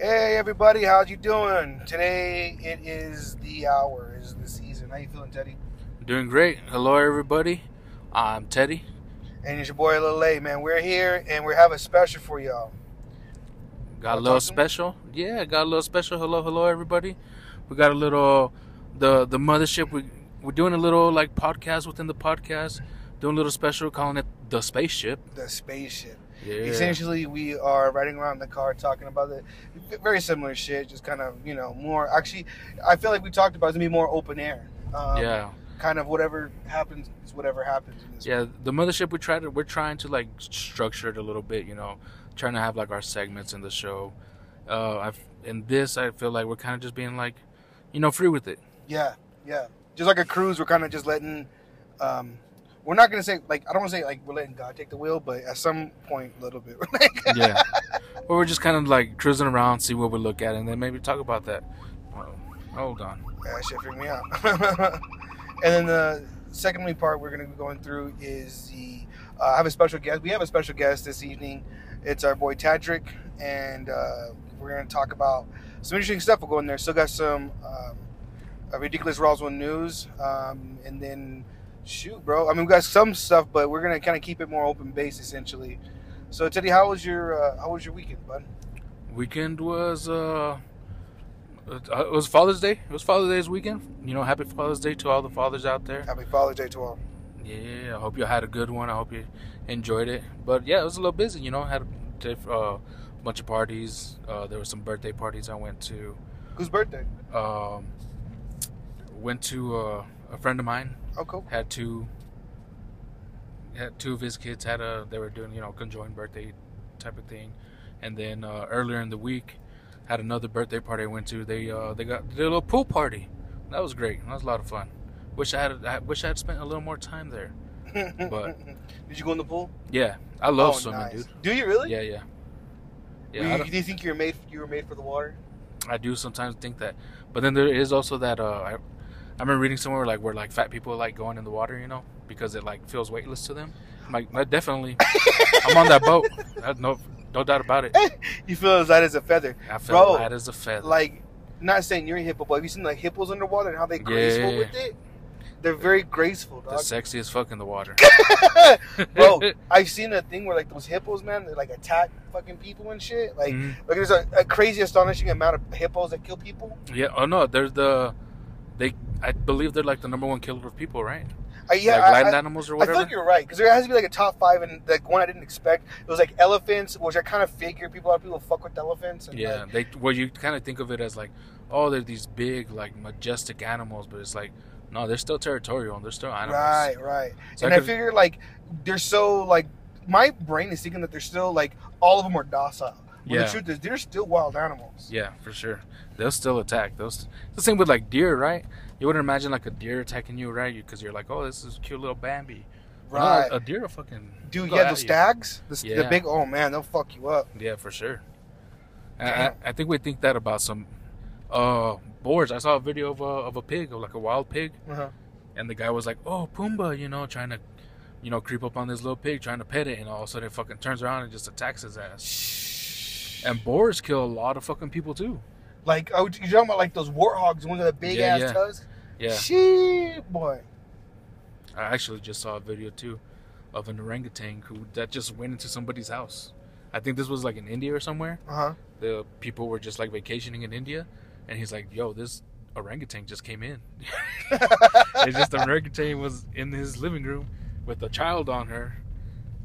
Hey everybody, how's you doing? Today it is the hour, is the season. How you feeling, Teddy? Doing great. Hello, everybody. I'm Teddy. And it's your boy Lil A, man. We're here and we have a special for y'all. Got a little special. Yeah, got a little special. Hello, hello, everybody. We got a little the the mothership. We we're doing a little like podcast within the podcast. Doing a little special, calling it the spaceship. The spaceship. Yeah. Essentially, we are riding around the car talking about it. Very similar shit, just kind of, you know, more. Actually, I feel like we talked about it's going to be more open air. Um, yeah. Kind of whatever happens is whatever happens in this. Yeah, the mothership. We try to. We're trying to like structure it a little bit. You know, trying to have like our segments in the show. Uh, I've in this, I feel like we're kind of just being like, you know, free with it. Yeah, yeah. Just like a cruise, we're kind of just letting. Um, we're not gonna say like I don't want to say like we're letting God take the wheel, but at some point, a little bit. yeah. Or we're just kind of like cruising around, see what we look at, and then maybe talk about that. Oh, hold on. Yeah, that shit freaked me out. and then the secondly part we're gonna be going through is the. Uh, I have a special guest. We have a special guest this evening. It's our boy Tadrick, and uh, we're gonna talk about some interesting stuff. We'll go in there. Still got some um, ridiculous Roswell news, um, and then shoot, bro. I mean, we got some stuff, but we're gonna kind of keep it more open base, essentially. So, Teddy, how was your uh, how was your weekend, bud? Weekend was uh, it was Father's Day. It was Father's Day's weekend. You know, happy Father's Day to all the fathers out there. Happy Father's Day to all. Yeah, I hope you had a good one. I hope you enjoyed it. But yeah, it was a little busy. You know, had a diff- uh, bunch of parties. Uh, there were some birthday parties I went to. Whose birthday? Um, went to uh, a friend of mine Oh, cool. had two had two of his kids had a they were doing you know conjoined birthday type of thing and then uh, earlier in the week had another birthday party I went to they uh, they got did a little pool party that was great that was a lot of fun wish I had I wish I had spent a little more time there But- did you go in the pool? yeah I love Oh, swimming nice. dude Do you really? yeah yeah yeah I, you, do you think you're made? You were made for the water? I do sometimes think that but then there is also that uh, I I remember reading somewhere like where like fat people like going in the water you know because it like feels weightless to them I'm like definitely I'm on that boat I, no no doubt about it You feel as light as a feather. I feel Bro, light as a feather. Like, not saying you're a hippo, but have you seen like hippos underwater and how they graceful Yeah. with it? They're very graceful, the sexiest fuck in the water. Bro, I've seen a thing where like those hippos, man, they like attack fucking people and shit. Like, Mhm. like there's a, a crazy, astonishing amount of hippos that kill people. yeah. Oh no, they're the they. I believe they're like the number one killer of people, right? Uh, yeah, like I- land I, animals or I whatever. feel like you're right because there has to be like a top five and like one I didn't expect. It was like elephants, which I kind of figure people, a lot of people fuck with elephants. And, yeah, like, they. Well, you kind of think of it as like, oh, they're these big, like majestic animals, but it's like, no, they're still territorial. and They're still animals. right, right. So and I I, figure like they're so like my brain is thinking that they're still like all of them are docile. When Yeah. the truth is, they're still wild animals. Yeah, for sure. They'll still attack. Those. The same with like deer, right? You wouldn't imagine like a deer attacking you, right? Because you're like, oh, this is cute little Bambi. Well, no, Right. a deer will fucking. Dude, yeah, you. stags, the, the big. Oh man, they'll fuck you up. Yeah, for sure. I, I, think we think that about some uh boars. I saw a video of a of a pig, of like a wild pig, Uh-huh. and the guy was like, "Oh, Pumbaa," you know, trying to, you know, creep up on this little pig, trying to pet it, and all of a sudden it fucking turns around and just attacks his ass. And boars kill a lot of fucking people too. Like, oh, you're talking about like those warthogs, ones with the big Yeah, ass yeah. tusks. Yeah, Shit, boy. I actually just saw a video too of an orangutan who that just went into somebody's house. I think this was like in India or somewhere. Uh huh. the people were just like vacationing in India, and he's like, "Yo, this orangutan just came in." it's just the orangutan was in his living room with a child on her,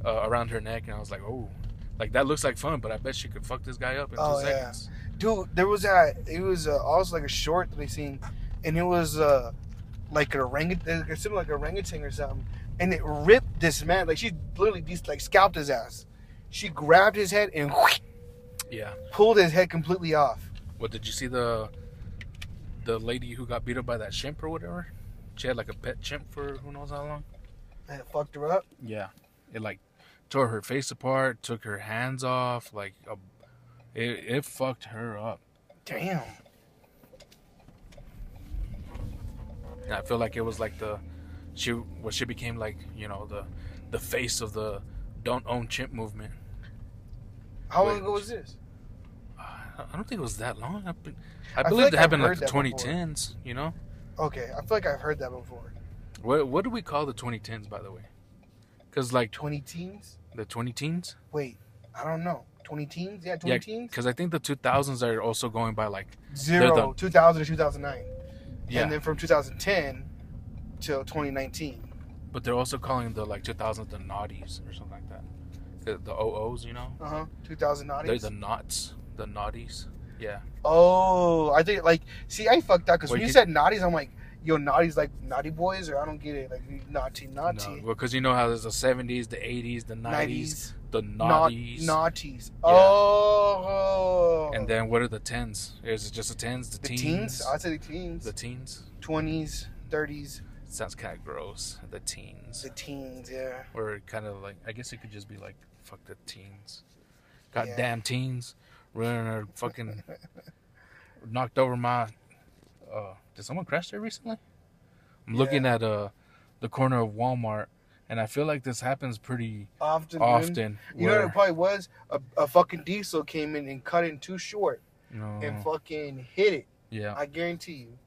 uh, around her neck, and I was like, "Oh, like that looks like fun, but I bet she could fuck this guy up in Oh, two yeah. seconds." Dude, there was that. It was uh, also like a short that I seen, and it was uh, like an orangutan, similar like a orangutan or something, and it ripped this man. Like she literally just like scalped his ass. She grabbed his head and Yeah. pulled his head completely off. What did you see the the lady who got beat up by that chimp or whatever? She had like a pet chimp for who knows how long. And it fucked her up. Yeah. It like tore her face apart, took her hands off, like a, it it fucked her up. Damn. And I feel like it was like the she what she became like you know the the face of the don't own chimp movement. How long ago was this? I don't think it was that long. I've been, I I believe like it happened like the that before. 2010s. You know, Okay, I feel like I've heard that before. what what do we call the 2010s by the way? Because like Twenty teens? the 20 teens. Wait, I don't know. Twenty teens? Yeah, Yeah, twenty teens. because I think the 2000s are also going by like Zero, the- 2000 to 2009. yeah, And then from 2010 till 2019. but they're also calling the like 2000s the naughties or something like that. The, the OOs, you know, Uh huh. 2000 they're the knots, the naughties. Yeah, Oh, I think like see, I fucked up because when you could- said naughties, I'm like, yo, naughties like naughty boys, or I don't get it, like naughty, naughty, no, because you know how there's the 70s, the 80s, the 90s, nineties, the naughties, naughties. Yeah. Oh, and then what are the tens? Is it just the tens, the, the teens, teens. I'd say the teens, the teens? twenties, thirties, Sounds kind of gross. The teens, the teens. Yeah. or kind of like I guess it could just be like fuck the teens, Yeah. goddamn teens, running or fucking knocked over my. Uh, did someone crash there recently? I'm looking at uh the corner of Walmart, and I feel like this happens pretty Often. often. You know what it probably was? A, a fucking diesel came in and cut in too short you know, and fucking hit it. yeah, I guarantee you.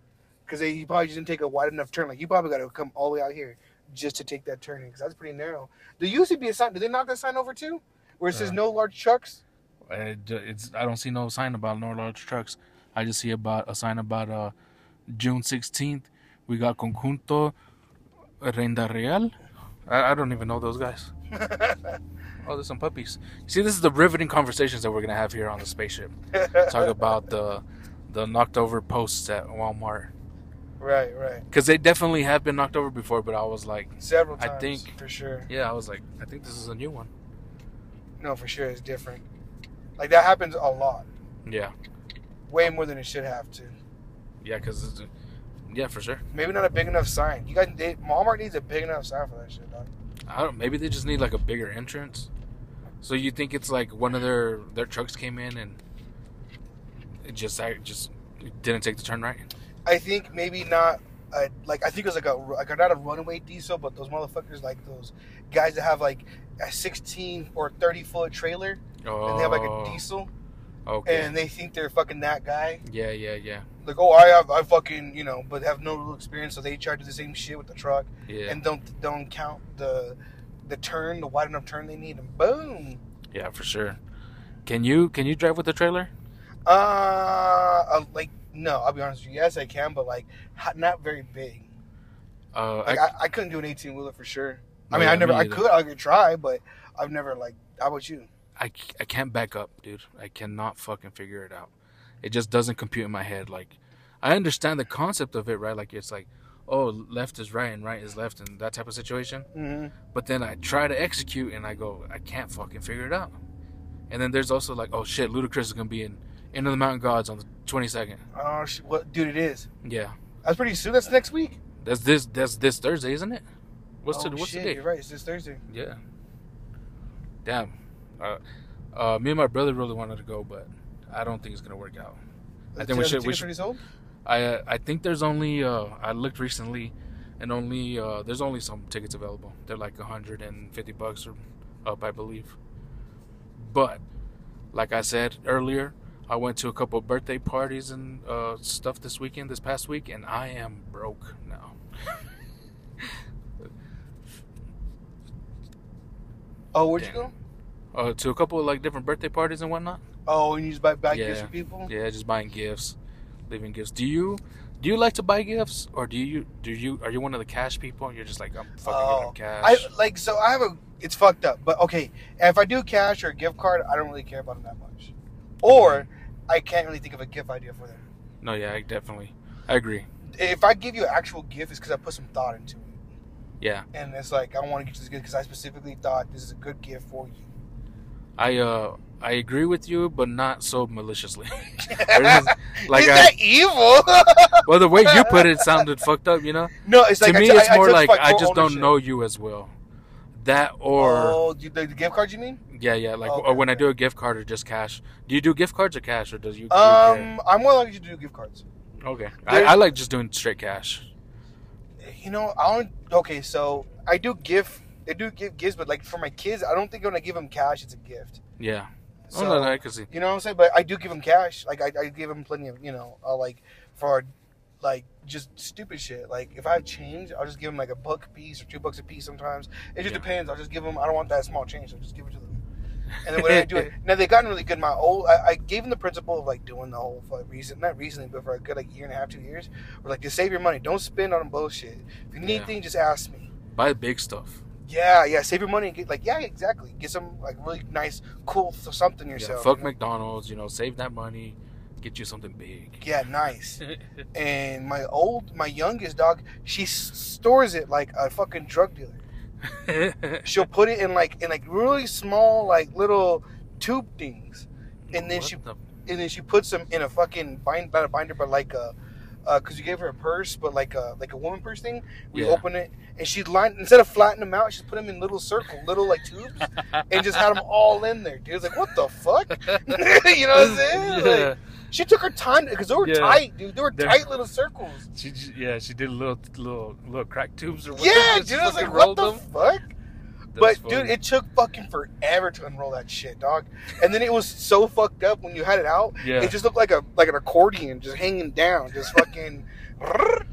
Because he probably just didn't take a wide enough turn. Like, you probably got to come all the way out here just to take that turn. Because that's pretty narrow. There used to be a sign. Did they knock that sign over too? Where it says Uh, no large trucks? it, it's I don't see no sign about no large trucks. I just see about a sign about uh June 16th. We got Conjunto Rienda Real. I, I don't even know those guys. Oh, there's some puppies. See, this is the riveting conversations that we're gonna have here on the spaceship. Talk about the the knocked over posts at Walmart right, right. because they definitely have been knocked over before. But I was like, Several I think- For sure. yeah, I was like, I think this is a new one. No, for sure. It's different. Like, that happens a lot. Yeah, Way more than it should have to. yeah, because yeah, for sure. Maybe not a big enough sign. You guys, they, Walmart needs a big enough sign for that shit, dog. I don't. Maybe they just need like a bigger entrance. So you think it's like one of their their trucks came in and it just I just didn't take the turn right. I think maybe not. A, like I think it was like a like not a runaway diesel, but those motherfuckers like those guys that have like a 16 or 30 foot trailer Oh, and they have like a oh. diesel Okay. and they think they're fucking that guy. yeah, yeah, yeah, Like oh I have I fucking you know, but have no real experience, so they try to do the same shit with the truck yeah, and don't don't count the the turn, the wide enough turn they need, and boom. yeah, for sure. Can you can you drive with the trailer? Uh, uh, like no, I'll be honest with you. Yes, I can, but like not very big. Uh, Like I, I, I couldn't do an 18 wheeler for sure. I mean, yeah, I never, me I could, I could try, but I've never like. How about you? I, I can't back up, dude. I cannot fucking figure it out. It just doesn't compute in my head. Like, I understand the concept of it, right? Like, it's like, oh, left is right and right is left, and that type of situation. Mm-hmm. But then I try to execute, and I go, I can't fucking figure it out. And then there's also like, oh shit, Ludacris is gonna be in Inn of the Mountain Gods on the 22nd. Oh, sh- what, dude? It is. Yeah, That's pretty soon. That's next week. that's this that's this Thursday, isn't it? What's oh, the what's shit, the You're date? right. It's this Thursday. Yeah. Damn. Uh, uh, me and my brother really wanted to go, but I don't think it's gonna work out. I think we should- we should- I uh, I think there's only uh, I looked recently, and only uh, there's only some tickets available. They're like 150 bucks or up, I believe. But like I said earlier, I went to a couple of birthday parties and uh, stuff this weekend, this past week, and I am broke now. Oh, where'd you Damn. go? Uh, to a couple of like different birthday parties and whatnot. Oh, and you just buy back gifts for people. Yeah, just buying gifts, leaving gifts. Do you do you like to buy gifts, or do you do you are you one of the cash people? You're just like I'm fucking Oh, giving cash. I like so I have a. It's fucked up, but okay. If I do cash or a gift card, I don't really care about them that much. Or I can't really think of a gift idea for them. no, yeah, I definitely, I agree. If I give you an actual gift, it's because I put some thought into it. Yeah, and it's like I want to get you this gift because I specifically thought this is a good gift for you. I uh I agree with you, but not so maliciously. There's- like is I- that evil? well, the way you put it sounded fucked up. You know, no, it's to like I me, took- it's I- I more took like I just don't know you as well. That or oh, the, the gift card you mean? yeah, yeah, like Okay, or when I do a gift card or just cash. Do you do gift cards or cash, or does you? you Um, I'm more likely to do gift cards. okay, I, I like just doing straight cash. You know, I don't. Okay, so I do gift. I do give gifts, but like for my kids, I don't think when I give them cash, it's a gift. Yeah. oh no, no, I can see. You know what I'm saying? But I do give them cash. Like I, I give them plenty of, you know, uh, like for like just stupid shit. Like if I have change, I'll just give them like a buck a piece or two bucks a piece. Sometimes it just Yeah. depends. I'll just give them. I don't want that small change. I'll just give it to them. And then when I do it, now they've gotten really good. My old, I, I gave them the principle of like doing the whole fuck recent, not recently, but for a good like year and a half, two years. We're like, just save your money. Don't spend on bullshit. If you need Yeah. anything, just ask me. Buy big stuff. Yeah, yeah. Save your money and get like, yeah, exactly. Get some like really nice, cool th- something Yeah, yourself. fuck you know? McDonald's. You know, save that money. Get you something big. Yeah, nice. and my old, my youngest dog, she s- stores it like a fucking drug dealer. She'll put it in like in like really small like little tube things, and then What she the- and then she puts them in a fucking bind, not a binder, but like a, Uh, because you gave her a purse, but like a like a woman purse thing. We Yeah. open it, and she lined instead of flattening them out, she put them in little circle, little like tubes, and just had them all in there. Dude, it's like what the fuck? you know what I'm saying? Yeah. Like, she took her time because they were Yeah. tight, dude. They were They're- tight little circles. She, yeah, she did little, little, little crack tubes or whatever. Yeah, dude. I was like, what the them. fuck? But dude, it took fucking forever to unroll that shit, dog. And then it was so fucked up when you had it out. yeah, It just looked like a like an accordion just hanging down, just fucking.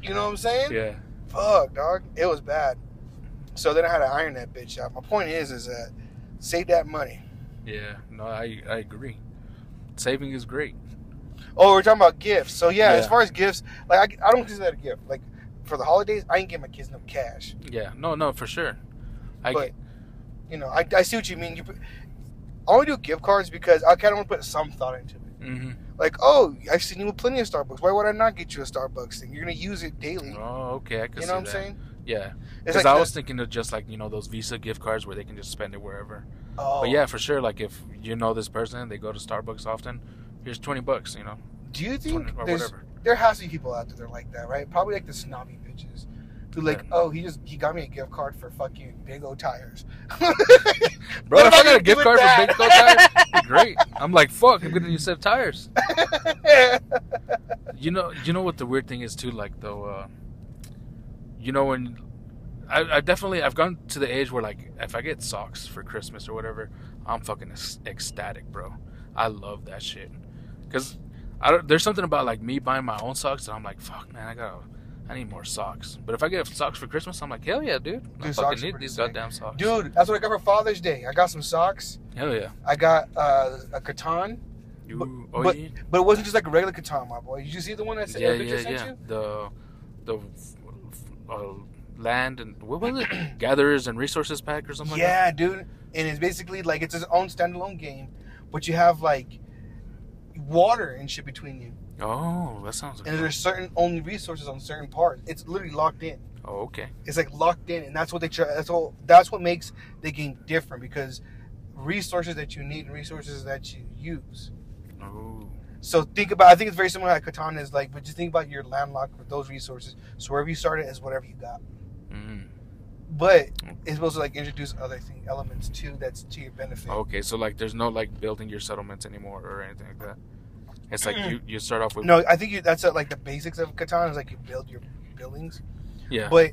you know what I'm saying? yeah, Fuck, dog. It was bad. So then I had to iron that bitch out. My point is, is that save that money. yeah. No, I, I agree. Saving is great. Oh, we're talking about gifts. So yeah, as far as gifts, like I, I don't consider that a gift. Like for the holidays, I ain't get my kids no cash. Yeah, no, no, for sure. I But get, you know, I, I see what you mean. You, I only do gift cards because I kind of want to put some thought into it. hmm Like, oh, I've seen you with plenty of Starbucks. Why would I not get you a Starbucks thing? You're gonna use it daily. Oh, okay, I can you know what I'm that. saying? Yeah, because like I the- was thinking of just like you know those Visa gift cards where they can just spend it wherever. oh, But yeah, for sure. Like if you know this person, they go to Starbucks often. Here's twenty bucks. You know, Do you 20 think or there's whatever. there has to be people out there that are like that, right? Probably like the snobby bitches. Like, oh, he just he got me a gift card for fucking Big O tires. Bro, What if I got a gift card that? for Big O Tires, great. I'm like, fuck, I'm gonna use set of tires. You know, you know what the weird thing is too. Like though, uh, you know when I, I definitely I've gone to the age where like if I get socks for Christmas or whatever, I'm fucking ecstatic, bro. I love that shit. Cause I don't, there's something about like me buying my own socks and I'm like, fuck, man, I gotta. I need more socks. But if I get socks for Christmas, I'm like, hell yeah, dude. I Dude, fucking need these sick. goddamn socks. Dude, that's what I got for Father's Day. I got some socks. Hell yeah. I got uh, a Catan, You, But- oh, but- yeah. but it wasn't just like a regular Catan, my boy. Did you see the one that said yeah, yeah, sent yeah. you? The the uh, land and what was it? Gatherers and resources pack or something. Yeah, dude. And it's basically like it's its own standalone game, but you have like water and shit between you. Oh, that sounds. Good. And Like there's certain only resources on certain parts. It's literally locked in. oh, okay. It's like locked in, and that's what they try. That's all. That's what makes the game different because resources that you need and resources that you use. Oh, So think about. I think it's very similar like Katana is like, but just think about your landlocked with those resources. So wherever you started is whatever you got. mm. But it's supposed to like introduce other thing elements too. That's to your benefit. okay. So like, there's no like building your settlements anymore or anything like that. It's like you, you start off with No, I think you, that's uh like the basics of Katana is like you build your buildings. yeah But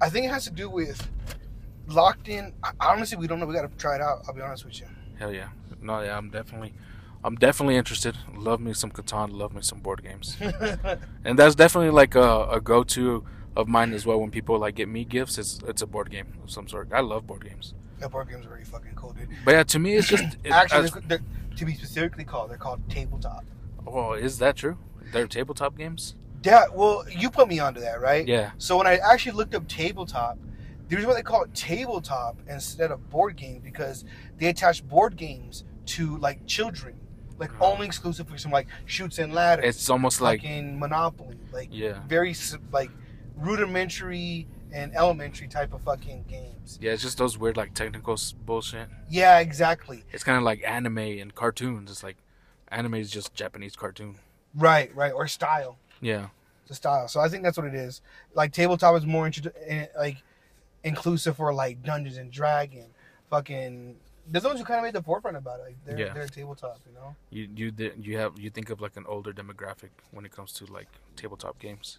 I think it has to do with locked in. Honestly, we don't know. We got to try it out. I'll be honest with you. hell yeah no yeah I'm definitely I'm definitely interested. Love me some Catan. Love me some board games. and that's definitely like a, a go to of mine as well. When people like get me gifts, it's it's a board game of some sort. I love board games. the board games are very fucking cool, dude. But yeah, to me, it's just it, Actually, as- they're, they're- to be specifically called, they're called tabletop. oh, is that true? They're tabletop games. Yeah, well, you put me onto that, right? Yeah. So when I actually looked up tabletop, there's what they call it tabletop instead of board game because they attach board games to like children, like Oh. only exclusive for some like Chutes and Ladders. It's almost like fucking Monopoly, like yeah, very like rudimentary and elementary type of fucking games. yeah. It's just those weird like technical bullshit. Yeah, exactly. It's kind of like anime and cartoons. It's like anime is just Japanese cartoon. Right, right, or style. Yeah. the style. So I think that's what it is. Like tabletop is more intro- eh, like inclusive for like Dungeons and Dragon, fucking. There's the ones who kind of made the forefront about it. Like they're Yeah. they're tabletop, you know. You you you have you think of like an older demographic when it comes to like tabletop games.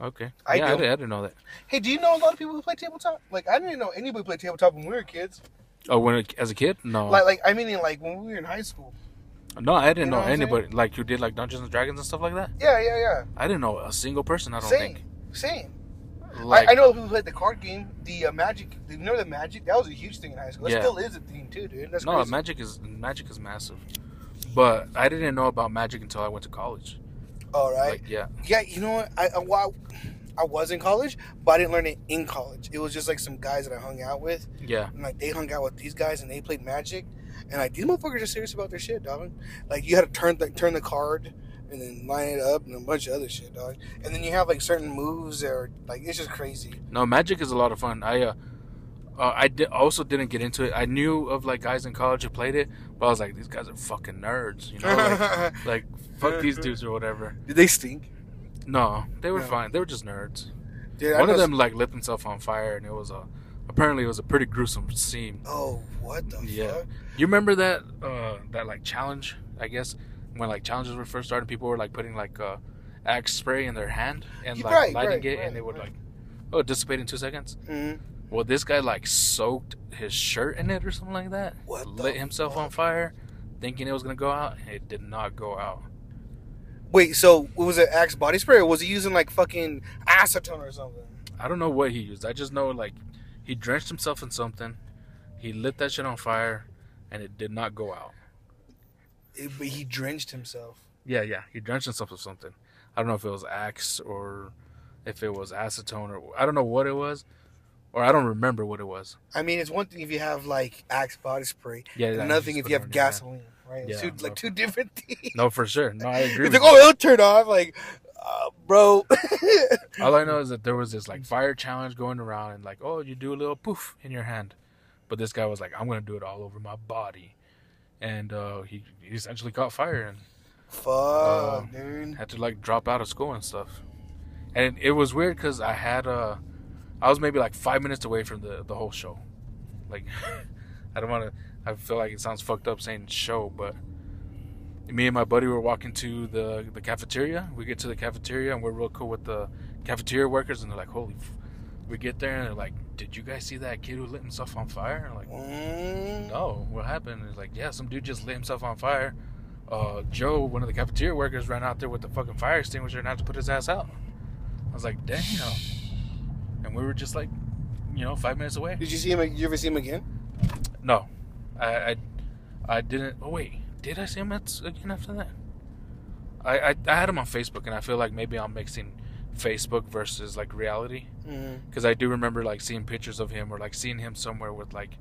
Okay. I yeah, I, do. did- I didn't know that. Hey, do you know a lot of people who play tabletop? Like I didn't know anybody played tabletop when we were kids. Oh, when it, as a kid? No, Like, like I mean, like when we were in high school. no, I didn't You know know, anybody like you did like Dungeons and Dragons and stuff like that. Yeah, yeah, yeah. I didn't know a single person. I don't Same, think. same. Like, I, I know people who played the card game, the uh, Magic. You know the Magic? That was a huge thing in high school. It Yeah. still is a thing too, dude. That's no, crazy. magic is magic is massive, but I didn't know about magic until I went to college. All right. Like, yeah, Yeah, you know what? I, I well, I was in college, but I didn't learn it in college. It was just like some guys that I hung out with, yeah. and like they hung out with these guys and they played Magic, and like these motherfuckers are serious about their shit, dog. Like you had to turn the turn the card and then line it up and a bunch of other shit, dog. And then you have like certain moves that are like it's just crazy. No, magic is a lot of fun. I uh, uh I did, also didn't get into it. I knew of like guys in college who played it, but I was like, these guys are fucking nerds, you know, like, like fuck these dudes or whatever. Did they stink? No, they were No. fine. They were just nerds. Dude, I One of know- them like lit himself on fire, and it was a apparently it was a pretty gruesome scene. Oh, what the Yeah. fuck? You remember that uh that like challenge? I guess when like challenges were first starting, people were like putting like uh axe spray in their hand and like right, lighting right, it, right, and it would right. like oh dissipate in two seconds. Mhm. Well, this guy like soaked his shirt in it or something like that. What Lit himself on fire, thinking it was gonna go out. It did not go out. Wait, so was it Axe body spray or was he using like fucking acetone or something? I don't know what he used. I just know like he drenched himself in something. He lit that shit on fire, and it did not go out. It- but he drenched himself. Yeah, yeah. He drenched himself with something. I don't know if it was Axe or if it was acetone or I don't know what it was, or I don't remember what it was. I mean, it's one thing if you have like Axe body spray, Yeah, and another thing if you have on your hand. gasoline, right? Yeah, two, no. like two different things. No, for sure. No, I agree. It's with like, you. oh, it'll turn off. Like, uh, bro. All I know is that there was this like fire challenge going around, and like, oh, you do a little poof in your hand, but this guy was like, I'm gonna do it all over my body, and uh, he, he essentially caught fire and Fuck, Um, dude. had to like drop out of school and stuff. And it was weird because I had uh, I was maybe like five minutes away from the the whole show. Like, I don't want to. I feel like it sounds fucked up saying show, but me and my buddy were walking to the the cafeteria. We get to the cafeteria and we're real cool with the cafeteria workers, and they're like, "Holy!" F-. We get there and they're like, "Did you guys see that kid who lit himself on fire?" And I'm like, Mm. no, what happened? It's like, yeah, some dude just lit himself on fire. Uh, Joe, one of the cafeteria workers, ran out there with the fucking fire extinguisher and had to put his ass out. I was like, damn. And we were just like, you know, five minutes away. Did you see him? You ever see him again? No, I, I, I didn't. Oh wait, did I see him at, again after that? I, I, I had him on Facebook, and I feel like maybe I'm mixing Facebook versus like reality because I do remember like seeing pictures of him or like seeing him somewhere with like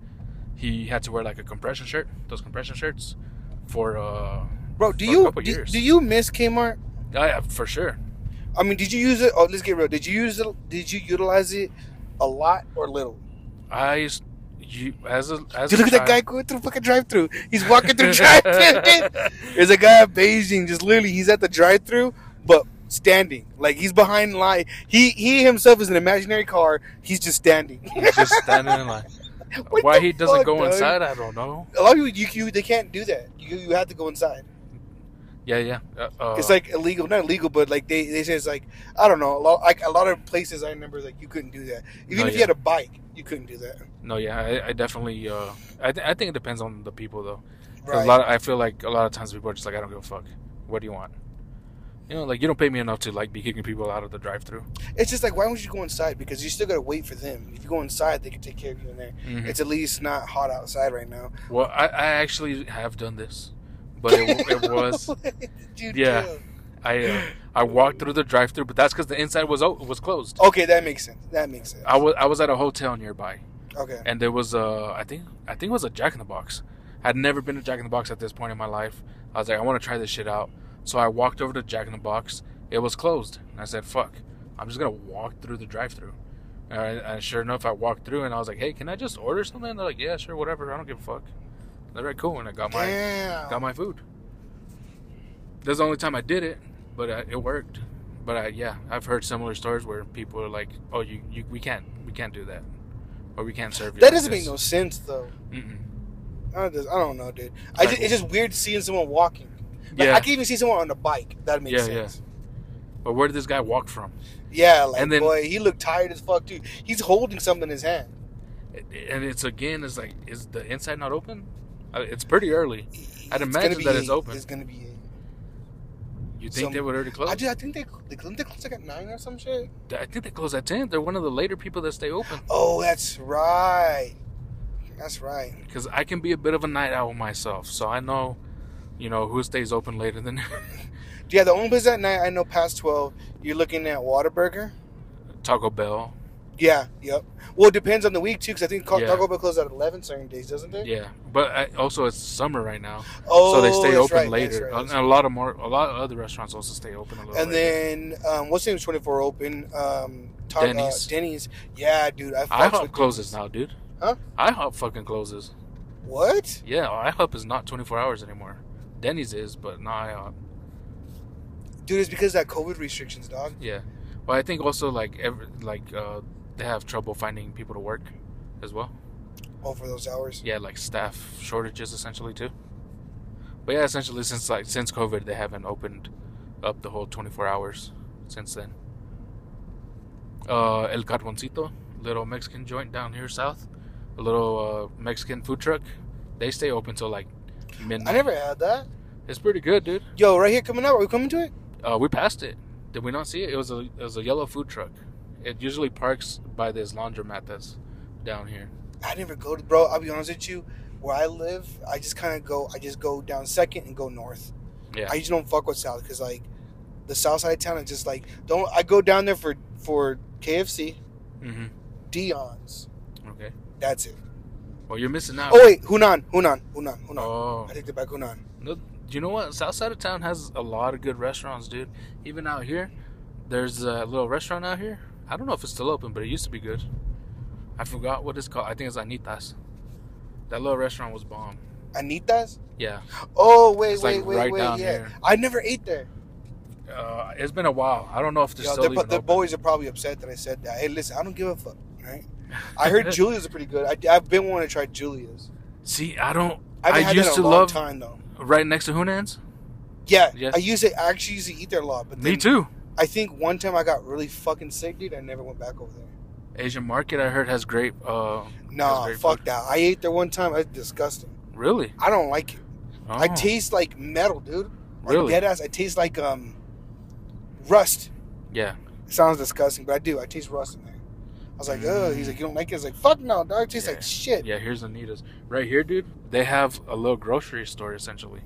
he had to wear like a compression shirt, those compression shirts for uh Bro, do For a you couple do, years. do you miss Kmart? yeah, yeah, for sure. I mean, did you use it? Oh, let's get real. Did you use it? Did you utilize it a lot or little? I used you as a as Dude, a look at that guy going through the fucking drive-through. He's walking through drive-through. There's a guy at Beijing, just literally, he's at the drive-through, but standing. Like he's behind line. He he himself is an imaginary car. He's just standing. He's just standing in line. Why he doesn't fuck, go dog? inside, I don't know. A lot of people, you, you they can't do that. You you have to go inside. Yeah, yeah. Uh, uh, it's like illegal, not illegal, but like they, they say it's like I don't know. A lot, like a lot of places I remember like you couldn't do that. Even No, if you had a bike, you couldn't do that. no, yeah. I, I definitely. Uh, I th- I think it depends on the people though. Right. A lot. Of, I feel like a lot of times people are just like, I don't give a fuck. What do you want? You know, like you don't pay me enough to like be kicking people out of the drive-through. It's just like why don't you go inside? Because you still gotta wait for them. If you go inside, they can take care of you in there. Mhm. It's at least not hot outside right now. Well, I, I actually have done this, but it, it was Yeah. I uh, I walked through the drive-through, but that's because the inside was o- was closed. Okay, that makes sense. That makes sense. I was I was at a hotel nearby, Okay. and there was a I think I think it was a Jack in the Box. I'd never been to Jack in the Box at this point in my life. I was like, I want to try this shit out. So I walked over to Jack in the Box. It was closed. And I said, "Fuck, I'm just gonna walk through the drive-through." And, I, and sure enough, I walked through, and I was like, "Hey, can I just order something?" They're like, "Yeah, sure, whatever. I don't give a fuck." They're like, "Cool," and I got my Damn. got my food. That's the only time I did it, but uh, it worked. But I, yeah, I've heard similar stories where people are like, "Oh, you, you, we can't, we can't do that, or we can't serve you." that like doesn't this." make no sense though. Mm-mm. I, just, I don't know, dude. I just, it's just weird seeing someone walking. Like, Yeah. I can even see someone on a bike. That makes Yeah, yeah. sense. But where did this guy walk from? Yeah, like And then- boy, he looked tired as fuck too. He's holding something in his hand. and it's again, it's like, is the inside not open? It's pretty early. I'd It's imagine that it's eight. open. It's gonna be. Eight. You think Some- they would already close? I, do, I think they they close, they close like at nine or some shit. I think they close at ten. They're one of the later people that stay open. Oh, that's right. That's right. Because I can be a bit of a night owl myself, so I know, you know, who stays open later than Yeah, the only place at night I know past twelve, you're looking at Whataburger. Taco Bell. Yeah, yep. Well, it depends on the week too, because I think Yeah. Taco Bell closes at eleven certain days, doesn't it? Yeah, but I, also it's summer right now, Oh, so they stay open right, later. that's right, And a lot of more, a lot of other restaurants also stay open a little. And later. then um, what's the name twenty four open? Um, Ta- Denny's. Uh, Denny's. Yeah, dude. I IHOP closes Denny's. now, dude. Huh? IHOP fucking closes. What? Yeah, IHOP is not 24 hours anymore. Denny's is, but not IHOP. Dude, it's because of that COVID restrictions, dog. Yeah. Well, I think also like every like uh, they have trouble finding people to work as well. Oh, for those hours. Yeah, like staff shortages essentially too. But yeah, essentially since like since COVID, they haven't opened up the whole 24 hours since then. Uh, El Carboncito, little Mexican joint down here south, a little uh, Mexican food truck. They stay open till like midnight. I never had that. It's pretty good, dude. Yo, right here coming up. Are we coming to it? Uh, we passed it. Did we not see it? It was a it was a yellow food truck. It usually parks by this laundromat that's down here. I never go to, bro. I'll be honest with you. Where I live, I just kind of go. I just go down second and go north. Yeah. I just don't fuck with south because like the south side of town is just like don't. I go down there for for KFC, mm-hmm. Dion's. Okay. That's it. Well, you're missing out. Oh wait, Hunan, Hunan, Hunan, Hunan. Oh. I take it back, Hunan. No, you know what? South side of town has a lot of good restaurants, dude. Even out here, there's a little restaurant out here. I don't know if it's still open, but it used to be good. I forgot what it's called. I think it's Anitas. That little restaurant was bomb. Anitas. Yeah. Oh wait, It's wait, like wait, right wait. down Yeah, here. I never ate there. Uh, it's been a while. I don't know if they're Yo, still the, even the open. boys are probably upset that I said that. Hey, listen, I don't give a fuck. Right? I heard Julia's are pretty good. I, I've been wanting to try Julia's. See, I don't. I I used to love time though. right next to Hunan's. Yeah, Yes. I used to I actually used to eat there a lot, but Me too. I think one time I got really fucking sick, dude. I never went back over there. Asian Market, I heard has great. Uh, Nah, great fuck food. that. I ate there one time. It's disgusting. really? I don't like it. I Oh, taste like metal, dude. Like Really? dead ass. I taste like um rust. Yeah. It sounds disgusting, but I do. I taste rust in there. I was like, oh. He's like, you don't like it? I was like, fuck no, dog. It tastes Yeah. like shit. Yeah, here's Anita's. Right here, dude, they have a little grocery store essentially.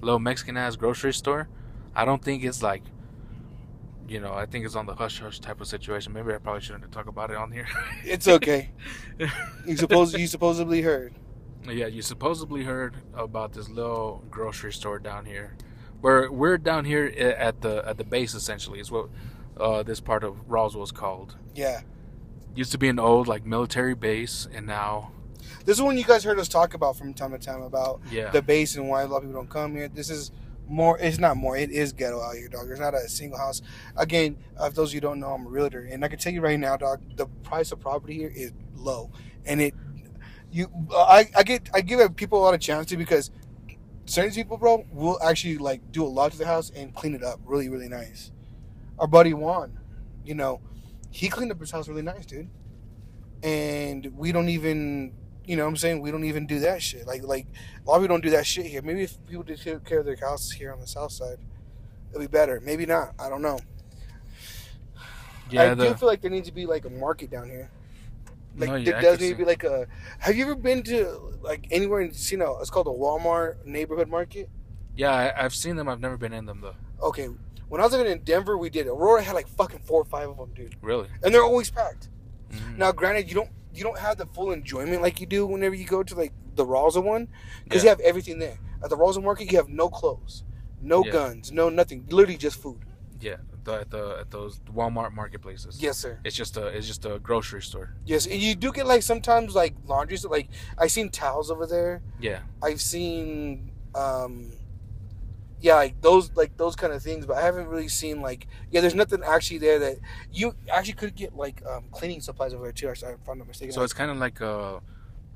A little Mexican ass grocery store. I don't think it's like you know, I think it's on the hush hush type of situation. Maybe I probably shouldn't talk about it on here. It's okay. You suppose you supposedly heard. yeah, you supposedly heard about this little grocery store down here. Where we're down here at the at the base essentially is what uh, this part of Roswell is called. Yeah. Used to be an old like military base and now This is one you guys heard us talk about from time to time about yeah. the base and why a lot of people don't come here. This is more. It's not more. It is ghetto out here, dog. There's not a single house. Again, uh, if those of you don't know, I'm a realtor, and I can tell you right now, dog. The price of property here is low, and it. You, uh, I, I get, I give people a lot of chance to because certain people, bro, will actually like do a lot to the house and clean it up really, really nice. Our buddy Juan, you know, he cleaned up his house really nice, dude. And we don't even you know what I'm saying? We don't even do that shit. Like like a lot of people don't do that shit here. Maybe if people did take care of their houses here on the south side, it'd be better. Maybe not. I don't know. yeah, I the, do feel like there needs to be like a market down here. Like No, yeah, there does need to be like a. Have you ever been to like anywhere in you know? It's called a Walmart neighborhood market. yeah, I, I've seen them. I've never been in them though. Okay, when I was living in Denver, we did. Aurora had like fucking four or five of them, dude, Really? and they're always packed. Mhm. Now, granted, you don't you don't have the full enjoyment like you do whenever you go to like the Rosa one because Yeah. you have everything there. At the Rosa Market, you have no clothes, no Yeah. guns, no nothing. Literally just food. Yeah, the, at the at those Walmart marketplaces. Yes, sir. It's just a it's just a grocery store. Yes, and you do get like sometimes like laundry. So, like I seen towels over there. Yeah. I've seen, um, yeah, like those like those kind of things. But I haven't really seen like yeah. There's nothing actually there that you actually could get like um, cleaning supplies over there too. If I'm not mistaken. So it's kind of like uh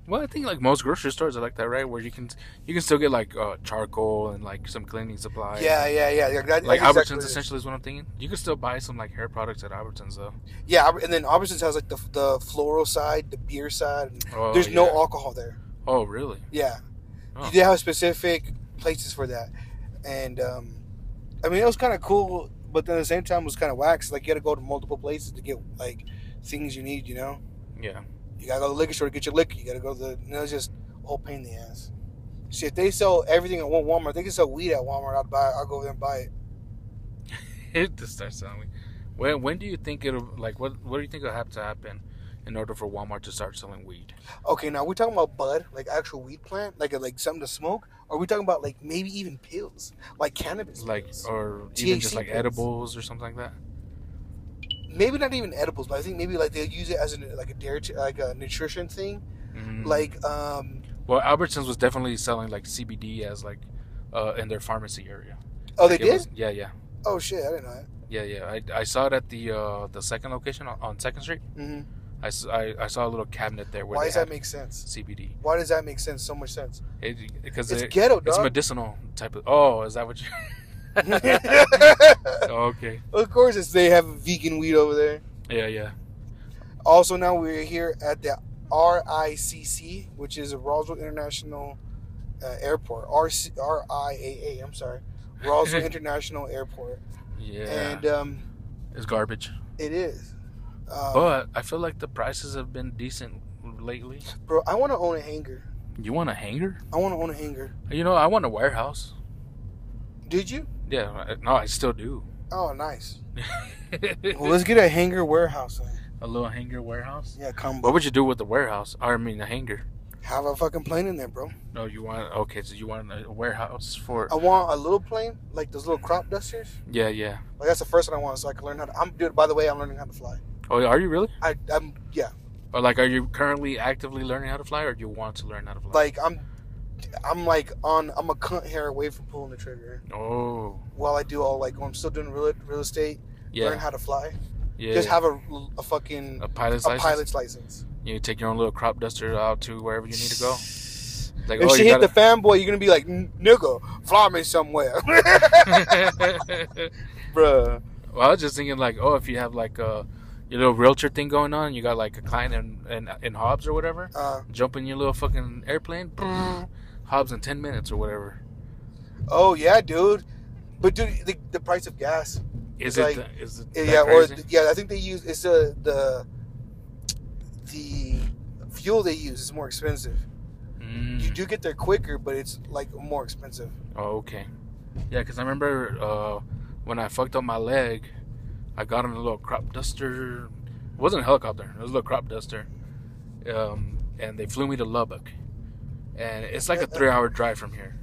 Well, I think like most grocery stores are like that, right? Where you can you can still get like uh, charcoal and like some cleaning supplies. Yeah, yeah, yeah. yeah that, Like exactly Albertsons essentially is what I'm thinking. You can still buy some like hair products at Albertsons though. Yeah, and then Albertsons has like the the floral side, the beer side. And Oh, there's no alcohol there. Oh, really? Yeah, Oh. they have specific places for that, and um, I mean it was kind of cool, but then at the same time it was kind of wax. Like you got to go to multiple places to get like things you need. You know, Yeah. you gotta go to the liquor store to get your liquor. You gotta go to the. You know, it's just a whole pain in the ass. Shit, they sell everything at one Walmart. They can sell weed at Walmart. I'll buy. I'll go there and buy it. it just starts selling. When when do you think it'll like what what do you think will have to happen in order for Walmart to start selling weed? Okay, now we're talking about bud, like actual weed plant, like like something to smoke, or we talking about like maybe even pills, like cannabis, Like pills. or even just like pills. edibles or something like that? maybe not even edibles, but I think maybe like they'll use it as a like a dairy, like a nutrition thing, Mm. like um. well, Albertsons was definitely selling like CBD as like uh in their pharmacy area. Oh, they Like, it did. was- yeah, yeah. oh shit, I didn't know that. Yeah, yeah. I, I saw it at the uh, the second location on, on Second Street. hmm I, I- I saw a little cabinet there where Why does that make sense? CBD. Why does that make sense? So much sense. It, because It's it, ghetto, it's dog. medicinal type of. Oh, is that what you? Oh, okay. of course, it's they have vegan weed over there. Yeah, yeah. Also, now we're here at the RICC, which is a Roswell International uh, Airport. RC, RIAA, I'm sorry. Roswell International Airport. Yeah. And um, it's garbage. it is. Um, But I feel like the prices have been decent lately. bro, I want to own a hangar. You want a hanger? I want to own a hangar. You know, I want a warehouse. Did you? Yeah, no, I still do. Oh, nice. Well, let's get a hangar warehouse. Then. a little hanger warehouse. Yeah, come. What would you do with the warehouse? I mean, a hanger. Have a fucking plane in there, bro. No, you want okay. So you want a warehouse for? I want a little plane, like those little crop dusters. Yeah, yeah. Like that's the first one I want, so I can learn how to. I'm dude. By the way, I'm learning how to fly. Oh, are you really? I, I'm yeah. Or like, are you currently actively learning how to fly, or do you want to learn how to fly? Like I'm, I'm like on. I'm a cunt hair away from pulling the trigger. oh, While I do all like, I'm still doing real real estate. Yeah. Learn how to fly. yeah. Just have a, a fucking a pilot's a license. pilot's license. You take your own little crop duster out to wherever you need to go. Like, If oh, she you hit the fanboy, you're gonna be like, "N- nigga, fly me somewhere, gotta. bruh. well, I was just thinking like, oh, if you have like a your little realtor thing going on, you got like a client in in, in Hobbs or whatever, Uh, jump in your little fucking airplane, Hobbs in ten minutes or whatever. oh yeah, dude. But dude, the, the price of gas. Is It's it? like- the- is it? Yeah, or yeah, I think they use it's the the the fuel they use is more expensive. Mm. You do get there quicker, but it's like more expensive. Oh, okay. Yeah, because I remember uh, when I fucked up my leg, I got on a little crop duster. It wasn't a helicopter. It was a little crop duster. Um, and they flew me to Lubbock. And it's like a three-hour drive from here.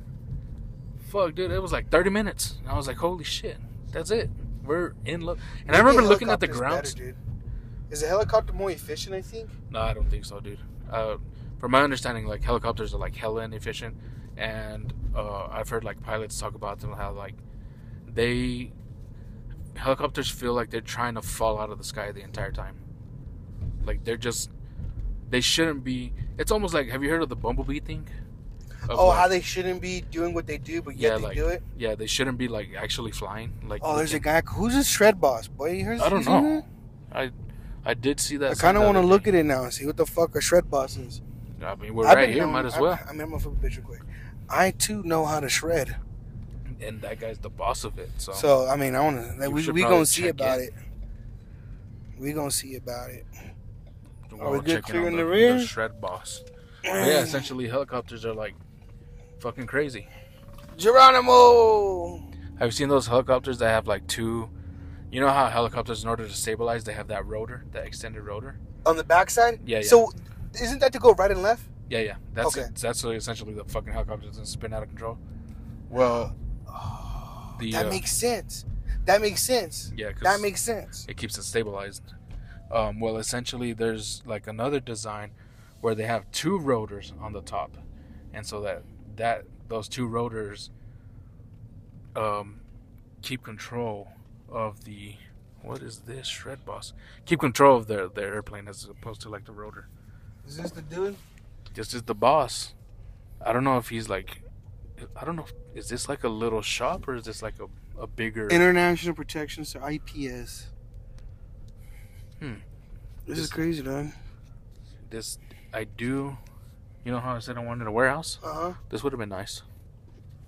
Fuck, dude, it was like 30 minutes. And I was like, holy shit, that's it. We're in Lubbock. And I remember looking at the grounds. better. Is a helicopter more efficient? I think. No, I don't think so, dude. Uh, from my understanding, like helicopters are like hella inefficient, and uh, I've heard like pilots talk about them how like they helicopters feel like they're trying to fall out of the sky the entire time. Like they're just they shouldn't be. It's almost like have you heard of the bumblebee thing? Of, Oh, like- how they shouldn't be doing what they do, but yet Yeah, they like- do it. yeah, they shouldn't be like actually flying. Like Oh, there's a guy. Who's this shred boss? Boy, you heard I don't know. I I did see that. I kind of want to look at it now and see what the fuck a shred boss is. I mean, we're I've right here. known- Might as I- well. I, mean, I'm gonna flip a picture quick. I too know how to shred. And that guy's the boss of it. So, So I mean, I want to. You We we gonna see about in. it. We gonna see about it. While we we're good checking clearing the the, rear? the shred boss. Yeah, essentially helicopters are like fucking crazy. Geronimo. Have you seen those helicopters that have like two? You know how helicopters, in order to stabilize, they have that rotor, that extended rotor. On the backside. Yeah, yeah. So, isn't that to go right and left? Yeah, yeah. That's Okay. it. That's essentially the fucking helicopter doesn't spin out of control. Well, the that uh, makes sense. That makes sense. yeah, That makes sense. it keeps it stabilized. Um, well, essentially, there's like another design where they have two rotors on the top, and so that that those two rotors um, keep control of the what is this shred boss? Keep control of their their airplane as opposed to like the rotor. Is this the dude? this is the boss. I don't know if he's like, I don't know. Is this like a little shop or is this like a, a bigger? International Protection, so IPS. Hmm. This, This- is crazy, dog. this I do. You know how I said I wanted a warehouse? Uh huh. This would have been nice.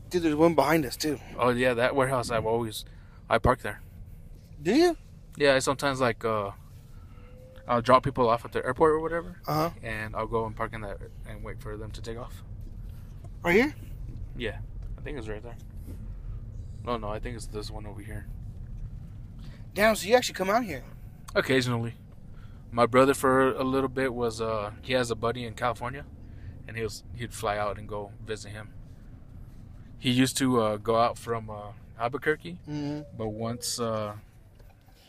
Dude, there's one behind us too. Oh yeah, that warehouse I've always I park there. Do you? Yeah, I sometimes like uh I'll drop people off at the airport or whatever, Uh huh. and I'll go and park in that and wait for them to take off. Right here. Yeah, I think it's right there. No, no, I think it's this one over here. Damn. So you actually come out here? Occasionally, my brother for a little bit was uh he has a buddy in California, and he was he'd fly out and go visit him. He used to uh, go out from uh, Albuquerque, Mm-hmm. but once uh,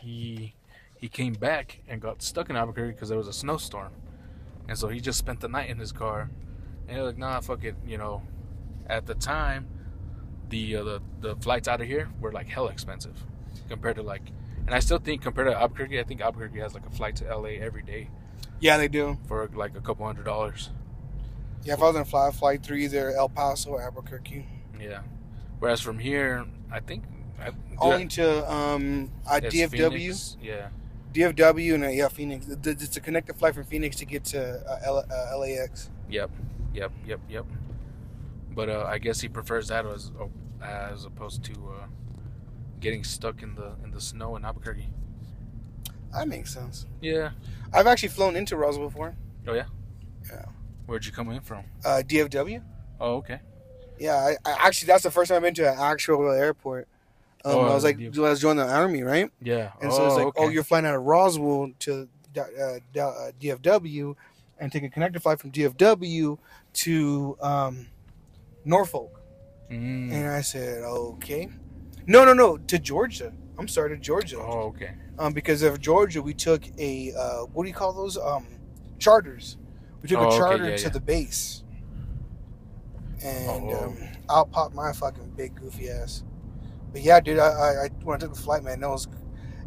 he he came back and got stuck in Albuquerque because there was a snowstorm, and so he just spent the night in his car. And he was like, "Nah, fuck it," you know. At the time, the uh, the the flights out of here were like hell expensive compared to like, and I still think compared to Albuquerque, I think Albuquerque has like a flight to LA every day Yeah, they do. for like a couple hundred dollars. Yeah, if I was gonna fly, I'd fly through either El Paso or Albuquerque. Yeah. Whereas from here, I think I, Only to um, uh, DFW, Phoenix. Yeah. DFW, and uh, yeah, Phoenix. It's a connected flight from Phoenix to get to uh, L- uh, LAX. Yep, yep, yep, yep. But uh, I guess he prefers that as as opposed to uh, getting stuck in the in the snow in Albuquerque. That makes sense. Yeah. I've actually flown into Roswell before. Oh yeah. Yeah. Where'd you come in from? Uh, DFW. Oh okay. Yeah, I, I actually that's the first time I've been to an actual airport. Um, Oh, I was like, DFW. I was joining the army, right? Yeah. And so it's like, oh, you're flying out of Roswell to uh, uh, DFW, and take a connected flight from DFW to um, Norfolk. Mm. And I said, okay. No, no, no, to Georgia. I'm sorry, to Georgia. Oh okay. Um, because of Georgia, we took a uh, what do you call those? Um, charters. We took Oh, a okay, charter yeah, to yeah. the base, and Oh. um, out popped my fucking big goofy ass. But yeah, dude, I, I, I when I took the flight, man, that was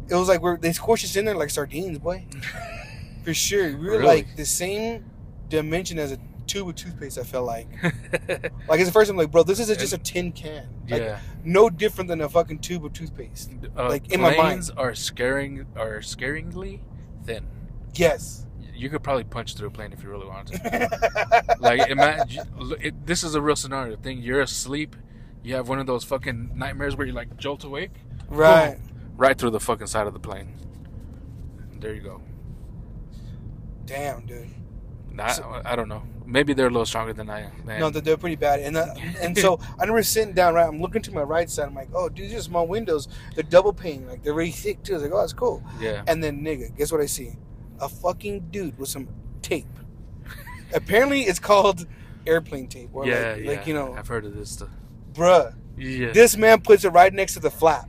it was like we're they squished us in there like sardines, boy. For sure, we were Really? like the same dimension as a tube of toothpaste. I felt like, like it's the first time, like, bro, this is just a tin can. Like, yeah. no different than a fucking tube of toothpaste. Uh, like, in my mind. planes are scaring are scaringly thin. Yes. You could probably punch through a plane if you really wanted to. like imagine it, this is a real scenario thing you're asleep you have one of those fucking nightmares where you like jolt awake right. right through the fucking side of the plane there you go Damn, dude. I, So- I don't know maybe they're a little stronger than i am man. No, they're, they're pretty bad. And uh, and so I remember sitting down, right? I'm looking to my right side. I'm like, oh, dude, these are small windows. They're double pane. Like, they're really thick, too. I was like, oh, that's cool. yeah And then, nigga, guess what I see? A fucking dude with some tape. Apparently, it's called airplane tape. Or yeah like, yeah like, you know, i've heard of this stuff bruh. yeah This man puts it right next to the flap.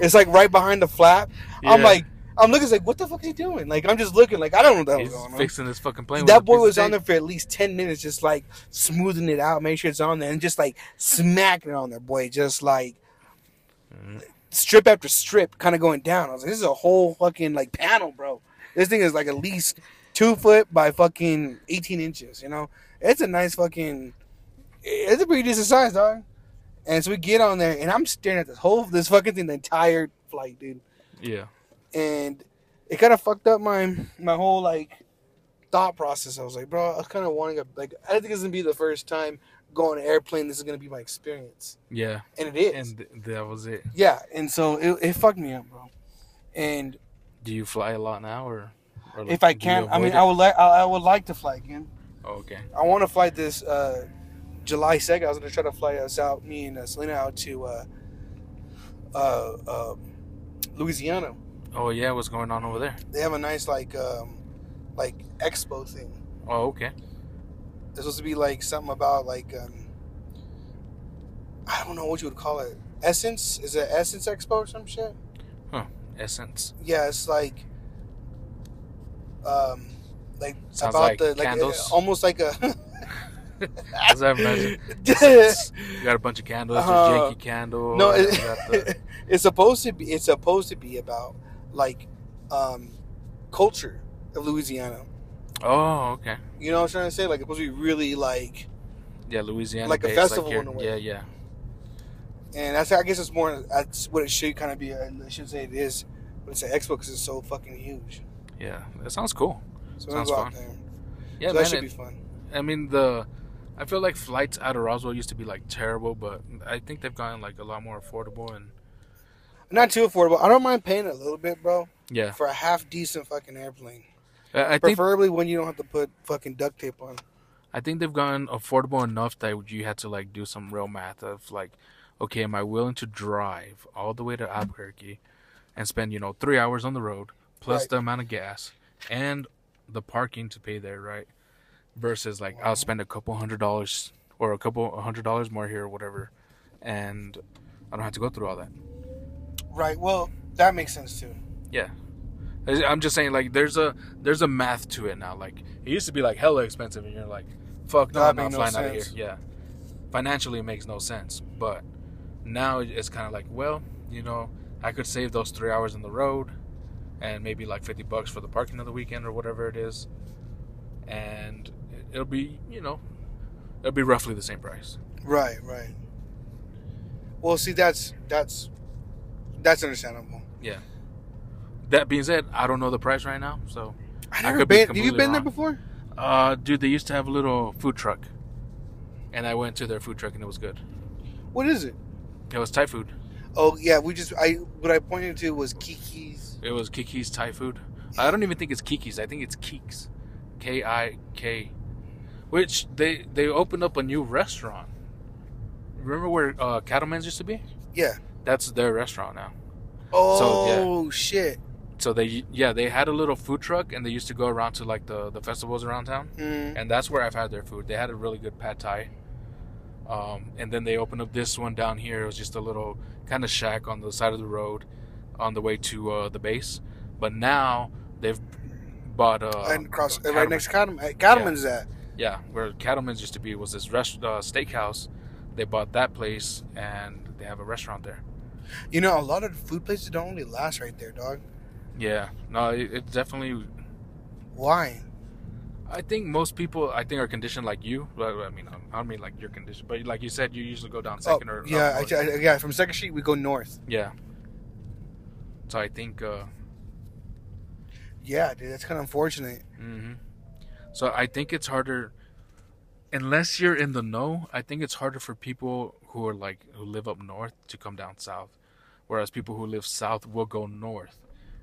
It's like right behind the flap. I'm like, I'm looking like, what the fuck is he doing? Like, I'm just looking like, I don't know what the he's going on. fixing this fucking plane that boy was on there for at least 10 minutes just like smoothing it out make sure it's on there and just like smacking it on there boy just like Mhm. strip after strip kind of going down i was like this is a whole fucking like panel bro this thing is like at least two foot by fucking 18 inches you know it's a nice fucking it's a pretty decent size dog and so we get on there and i'm staring at this whole this fucking thing the entire flight dude yeah and it kind of fucked up my my whole like thought process. I was like, bro, I was kind of wanting a like. I think it's gonna be the first time going on an airplane. This is gonna be my experience, yeah and it is. and th- that was it yeah, and so it, it fucked me up, bro. And do you fly a lot now or, or if I can, I mean, it? I would like, I, I would like to fly again. oh, okay I want to fly this uh, July second. I was gonna try to fly us out, me and uh, Selena out to uh, uh, uh, Louisiana. Oh yeah what's going on over there They have a nice like um, like expo thing. oh okay It's supposed to be like something about like um I don't know what you would call it. Essence? Is it Essence Expo or some shit? Huh? Essence Yeah, it's like um like Sounds about like the like candles. uh, almost like a Does that imagine? you got a bunch of candles. Uh, There's Yankee candle. no, it, the, it's supposed to be it's supposed to be about like um culture of Louisiana. Oh, okay. You know what I'm trying to say? Like it's supposed to be really like, Yeah, Louisiana. Like a festival here- in a way. Yeah, yeah. and that's I guess it's more that's what it should kind of be. I should say it is, but it's an expo because it's so fucking huge. Yeah, that sounds cool. So Sounds fun. there. Yeah, so man. that should it- be fun. I mean the. I feel like flights out of Roswell used to be like terrible, but I think they've gotten like a lot more affordable and Not too affordable. I don't mind paying a little bit, bro, yeah. for a half decent fucking airplane. I, I think Preferably when you don't have to put fucking duct tape on. I think they've gotten affordable enough that you had to like do some real math of like, okay, am I willing to drive all the way to Albuquerque and spend you know three hours on the road plus Right. the amount of gas and the parking to pay there, right? Versus like I'll spend a couple hundred dollars or a couple hundred dollars more here or whatever, and I don't have to go through all that. Right. Well, that makes sense too. Yeah. I'm just saying, like, there's a there's a math to it now. Like, it used to be like hella expensive, and you're like, fuck, no, That I'm not no flying out of here. Yeah, financially, it makes no sense. But now it's kind of like, well, you know, I could save those three hours on the road, and maybe like fifty bucks for the parking of the weekend or whatever it is, and it- it'll be, you know, it'll be roughly the same price. Right. Right. Well, see, that's that's that's understandable. Yeah. That being said, I don't know the price right now, so I I never be been. Have you been there before? Uh, dude, they used to have a little food truck, and I went to their food truck and it was good. What is it? It was Thai food. Oh yeah, we just I what I pointed to was Kiki's. It was Kiki's Thai food. I don't even think it's Kiki's. I think it's Keeks, K I K, which they they opened up a new restaurant. Remember where uh, Cattleman's used to be? Yeah. That's their restaurant now. Oh shit. So they yeah they had a little food truck and they used to go around to like the the festivals around town. Mm. and that's where I've had their food. They had a really good pad thai. Um, and then they opened up this one down here. It was just a little kind of shack on the side of the road, on the way to uh, the base. But now they've bought uh, and across uh, right next to Cattleman. Cattleman's at. Yeah, where Cattleman's used to be was this rest uh, steakhouse. They bought that place and they have a restaurant there. You know, a lot of food places don't really last right there, dog. Yeah, no, it, it definitely. Why? I think most people, I think, are conditioned like you. Well, I mean, I don't mean like your condition, but like you said, you usually go down Oh, second or yeah. I, I, yeah. From Second Street, we go north. Yeah. So I think, uh, Yeah, dude, that's kind of unfortunate. hmm so I think it's harder, unless you're in the know. I think it's harder for people who are like who live up north to come down south, whereas people who live south will go north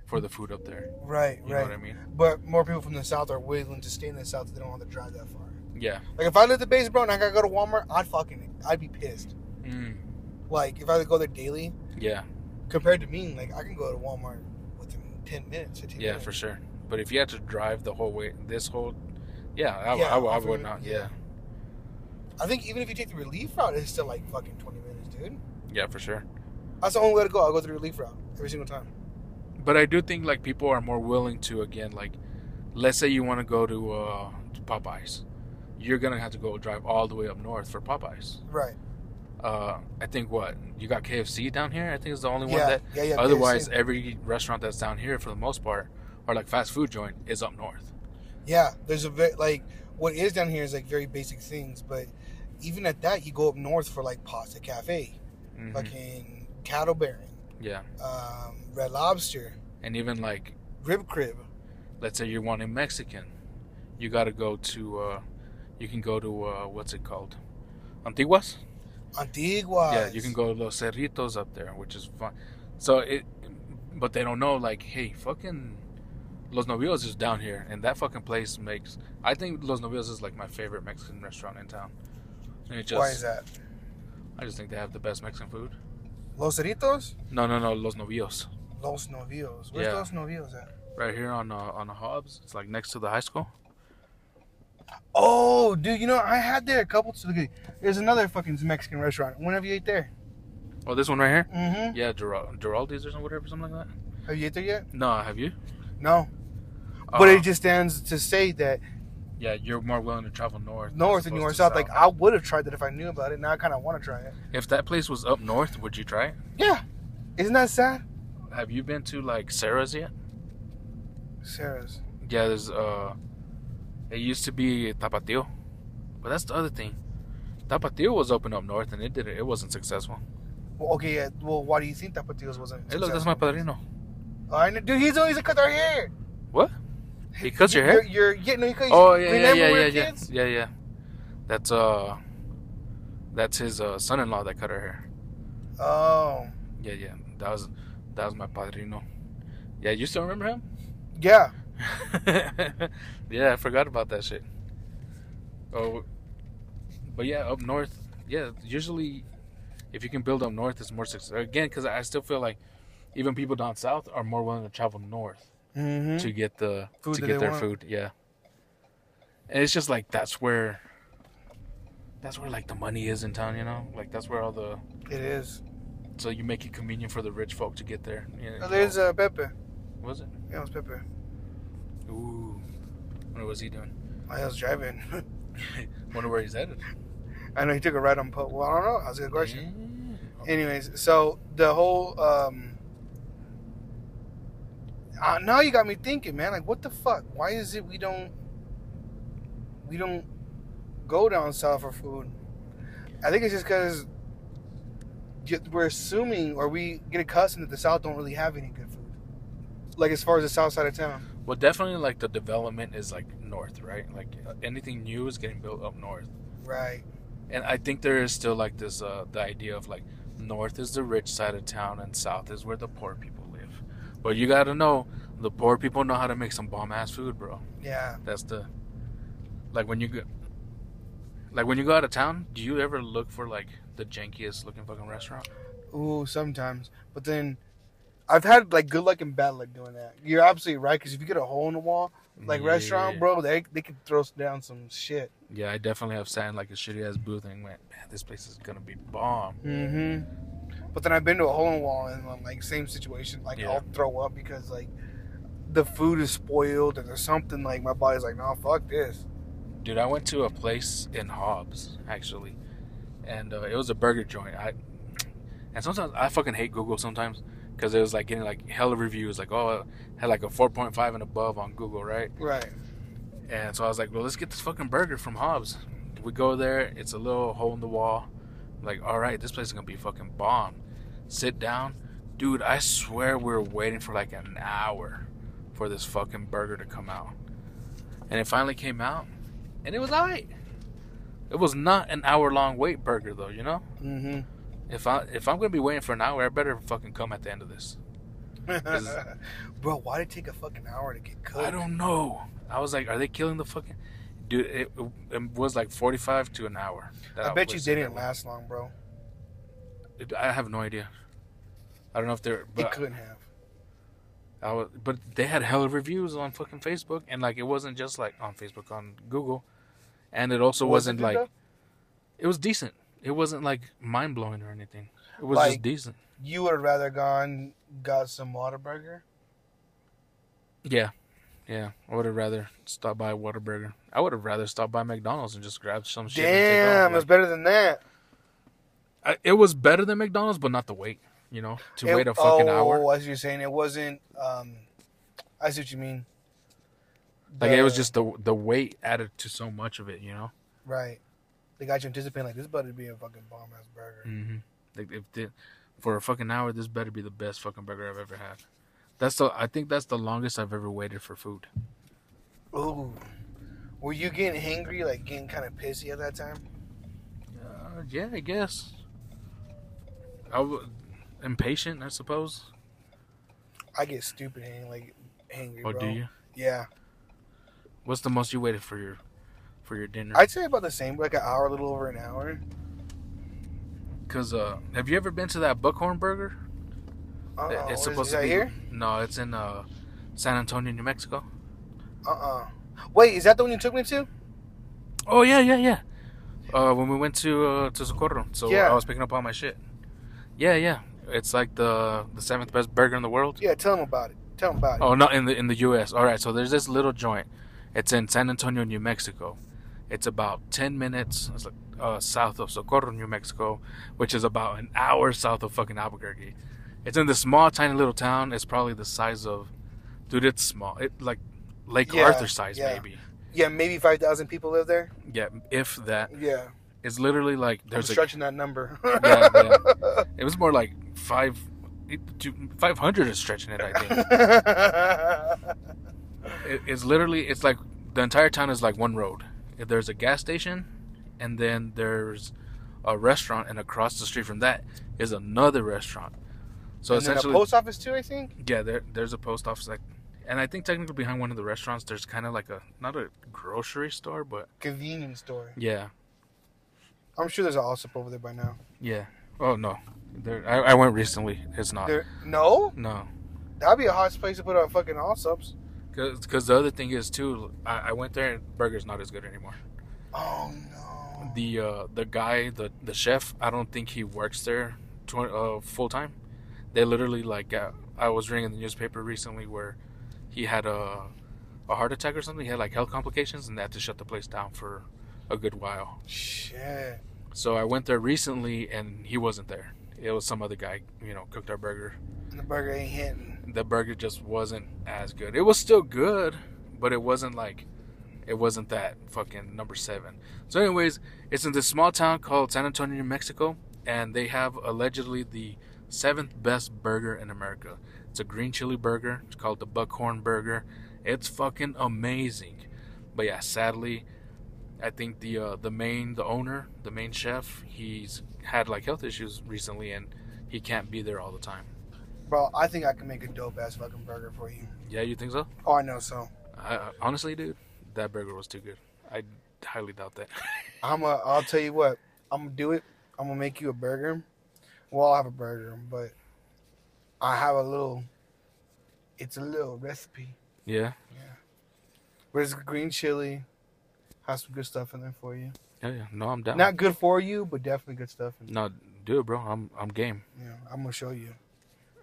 for the food up there. Right, You know right. what I mean? But more people from the south are willing to stay in the south. They don't want to drive that far. Yeah. Like if I lived the base, bro, and I gotta go to Walmart, I'd fucking, I'd be pissed. Mm. Like if I had to go there daily, Yeah. compared to me, like I can go to Walmart within ten minutes, fifteen Yeah, minutes. for sure. But if you had to drive the whole way, this whole, yeah, I, Yeah, I, I, of would not. yeah. Yeah. I think even if you take the relief route, it's still like fucking twenty minutes, dude. Yeah, for sure. That's the only way to go. I'll go through the relief route every single time. But I do think like people are more willing to again like, let's say you want to go to, uh, to Popeyes, you're gonna have to go drive all the way up north for Popeyes. Right. Uh, I think what you got KFC down here. I think is the only one that. yeah, yeah. Otherwise, KFC. every restaurant that's down here for the most part, or like fast food joint, is up north. yeah. There's a bit like what is down here is like very basic things, but even at that, you go up north for like Pasta Cafe, Mhm. fucking Cattle Baron, Yeah, um, Red Lobster, and even like Rib Crib. let's say you're wanting Mexican, you got to go to. Uh, you can go to uh, what's it called, Antiguas. Antigua. Yeah, you can go to Los Cerritos up there, which is fun. So it, but they don't know like, hey, fucking Los Novios is down here, and that fucking place makes. I think Los Novios is like my favorite Mexican restaurant in town. And it just, Why is that? I just think they have the best Mexican food. Los Cerritos? No, no, no, Los Novios, Los Novios. Where's Yeah. Los Novios at? right here on uh, on the Hobbs. It's like next to the high school. Oh, dude, you know, I had there a couple. Okay, there's another fucking Mexican restaurant. When have you ate there? Oh, this one right here. Mm-hmm. Yeah, Geral- Geraldi's or something, whatever, something like that. Have you ate there yet? No, have you? No. But Uh, it just stands to say that yeah, you're more willing to travel north. north and to south. Like I would have tried that if I knew about it. Now I kind of want to try it. if that place was up north, would you try it? Yeah. Isn't that sad? Have you been to like Sarah's yet? Sarah's. Yeah, there's uh, It used to be Tapatio, but that's the other thing. Tapatio was open up north, and it did it. It wasn't successful. Well, okay, yeah. Well, why do you think Tapatios wasn't? Hey, look, that's my padrino. I know, dude, he's always a cut our hair. What? He cuts your You're, hair? you're, yeah, no. Oh yeah, yeah, yeah, yeah, yeah, kids? yeah, yeah. That's uh, that's his uh, son-in-law that cut her hair. Oh, Yeah, yeah. That was that was my padrino. Yeah, you still remember him? yeah. yeah, I forgot about that shit. Oh, but yeah, up north, yeah. Usually, if you can build up north, it's more success. Again, because I still feel like even people down south are more willing to travel north Mm-hmm. to get the Food to get their want. food. Yeah, and it's just like that's where that's where like the money is in town. You know, like that's where all the It is. so you make it convenient for the rich folk to get there. You know, Oh, there's uh, Pepe. was it? Yeah, it was Pepe. Ooh, what was he doing. I was driving. wonder where he's headed. I know he took a ride on Po. Well, I don't know. That's a good question. Yeah. Anyways, so the whole um. Uh, now you got me thinking, man. Like, what the fuck? Why is it we don't we don't go down south for food? I think it's just because we're assuming or we get accustomed that the south don't really have any good food. Like as far as the south side of town. Well, definitely like the development is like north, right? Like anything new is getting built up north, Right. and I think there is still like this uh, the idea of like north is the rich side of town and south is where the poor people. But you got to know the poor people know how to make some bomb ass food, bro. Yeah. That's the like when you go like when you go out of town. Do you ever look for like the jankiest looking fucking restaurant? Ooh, sometimes. But then I've had like good luck and bad luck doing that. You're absolutely right because if you get a hole in the wall, like restaurant, bro, they they could throw down some shit. Yeah, I definitely have sat in like a shitty ass booth and went, man, this place is gonna be bomb. Mm-hmm. But then I've been to a hole in the wall and um, like same situation. Like Yeah. I'll throw up because like the food is spoiled and there's something like my body's like, no, fuck this. Dude, I went to a place in Hobbs actually, and uh, it was a burger joint. I and sometimes I fucking hate Google sometimes because it was like getting like hella reviews, like oh, had like a four point five and above on Google, right? Right. And so I was like, well, let's get this fucking burger from Hobbs. We go there, it's a little hole in the wall. I'm like, all right, this place is gonna be fucking bomb. Sit down, dude. I swear we were waiting for like an hour for this fucking burger to come out, and it finally came out, and it was alright. It was not an hour long wait burger though, you know. Mm-hmm. If I if I'm gonna be waiting for an hour, I better fucking come at the end of this. bro, why did it take a fucking hour to get cooked? I don't know. I was like, are they killing the fucking? Dude, it, it was like forty-five to an hour. I bet you didn't last long, bro. It- I have no idea. I don't know if they're. It But couldn't have. I was, but they had hell of reviews on fucking Facebook, and like it wasn't just like on Facebook on Google, and it also was wasn't good, like though? it was decent. It wasn't like mind blowing or anything. It was Like- just decent. You would have rather gone got some Whataburger. Yeah, yeah. I would have rather stopped by Whataburger. I would have rather stopped by McDonald's and just grabbed some shit. Damn, it's better than that. I, it was better than McDonald's, but not the wait. You know, to It- wait a fucking oh, hour. See what you're saying. It wasn't. Um, I see what you mean. Like it was just the the weight added to so much of it. You know. right. They got you anticipating like this better be a fucking bomb ass burger. Mm-hmm. Like if the, for a fucking hour, this better be the best fucking burger I've ever had. That's the. I think that's the longest I've ever waited for food. Ooh, were you getting hangry, like getting kind of pissy at that time? Uh, yeah, I guess. I was impatient, I suppose. I get stupid hang like hangry, Or bro. Oh, do you? Yeah, What's the most you waited for your for your dinner? I'd say about the same, like an hour, a little over an hour. Cause uh, have you ever been to that Buckhorn Burger? Uh, uh it's supposed is to be here? No, it's in uh, San Antonio, New Mexico. Uh, uh Wait, is that the one you took me to? Oh yeah, yeah, yeah. Uh, when we went to uh, to Socorro, so Yeah. I was picking up all my shit. Yeah, yeah. It's like the the seventh best burger in the world. Yeah, tell them about it. Tell them about it. Oh, not in the in the U.S. All right, so there's this little joint. It's in San Antonio, New Mexico. It's about ten minutes uh, south of Socorro, New Mexico, which is about an hour south of fucking Albuquerque. It's in this small, tiny little town. It's probably the size of, dude. It's small. It like Lake Yeah, Arthur size, yeah. maybe. Yeah, maybe five thousand people live there. Yeah, if that. Yeah, It's literally like I'm there's a stretching that number. Yeah, yeah. it was more like five. Five hundred is stretching it. I think it, it's literally it's like the entire town is like one road. If There's a gas station, and then there's a restaurant, and across the street from that is another restaurant. So and then a essentially, post office too, I think. yeah, there there's a post office like, and I think technically behind one of the restaurants there's kind of like a not a grocery store, but Convenience store. yeah, I'm sure there's an Allsup over there by now. yeah. Oh no, there I, I went recently. It's not. There, no, No. that'd be a hot place to put on fucking Allsups. Because the other thing is too, I, I went there and burger's not as good anymore. Oh no. The uh, the guy, the the chef, I don't think he works there tw- uh, full time. They literally like uh, I was reading in the newspaper recently where he had a a heart attack or something. He had like health complications and they had to shut the place down for a good while. Shit. So I went there recently and he wasn't there. It was some other guy, you know, cooked our burger. The burger ain't hitting. the burger just wasn't as good. It was still good, but it wasn't like it wasn't that fucking number seven. So, anyways, it's in this small town called San Antonio, New Mexico, and they have allegedly the seventh best burger in America. It's a green chili burger. It's called the Buckhorn Burger. It's fucking amazing. But yeah, sadly, I think the uh, the main the owner, the main chef, he's had like health issues recently, and he can't be there all the time. Bro, I think I can make a dope ass fucking burger for you. Yeah, you think so? Oh, I know so. I, honestly, dude, that burger was too good. I highly doubt that. I'm a, I'll tell you what. I'm gonna do it. I'm gonna make you a burger. Well, I'll have a burger, but I have a little. It's a little recipe. yeah, But it's green chili. Has some good stuff in there for you. yeah, yeah. No, I'm down. Not good for you, but definitely good stuff. In no, do it, bro. I'm I'm game. Yeah, I'm gonna show you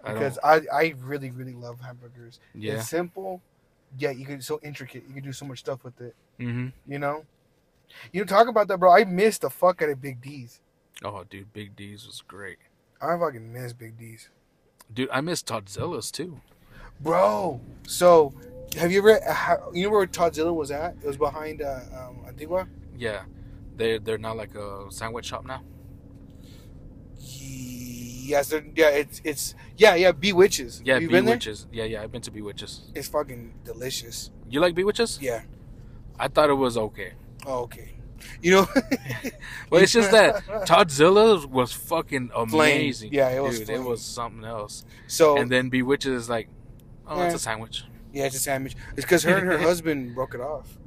because I, I really really love hamburgers. yeah. It's simple, yet you can so intricate. You can do so much stuff with it. Mm-hmm. You know. You talk about that, bro. I missed the fuck out of Big D's. Oh, dude, Big D's was great. I fucking miss Big D's, Dude, I miss Toddzilla's too. bro. So, have you ever? ha- You know where Toddzilla was at? It was behind uh, um, Antigua. Yeah, they they're not like a sandwich shop now. Yes, they're- yeah. It's it's yeah yeah. Bewitches. Yeah, Have you been there? Bewitches. Yeah, yeah. I've been to Bewitches. It's fucking delicious. You like Bewitches? Yeah. I thought it was okay. Oh, okay. You know. Well, it's just that Toddzilla was fucking amazing. Yeah, it was Dude, flame. it was something else. So And then Bewitches is like, oh, it's a sandwich. Yeah, it's a sandwich. It's because her and her husband broke it off.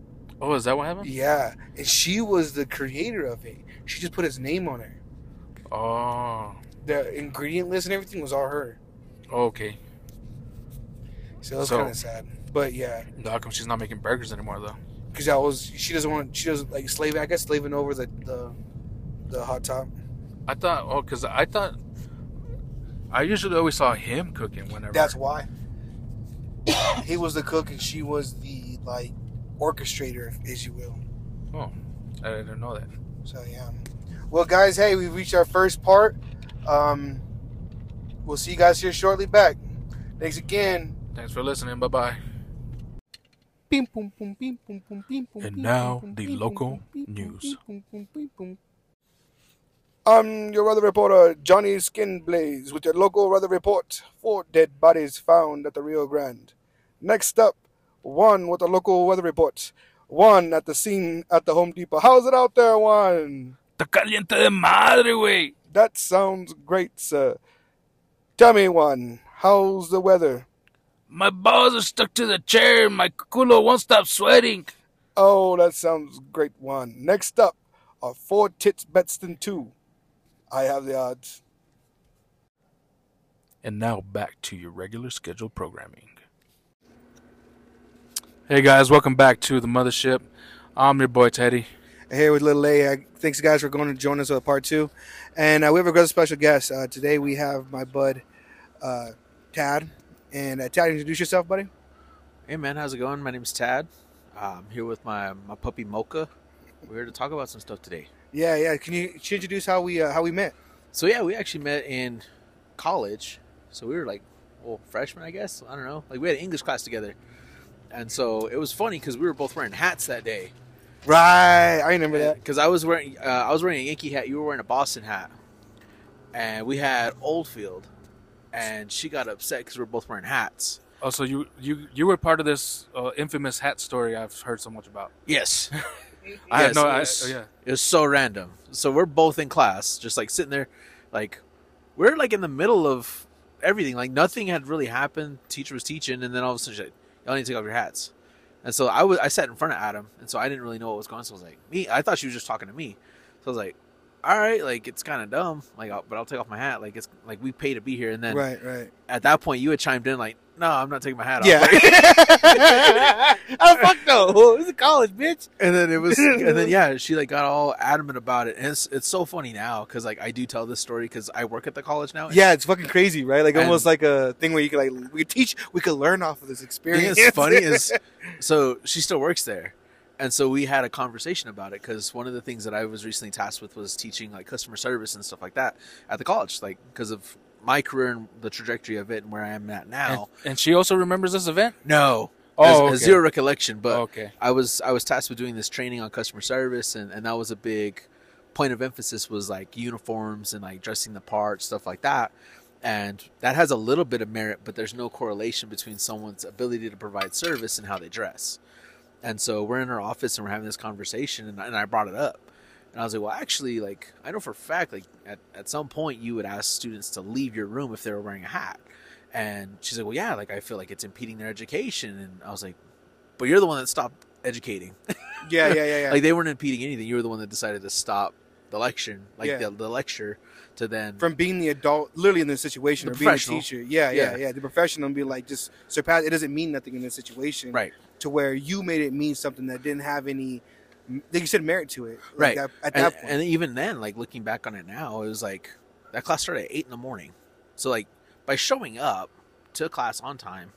Oh, is that what happened? Yeah, and she was the creator of it. She just put his name on it. Oh, The ingredient list and everything was all her. okay. So it was So- kind of sad. But yeah, How come she's not making burgers anymore though? because that was she doesn't want she doesn't like slave. I guess slaving over the the, the hot top. I thought, oh, because I thought, I usually always saw him cooking whenever. That's why. he was the cook and she was the like orchestrator, as you will. oh, I didn't know that. So yeah. Well, guys, hey, we've reached our first part. Um, we'll see you guys here shortly. Back. Thanks again. Thanks for listening. Bye bye. And now, the local news. I'm your weather reporter, Johnny Skinblaze, with your local weather report. Four dead bodies found at the Rio Grande. Next up, one with a local weather report. One at the scene at the Home Depot. How's it out there, one? Está caliente de madre, güey. That sounds great, sir. Tell me, one, how's the weather? My balls are stuck to the chair. My culo won't stop sweating. Oh, that sounds great, one. Next up, are four tits Betston 2. I have the odds. And now back to your regular scheduled programming. Hey guys, welcome back to the mothership. I'm your boy Teddy. here with Little A. Uh, thanks, guys, for going to join us for part two. And uh, we have a great special guest. Uh, today we have my bud, uh, Tad. And uh, Tad, introduce yourself, buddy. Hey man, how's it going? My name's Tad. Uh, I'm here with my, my puppy Mocha. We're here to talk about some stuff today. Yeah, yeah. Can you, can you introduce how we uh, how we met? So yeah, we actually met in college. So we were like, well, freshmen, I guess. I don't know. Like we had English class together, and so it was funny because we were both wearing hats that day. Right, I remember that. Because I was wearing, uh, I was wearing a Yankee hat. You were wearing a Boston hat, and we had Oldfield, and she got upset because we were both wearing hats. Oh, so you you you were part of this uh, infamous hat story I've heard so much about. Yes, I Yes, had no. it I, was- oh, yeah. it was so random. So we're both in class, just like sitting there, like we're like in the middle of everything. Like nothing had really happened. Teacher was teaching, and then all of a sudden, she's like, y'all need to take off your hats. And so I was, I sat in front of Adam, and so I didn't really know what was going on. So I was like, me, I thought she was just talking to me. So I was like, all right, like it's kind of dumb, like, I'll, but I'll take off my hat. Like it's like we pay to be here. And then Right, right. at that point, you had chimed in like, no, I'm not taking my hat off. Yeah. oh fuck no! This is college, bitch. And then it was, and then yeah, she like got all adamant about it, and it's it's so funny now because like I do tell this story because I work at the college now. Yeah, it's fucking crazy, right? Like almost like a thing where you could like we could teach, we could learn off of this experience. that's funny is, so she still works there, and so we had a conversation about it because one of the things that I was recently tasked with was teaching like customer service and stuff like that at the college, like because of my career and the trajectory of it and where I am at now. and she also remembers this event. No, Oh, okay. zero recollection, but oh, okay. I was I was tasked with doing this training on customer service, and, and that was a big point of emphasis was like uniforms and like dressing the part, stuff like that. And that has a little bit of merit, but there's no correlation between someone's ability to provide service and how they dress. And so we're in our office and we're having this conversation, and, and I brought it up, and I was like, well, actually, like I know for a fact, like at, at some point you would ask students to leave your room if they were wearing a hat. And she's like, well, yeah, like I feel like it's impeding their education. And I was like, but you're the one that stopped educating. yeah, yeah, yeah, yeah. like they weren't impeding anything. You were the one that decided to stop the lecture, like Yeah. the, the lecture, to then From being the adult, literally in this situation, The or being a teacher. Yeah, yeah, Yeah. yeah, The professional and be like, just surpass. It doesn't mean nothing in this situation, right, To where you made it mean something that didn't have any, like you said, merit to it. Like Right. that- at and, that point, and even then, like looking back on it now, it was like that class started at eight in the morning. So like by showing up to class on time,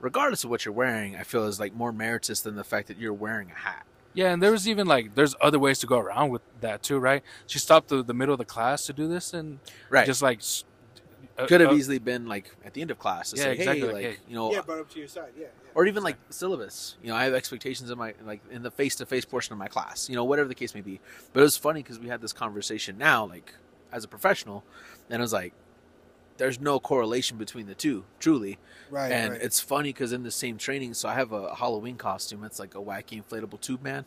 regardless of what you're wearing, I feel is like more meritorious than the fact that you're wearing a hat. Yeah, and there was even like there's other ways to go around with that too, right? She stopped the, the middle of the class to do this, and Right. just like uh, could have uh, easily been like at the end of class to Yeah, say, exactly, hey, like, like hey. you know, yeah, brought up to your side. Yeah, yeah. or even like syllabus. You know, I have expectations in my like in the face to face portion of my class. You know, whatever the case may be. But it was funny because we had this conversation now, like as a professional, and I was like, there's no correlation between the two, truly. right, and right. it's funny because in the same training, so I have a Halloween costume. It's like a wacky inflatable tube man,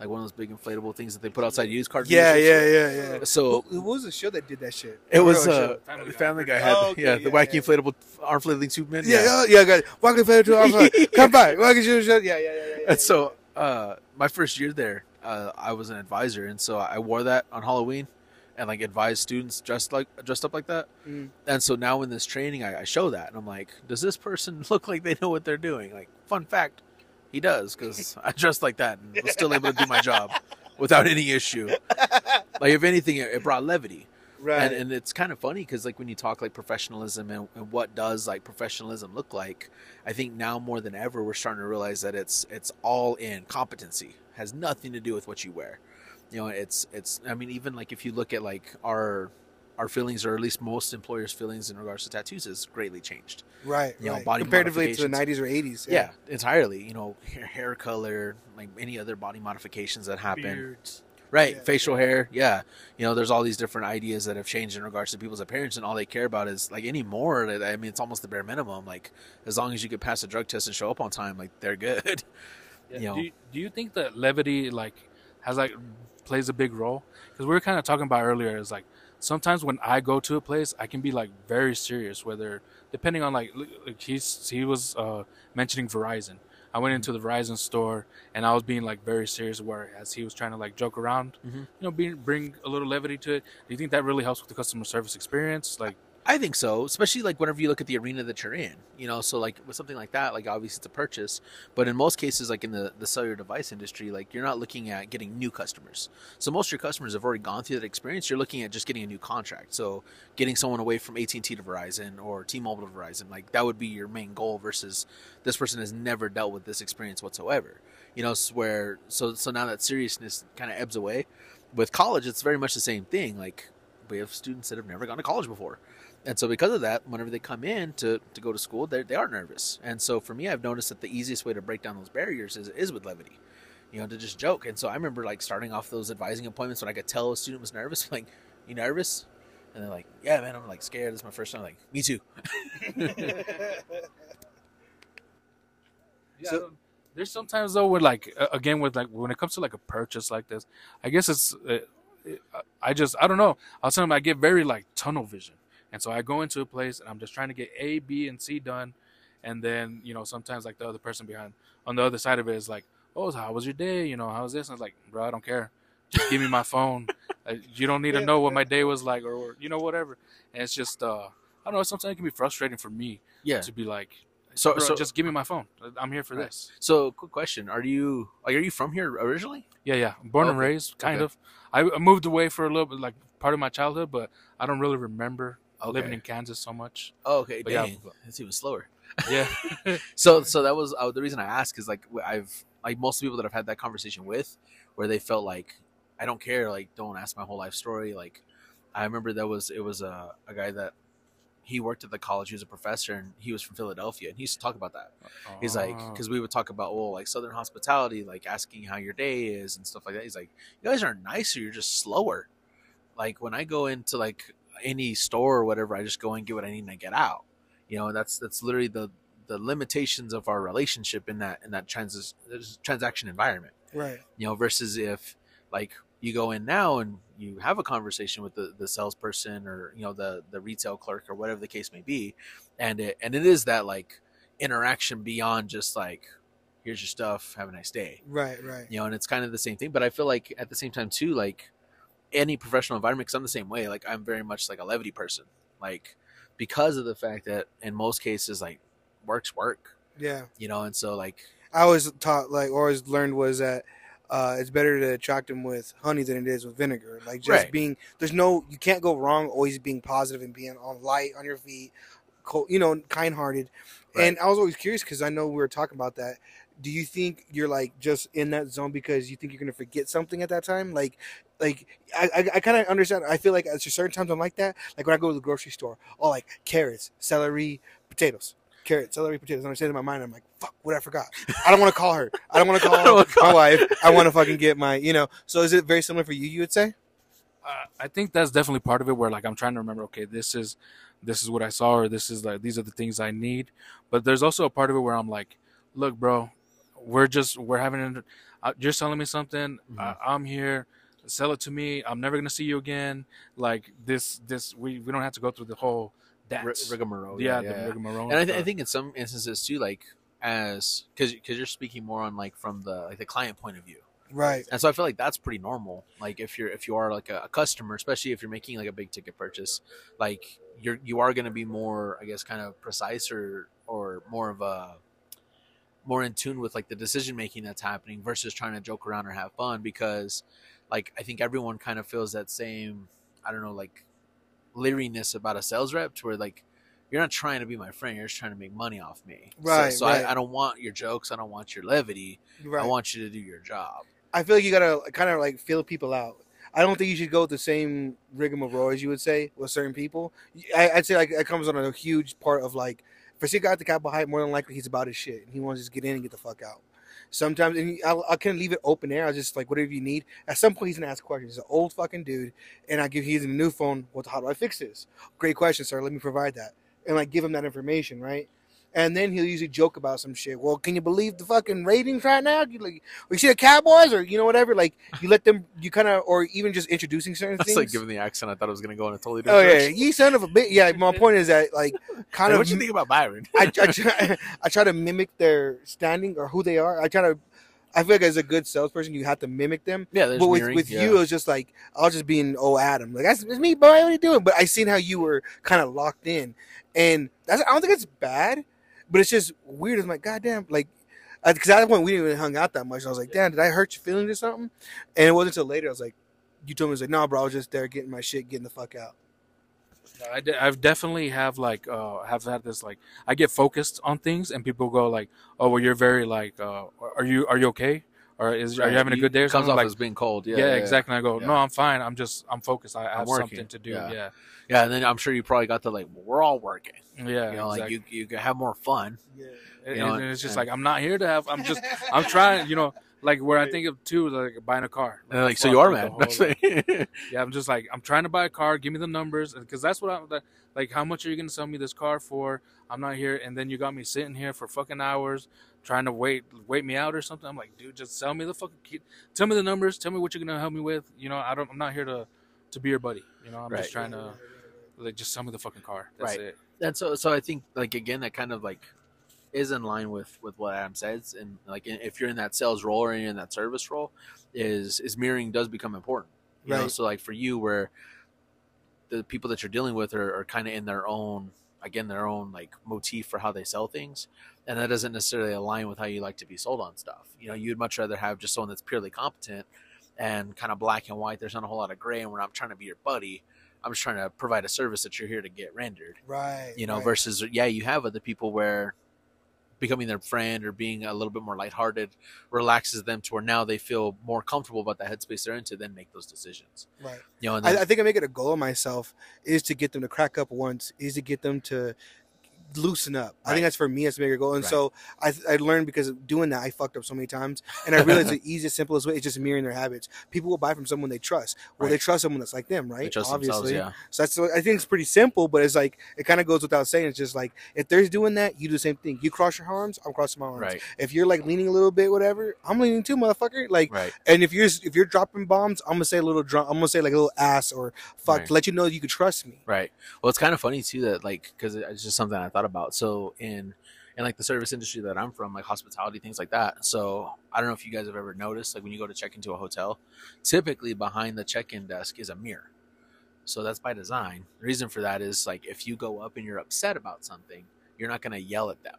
like one of those big inflatable things that they put outside used car. yeah, yeah, yeah, yeah. So Who, who was the show that did that shit? it was Real uh. Family Family, Guy. Guy had Oh, okay, yeah the wacky yeah. inflatable arm flailing tube man. Yeah, yeah, yeah, guys. Welcome to to our Come by. Welcome to show. Yeah, yeah, yeah, yeah. yeah And so, uh, my first year there, uh, I was an advisor, and so I wore that on Halloween, and like advise students dressed like dressed up like that. Mm. And so now in this training, I, I show that, and I'm like, does this person look like they know what they're doing? Like, fun fact, he does because I dressed like that and was still able to do my job without any issue. Like, if anything, it, it brought levity. right. And, and it's kind of funny because like when you talk like professionalism and, and what does like professionalism look like, I think now more than ever we're starting to realize that it's it's all in competency has nothing to do with what you wear. You know, it's it's I mean even like if you look at like our our feelings or at least most employers' feelings in regards to tattoos has greatly changed. right, you know, right. body comparatively to the '90s or '80s. Yeah, entirely. You know, hair, hair color, like any other body modifications that happen. beards. Right, Yeah. facial hair. Yeah, you know, there's all these different ideas that have changed in regards to people's appearance, and all they care about is like anymore. I mean, it's almost the bare minimum. Like, as long as you could pass a drug test and show up on time, like they're good. Yeah. You know. Do, you, do you think that levity like has like plays a big role? Because we were kind of talking about earlier. Is like sometimes when I go to a place, I can be like very serious. Whether depending on like, li- like he's he was uh, mentioning Verizon. I went into the Verizon store and I was being like very serious. Whereas he was trying to like joke around, Mhm. you know, being bring a little levity to it. Do you think that really helps with the customer service experience? Like, I think so, especially like whenever you look at the arena that you're in. You know, so like with something like that, like obviously it's a purchase, but in most cases, like in the the cellular device industry, like you're not looking at getting new customers. So most of your customers have already gone through that experience. You're looking at just getting a new contract. So getting someone away from AT and T to Verizon or T-Mobile to Verizon, like that would be your main goal. Versus this person has never dealt with this experience whatsoever. You know, where so so now that seriousness kind of ebbs away. With college, it's very much the same thing. Like we have students that have never gone to college before And so because of that, whenever they come in to, to go to school, they are nervous. And so for me, I've noticed that the easiest way to break down those barriers is is with levity. You know, to just joke. And so I remember like starting off those advising appointments when I could tell a student was nervous, like, "You nervous?" And they're like, "Yeah, man, I'm like scared. This is my first time." I'm like, "Me too." Yeah, So- there's sometimes though where like again with like when it comes to like a purchase like this, I guess it's uh, I just I don't know. I'll tell them I get very like tunnel vision, and so I go into a place and I'm just trying to get A, B, and C done, and then you know sometimes like the other person behind on the other side of it is like, oh, how was your day? You know, how was this? And I was like, bro, I don't care. Just give me my phone. You don't need to know what my day was like or, or you know whatever. And it's just uh I don't know. Sometimes it can be frustrating for me Yeah. to be like, So, so just give me my phone. I'm here for Right. this. So, quick question: Are you like are you from here originally? Yeah, yeah. Born and raised, kind Okay. of. I, I moved away for a little bit, like part of my childhood, but I don't really remember living in Kansas so much. Oh, okay, But yeah. it's even slower. Yeah, So, so that was uh, the reason I asked is like I've like most people that I've had that conversation with, where they felt like I don't care, like don't ask my whole life story. Like I remember that was it was a, a guy that he worked at the college. He was a professor, and he was from Philadelphia, and he used to talk about that. He's like, Oh. because we would talk about, well, like Southern hospitality, like asking how your day is and stuff like that. He's like, you guys aren't nicer, you're just slower. Like when I go into like any store or whatever, I just go and get what I need and I get out. You know, that's that's literally the the limitations of our relationship in that in that trans- transaction environment. Right. You know, versus if like you go in now and you have a conversation with the, the salesperson or you know the the retail clerk or whatever the case may be, and it and it is that like interaction beyond just like here's your stuff, have a nice day Right. Right. you know and it's kind of the same thing but i feel like at the same time too like any professional environment because i'm the same way like i'm very much like a levity person like because of the fact that in most cases like work's work Yeah. you know and so like I always taught, like, always learned was that uh, it's better to attract them with honey than it is with vinegar. Like, just Right. being, there's no, you can't go wrong always being positive and being on light on your feet, cold, you know, kind hearted. Right. And I was always curious because I know we were talking about that. Do you think you're like just in that zone because you think you're gonna forget something at that time? Like, like I, I, I kind of understand. I feel like at certain times I'm like that. Like when I go to the grocery store, all like carrots, celery, potatoes, carrots, celery, potatoes. And I'm saying in my mind, I'm like, fuck, what I forgot. I don't want to call her. I don't want to call my wife. I want to fucking get my, you know. So is it very similar for you? You would say? uh, I think that's definitely part of it. Where like I'm trying to remember, okay, this is this is what I saw, or this is like these are the things I need. But there's also a part of it where I'm like, look, bro, we're just we're having an, uh, you're selling me something. Uh, I'm here. Sell it to me. I'm never gonna see you again. Like this, this we, we don't have to go through the whole rig- dance. rigmarole yeah, yeah, the yeah. rigmarole. and I, th- I think in some instances too like as because because you're speaking more on like from the like the client point of view Right. and so i feel like that's pretty normal like if you're if you are like a, a customer especially if you're making like a big ticket purchase like you're you are going to be more i guess kind of precise or or more of a more in tune with like the decision making that's happening versus trying to joke around or have fun because like i think everyone kind of feels that same i don't know like leeriness about a sales rep to where like you're not trying to be my friend you're just trying to make money off me Right, so, right. I, I don't want your jokes i don't want your levity Right. i want you to do your job I feel like you gotta kind of like feel people out. I don't think you should go with the same rigmarole as you would say with certain people. I, I'd say like that comes on a huge part of like if I see a guy at the Capitol Height, more than likely he's about his shit and he wants to just get in and get the fuck out. Sometimes and I, I can leave it open air. I was just like whatever you need. At some point he's gonna ask questions. He's an old fucking dude, and I give he's a new phone. What? How do I fix this? Great question, sir. Let me provide that and like give him that information, right? And then he'll usually joke about some shit. Well, can you believe the fucking ratings right now? You like, we see the Cowboys, or you know whatever. Like you let them, you kind of, or even just introducing certain that's things. like given the accent i thought it was going to go in a totally different. oh yeah, direction. you son of a bitch. Yeah, my point is that like kind Hey, of. what do you think about byron I, I, try, I try to mimic their standing or who they are. I try to. I feel like as a good salesperson, you have to mimic them. yeah there's but with, mirroring, with yeah. you, it was just like I was just being oh Adam, like that's it's me, boy. What are you doing? But I seen how you were kind of locked in, and that's I don't think it's bad, but it's just weird. I'm like, goddamn, like because at that point we didn't even hung out that much. I was like, damn, did I hurt your feelings or something? And it wasn't until later I was like, you told me I was like, no, bro, I was just there getting my shit, getting the fuck out. I de- I've definitely have like uh have had this like I get focused on things and people go like oh well you're very like uh are you are you okay or is are you having a good day or Comes something? off Like, as being cold. Yeah, yeah, exactly. And I go, Yeah. no, I'm fine. I'm just I'm focused. I, I have working. something to do. Yeah. Yeah, Yeah, and then I'm sure you probably got the like, well, we're all working. yeah. you know, like you you can have more fun. Yeah. And- know, and it's just and- like I'm not here to have. I'm just I'm trying. You know, like where I think of too, like buying a car. And they're like, so you are, the man. whole, like- like- Yeah, I'm just like I'm trying to buy a car. Give me the numbers because that's what I'm that- like. How much are you gonna sell me this car for? I'm not here, and then you got me sitting here for fucking hours trying to wait wait me out or something. I'm like, dude, just sell me the fucking. Key. Tell me the numbers. Tell me what you're gonna help me with. You know, I don't. I'm not here to to be your buddy. You know, I'm Right. just trying to like just sell me the fucking car. That's Right. it. and so so I think like again that kind of like is in line with with what Adam says and like if you're in that sales role or you're in that service role is is mirroring does become important you know Right. so like for you where the people that you're dealing with are, are kind of in their own again their own like motif for how they sell things and that doesn't necessarily align with how you like to be sold on stuff you know you'd much rather have just someone that's purely competent and kind of black and white there's not a whole lot of gray and we're not trying to be your buddy i'm just trying to provide a service that you're here to get rendered Right. you know right. versus yeah you have other people where becoming their friend or being a little bit more lighthearted relaxes them to where now they feel more comfortable about the headspace they're into then make those decisions Right. you know and then, I, I think I make it a goal of myself is to get them to crack up once, is to get them to loosen up. I think that's for me as a bigger goal. And Right. so I, I learned because of doing that, I fucked up so many times. And I realized the easiest, simplest way is just mirroring their habits. People will buy from someone they trust. Well, they trust someone that's like them, right? they trust Obviously. themselves So that's I think it's pretty simple, but it's like it kind of goes without saying. It's just like if they're doing that, you do the same thing. You cross your arms, I'm crossing my arms. right If you're like leaning a little bit, whatever, I'm leaning too, motherfucker. Like, right and if you're if you're dropping bombs, I'm gonna say a little drum. I'm gonna say like a little ass or fuck Right. to let you know you could trust me. right well it's kind of funny too that like because it's just something i thought about. So in in like the service industry that i'm from like hospitality things like that. So i don't know if you guys have ever noticed like when you go to check into a hotel typically behind the check-in desk is a mirror. So that's by design. The reason for that is like if you go up and you're upset about something you're not going to yell at them.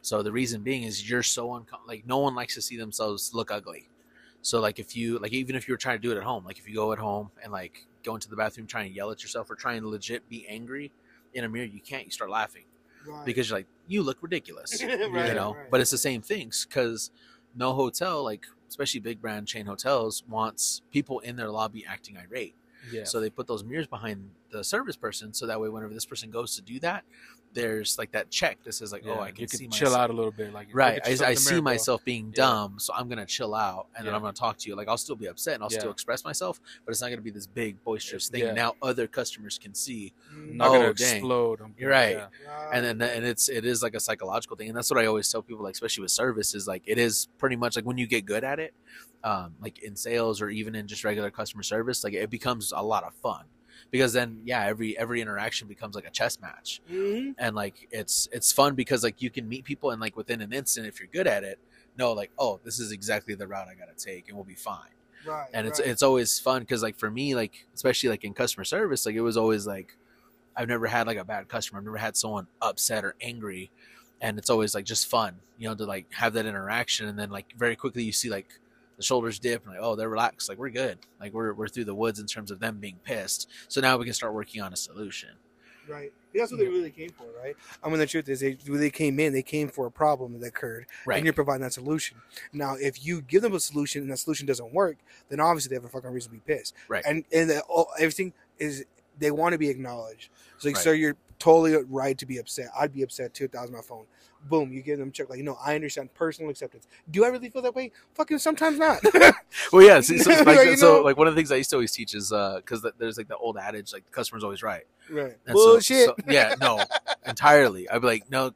So the reason being is you're so uncom- like no one likes to see themselves look ugly. So like if you like even if you were trying to do it at home like if you go at home and like go into the bathroom trying to yell at yourself or trying to legit be angry in a mirror you can't. You start laughing because you're like you look ridiculous Right, you know right. but it's the same things because no hotel like especially big brand chain hotels wants people in their lobby acting irate Yeah. so they put those mirrors behind the service person so that way whenever this person goes to do that there's like that check that says like yeah, oh i can you see can chill myself. out a little bit. Like Right, I, I see mirror, myself being Yeah. dumb, so I'm gonna chill out and then I'm gonna talk to you. Like I'll still be upset and I'll still express myself, but it's not gonna be this big boisterous thing. Yeah. Now other customers can see, not Oh, gonna dang. explode. I'm- You're right. yeah. and then and it's it is like a psychological thing, and that's what I always tell people, like especially with service, is like it is pretty much like when you get good at it, um, like in sales or even in just regular customer service, like it becomes a lot of fun because then yeah, every every interaction becomes like a chess match. Mhm. and like it's it's fun because like you can meet people and like within an instant if you're good at it know like oh this is exactly the route i gotta take and we'll be fine Right. and it's right. it's always fun because like for me like especially like in customer service like it was always like i've never had like a bad customer i've never had someone upset or angry and it's always like just fun you know to like have that interaction and then like very quickly you see like the shoulders dip and like oh they're relaxed like we're good like we're, we're through the woods in terms of them being pissed so now we can start working on a solution Right. That's what they really came for, right? I mean, the truth is, they they came in, they came for a problem that occurred, right and you're providing that solution. Now, if you give them a solution and that solution doesn't work, then obviously they have a fucking reason to be pissed. Right. And and the, all, everything is they want to be acknowledged. So, like, Right. sir, you're totally right to be upset. I'd be upset too if that was my phone. Boom, you give them a check. Like, you know, I understand personal acceptance. Do I really feel that way? Fucking sometimes not. Well, yeah. See, so, like, Like, so, like one of the things I used to always teach is uh, because there's like the old adage, like the customer's always right. right. And Bullshit. so- yeah, no, entirely. I'd be like, no,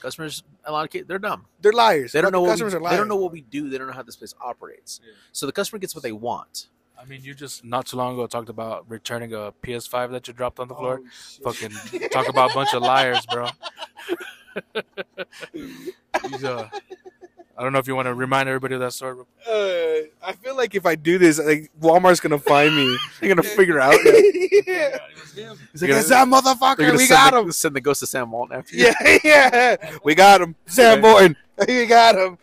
customers. A lot of kids, they're dumb. They're liars. They don't know what we, customers are liars. they don't know what we do. They don't know how this place operates. Yeah. So the customer gets what they want. I mean, you just not too long ago talked about returning a PS5 that you dropped on the floor. Oh. Fucking talk about a bunch of liars, bro. He's, uh, I don't know if you want to remind everybody of that story. Uh, I feel like if I do this, like Walmart's gonna find me. They're gonna figure out. yeah. You're He's like, "It's that motherfucker. We got the, him." Send the ghost of Sam Walton after you. Yeah, yeah. We got him, Sam Right. Morton. We got him.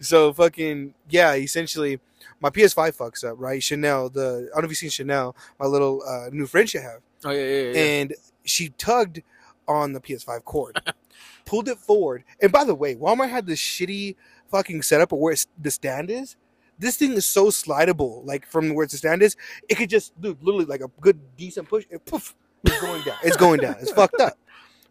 So fucking yeah. Essentially, my PS5 fucks up. Right, Chanel. The I don't know if you've seen Chanel, my little uh, new friend she have, Oh yeah, yeah, yeah. and she tugged on the PS5 cord, pulled it forward. And by the way, Walmart had this shitty fucking setup of where it's, the stand is. this thing is so slidable. Like from where the stand is, it could just dude, literally like a good decent push. And poof, it's going down. It's going down. It's fucked up.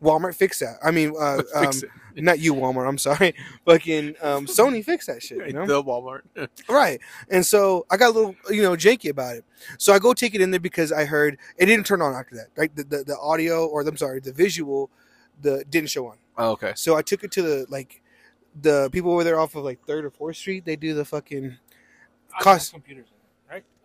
Walmart fixed that. I mean, uh, um, Fix it. Not you, Walmart. I'm sorry. Fucking um, Sony fixed that shit. You know? The Walmart. Right. And so I got a little, you know, janky about it. So I go take it in there because I heard it didn't turn on after that. Right. The the, the audio or I'm sorry, the visual, the didn't show on. Oh, okay. So I took it to the like the people over there off of like third or fourth street. They do the fucking Cost- computers, right?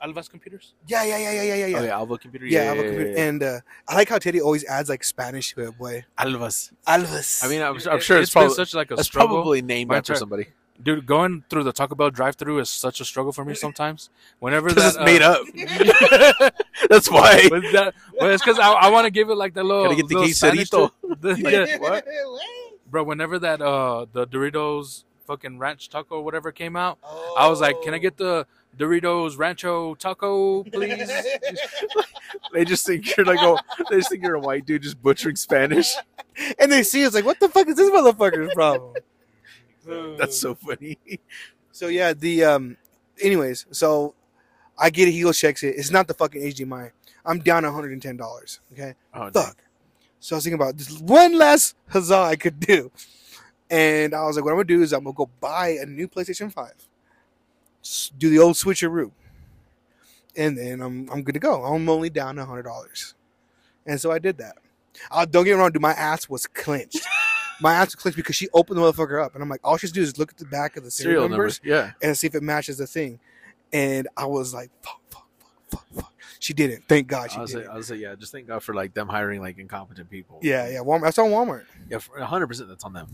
Alvas computers. yeah yeah yeah yeah yeah yeah yeah. Oh, yeah, Alva computer. Yeah, I have a computer. and uh, I like how Teddy always adds like Spanish to it, boy. Alvas. Alves. I mean, I'm, I'm sure it's, been probably such like a it's struggle. probably named My after turn. somebody Dude, going through the Taco Bell drive-through is such a struggle for me sometimes. Whenever because that it's made uh, up. That's why. But that, well, it's because I, I want to give it like that little. Gotta get the little Spanish to- the- yeah, what? bro. Whenever that uh the Doritos fucking ranch taco or whatever came out, I was like, can I get the Doritos Rancho Taco, please? They just think you're like oh, they just think you're a white dude just butchering Spanish. and they see it's like, what the fuck is this motherfucker's problem? That's so funny. So yeah, the um. Anyways, so I get it. He goes checks it. It's not the fucking HDMI. I'm down 110 dollars. Okay, Oh, fuck. So I was thinking about this one last huzzah I could do, and I was like, what I'm gonna do is I'm gonna go buy a new PlayStation Five, S- do the old switcheroo, and then I'm I'm good to go. I'm only down hundred dollars, and so I did that. Uh, don't get me wrong, dude. My ass was clenched. my ass was clenched because she opened the motherfucker up, and I'm like, all she has to do is look at the back of the serial, Serial numbers numbers. Yeah. and see if it matches the thing. And I was like, fuck, fuck, fuck, fuck, fuck. She didn't. Thank God she I was didn't. like, I was like, yeah, just thank God for like them hiring like incompetent people. yeah, yeah. Walmart. That's on Walmart. yeah, hundred percent. That's on them.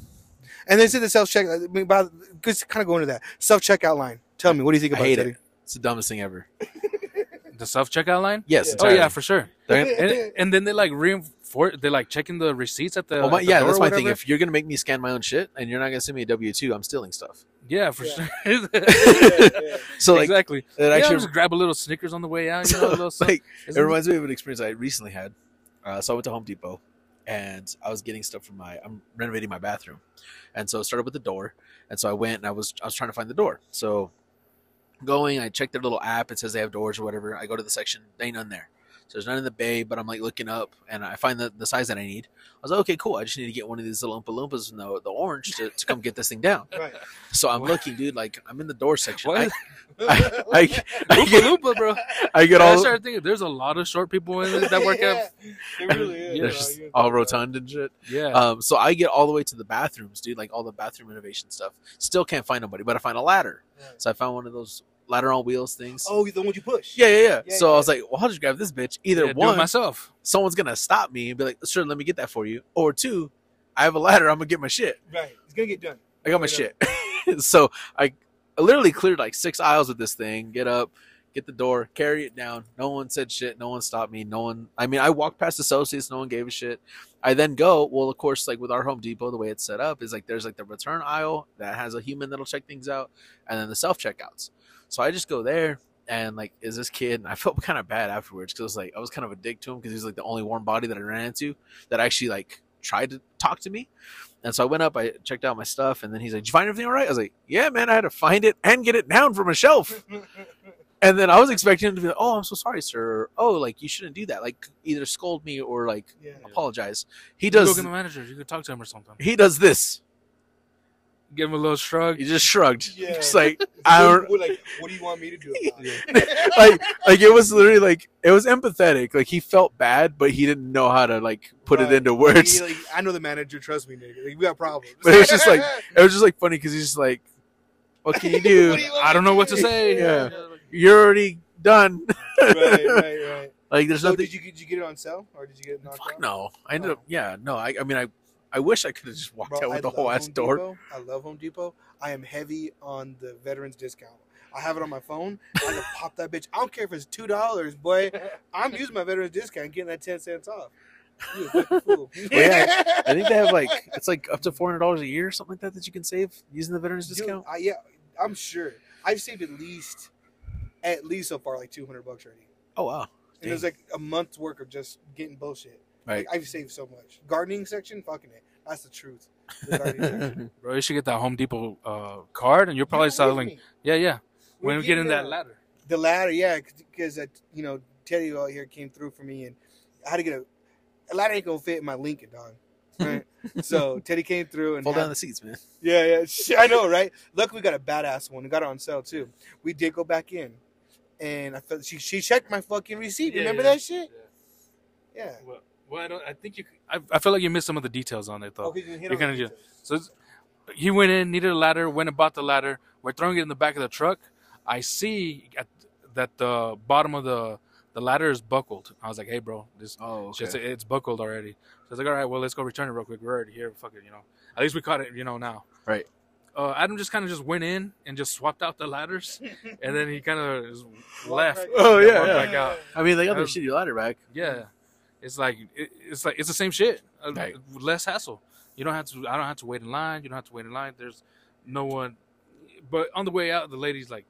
And they said the self check. I mean, by just kind of go into that self checkout line. Tell me, what do you think I about hate Teddy? it. It's the dumbest thing ever. the self checkout line. Yes. Yeah. Oh entirely. yeah, for sure. They're- And, and then they like reinforce. They like checking the receipts at the. Oh my, at the yeah, door that's or my thing. whatever. If you're gonna make me scan my own shit and you're not gonna send me a W two, I'm stealing stuff. Yeah, for Yeah. sure. So like, exactly. it Yeah, actually just grab a little Snickers on the way out. You know, a little so, like it Isn't- reminds me of an experience I recently had. Uh, so I went to Home Depot, and I was getting stuff from my. I'm renovating my bathroom, and so I started with the door, and so I went and I was I was trying to find the door. So going, I check their little app. It says they have doors or whatever. I go to the section, there ain't none there. So there's none in the bay, but I'm like looking up, and I find the, the size that I need. I was like, okay, cool. I just need to get one of these little Oompa Loompas in the, the orange to, to come get this thing down. Right. So I'm What? looking, dude. Like I'm in the door section. What? I, I, I, get, Loompa, bro. I get all. I all started thinking there's a lot of short people in it that work at. It really is. Yeah, They're just all rotund and shit. Yeah. Um, so I get all the way to the bathrooms, dude, like all the bathroom renovation stuff. Still can't find nobody, but I find a ladder. Right. So I found one of those ladder on wheels things. Oh, the one you push. Yeah, yeah, yeah. Yeah, so yeah. I was like, well, I'll just grab this bitch. Either Yeah, one, myself. someone's gonna stop me and be like, sure, let me get that for you. Or two, I have a ladder, I'm gonna get my shit. Right. It's gonna get done. I got my shit. so I, I literally cleared like six aisles with this thing, get up, get the door, carry it down. No one said shit. No one stopped me. No one, I mean, I walked past associates. No one gave a shit. I then go, well, of course, like with our Home Depot, the way it's set up is like there's like the return aisle that has a human that'll check things out and then the self checkouts. So I just go there and like, is this kid? And I felt kind of bad afterwards because like, I was kind of a dick to him because he was like the only warm body that I ran into that actually like tried to talk to me. And so I went up, I checked out my stuff, and then he's like, Did you find everything all right? I was like, Yeah, man, I had to find it and get it down from a shelf. And then I was expecting him to be like, Oh, I'm so sorry, sir. Or, oh, like you shouldn't do that. Like either scold me or like yeah. apologize. He You Go get the manager. You could talk to him or something. he does this. Give him a little shrug. He just shrugged. Yeah. Just like I don't What, like, what do you want me to do? About it? like like it was literally like it was empathetic. Like he felt bad, but he didn't know how to like put it into words. He, like, I know the manager. Trust me, nigga. Like, we got problems. But it was just like it was just like funny because he's just like, What can you do? Do you I don't me know what to say. Yeah. You're already done. right, right, right. Like there's So nothing. did you did you get it on sale or did you get it Fuck out? no. I ended up. Oh. Yeah. No. I. I mean, I. I wish I could have just walked Bro, out with I the whole ass Home door. Depot. I love Home Depot. I am heavy on the veterans discount. I have it on my phone. I can pop that bitch. I don't care if it's two dollars, boy. I'm using my veterans discount, getting that ten cents off. You a fool. Well, yeah, I think they have like it's like up to four hundred dollars a year or something like that that you can save using the veterans Dude, discount. I, yeah, I'm sure. I've saved at least, at least so far, like two hundred bucks already. Oh wow. And it was like a month's work of just getting bullshit. Right. Like, I've saved so much. Gardening section, fucking it. That's the truth. The gardening section. Bro, you should get that Home Depot uh, card, and you're probably You know, selling. me. Yeah, yeah. when we We get did, in that ladder. The ladder, yeah, because you know Teddy out here came through for me, and I had to get a, a ladder ain't gonna fit in my Lincoln, dog. Right? so Teddy came through and Fold had- down the seats, man. yeah, yeah, I know, right? Luckily, we got a badass one. We got it on sale too. We did go back in, and I felt she she checked my fucking receipt. Yeah, Remember yeah. that shit? Yeah. Well, well, I don't. I think you. I, I feel like you missed some of the details on it though. Okay, you hit You're on gonna the do- So he went in, needed a ladder, went and bought the ladder. We're throwing it in the back of the truck. I see at, that the bottom of the the ladder is buckled. I was like, "Hey, bro, this Oh, shit's it's buckled already." So I was like, "All right, well, let's go return it real quick. We're already here. Fuck it, you know. At least we caught it, you know, now." Right. Uh, Adam just kind of just went in and just swapped out the ladders, and then he kind of left. back- Oh, yeah, yeah. back out. I mean, they got their shitty ladder back. Yeah, it's like it, it's like it's the same shit. Uh, Right. Less hassle. You don't have to. I don't have to wait in line. You don't have to wait in line. There's no one. But on the way out, the lady's like,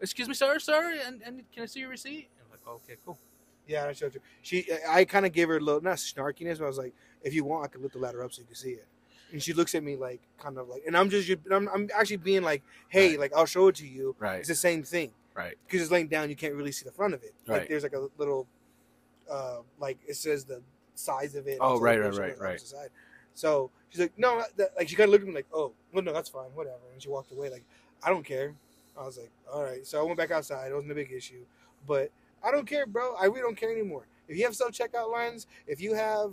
"Excuse me, sir, sir, and, and can I see your receipt?" I'm like, "Okay, cool." Yeah, I showed you. She, I kind of gave her a little not snarkiness, but I was like, if you want, I could lift the ladder up so you can see it. And she looks at me like, kind of like, and I'm just, I'm, I'm actually being like, hey, Right. like I'll show it to you. Right. It's the same thing Right. because it's laying down, you can't really see the front of it. Like Right. there's like a little, uh, like it says the size of it. Oh, right, right, right, right. side. So she's like, no, that, like she kind of looked at me like, oh, well, no, that's fine, whatever. And she walked away like, I don't care. I was like, all right. So I went back outside. It wasn't a big issue, but I don't care, bro. I really don't care anymore. If you have self checkout lines, if you have,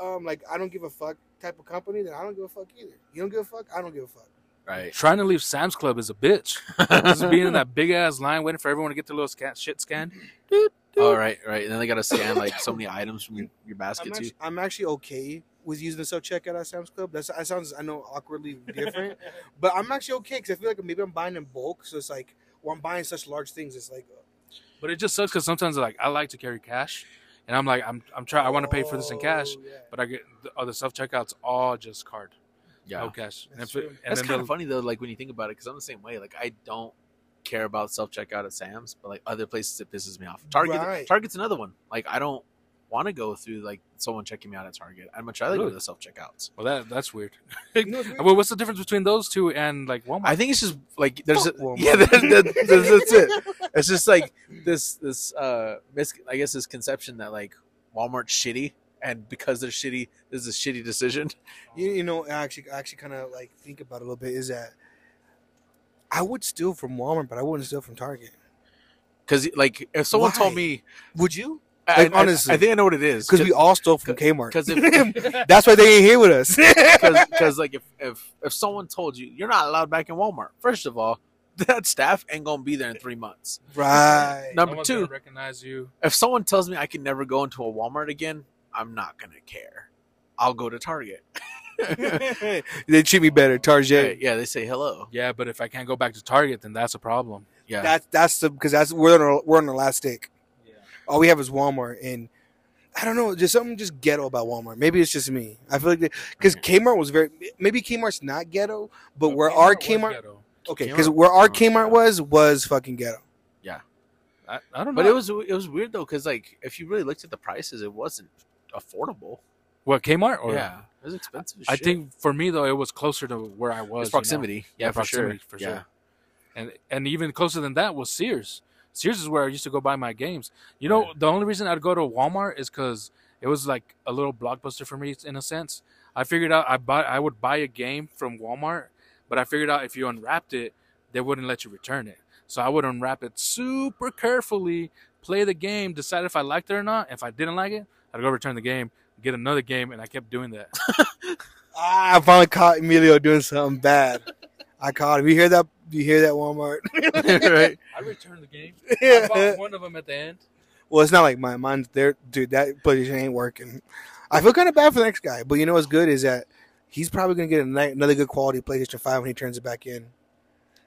um, like I don't give a fuck type of company, then I don't give a fuck either. You don't give a fuck. I don't give a fuck. Right. Trying to leave Sam's Club is a bitch. Just being in that big ass line waiting for everyone to get their little scan, shit scanned. Oh, right, right. And then they got to scan like so many items from your, your I'm basket too. actually, I'm actually okay with using the self checkout at Sam's Club. That's that sounds I know awkwardly different, but I'm actually okay because I feel like maybe I'm buying in bulk, so it's like, well, I'm buying such large things. It's like, uh, But it just sucks because sometimes like I like to carry cash, and I'm like I'm I'm trying. I want to pay for this in cash, Oh, yeah. but I get the oh, other self checkouts all just card, Yeah. no cash. And, That's if true. and That's then kind the- of funny though, like when you think about it, because I'm the same way. Like I don't care about self checkout at Sam's, but like other places it pisses me off. Target, Right. Target's another one. Like I don't want to go through like someone checking me out at Target. I'd much rather go Really? to the self checkouts. Well, that that's weird. You what's well, what's the difference between those two and like Walmart? I think it's just like there's a, Fuck Walmart. yeah, there's, there's, there's, that's it. It's just like this this uh mis- I guess this conception that like Walmart's shitty. And because they're shitty, this is a shitty decision. You, you know, I actually, I actually kind of like think about it a little bit. Is that I would steal from Walmart, but I wouldn't steal from Target. Because like if someone told me, Would you? I, Like, I- honestly. I, think I know what it is. Because we all stole from Kmart. because if That's why they ain't here with us. because like if, if if someone told you you're not allowed back in Walmart, first of all, that staff ain't gonna be there in three months. right. Number Someone's two, recognize you. if someone tells me I can never go into a Walmart again, I'm not gonna care. I'll go to Target. they treat me better. Target. Right, yeah, they say hello. Yeah, but if I can't go back to Target, then that's a problem. Yeah, That's that's the because that's we're on our, we're on the last stick. Yeah. All we have is Walmart, and I don't know, just something just ghetto about Walmart. Maybe it's just me. I feel like because Kmart was very maybe Kmart's not ghetto, but where our Kmart okay, because where our Kmart, Kmart was was fucking ghetto. Yeah, I, I don't know. but it was it was weird though because like if you really looked at the prices, it wasn't affordable. what Kmart or yeah, it was expensive. I shit. think for me though, it was closer to where I was. it's you know? proximity. Yeah, Yeah, for proximity, sure. for yeah. sure. and and even closer than that was Sears. Sears is where I used to go buy my games. You know, the only reason I'd go to Walmart is because it was like a little blockbuster for me in a sense. I figured out I buy I would buy a game from Walmart, but I figured out if you unwrapped it, they wouldn't let you return it. So I would unwrap it super carefully, play the game, decide if I liked it or not. If I didn't like it, I'd go return the game, get another game, and I kept doing that. Ah, I finally caught Emilio doing something bad. I caught him. You hear that? You hear that, Walmart? right. I returned the game. I bought one of them at the end. well, it's not like mine. Mine's there, dude. That PlayStation ain't working. I feel kind of bad for the next guy, but you know what's good is that he's probably gonna get another good quality PlayStation Five when he turns it back in.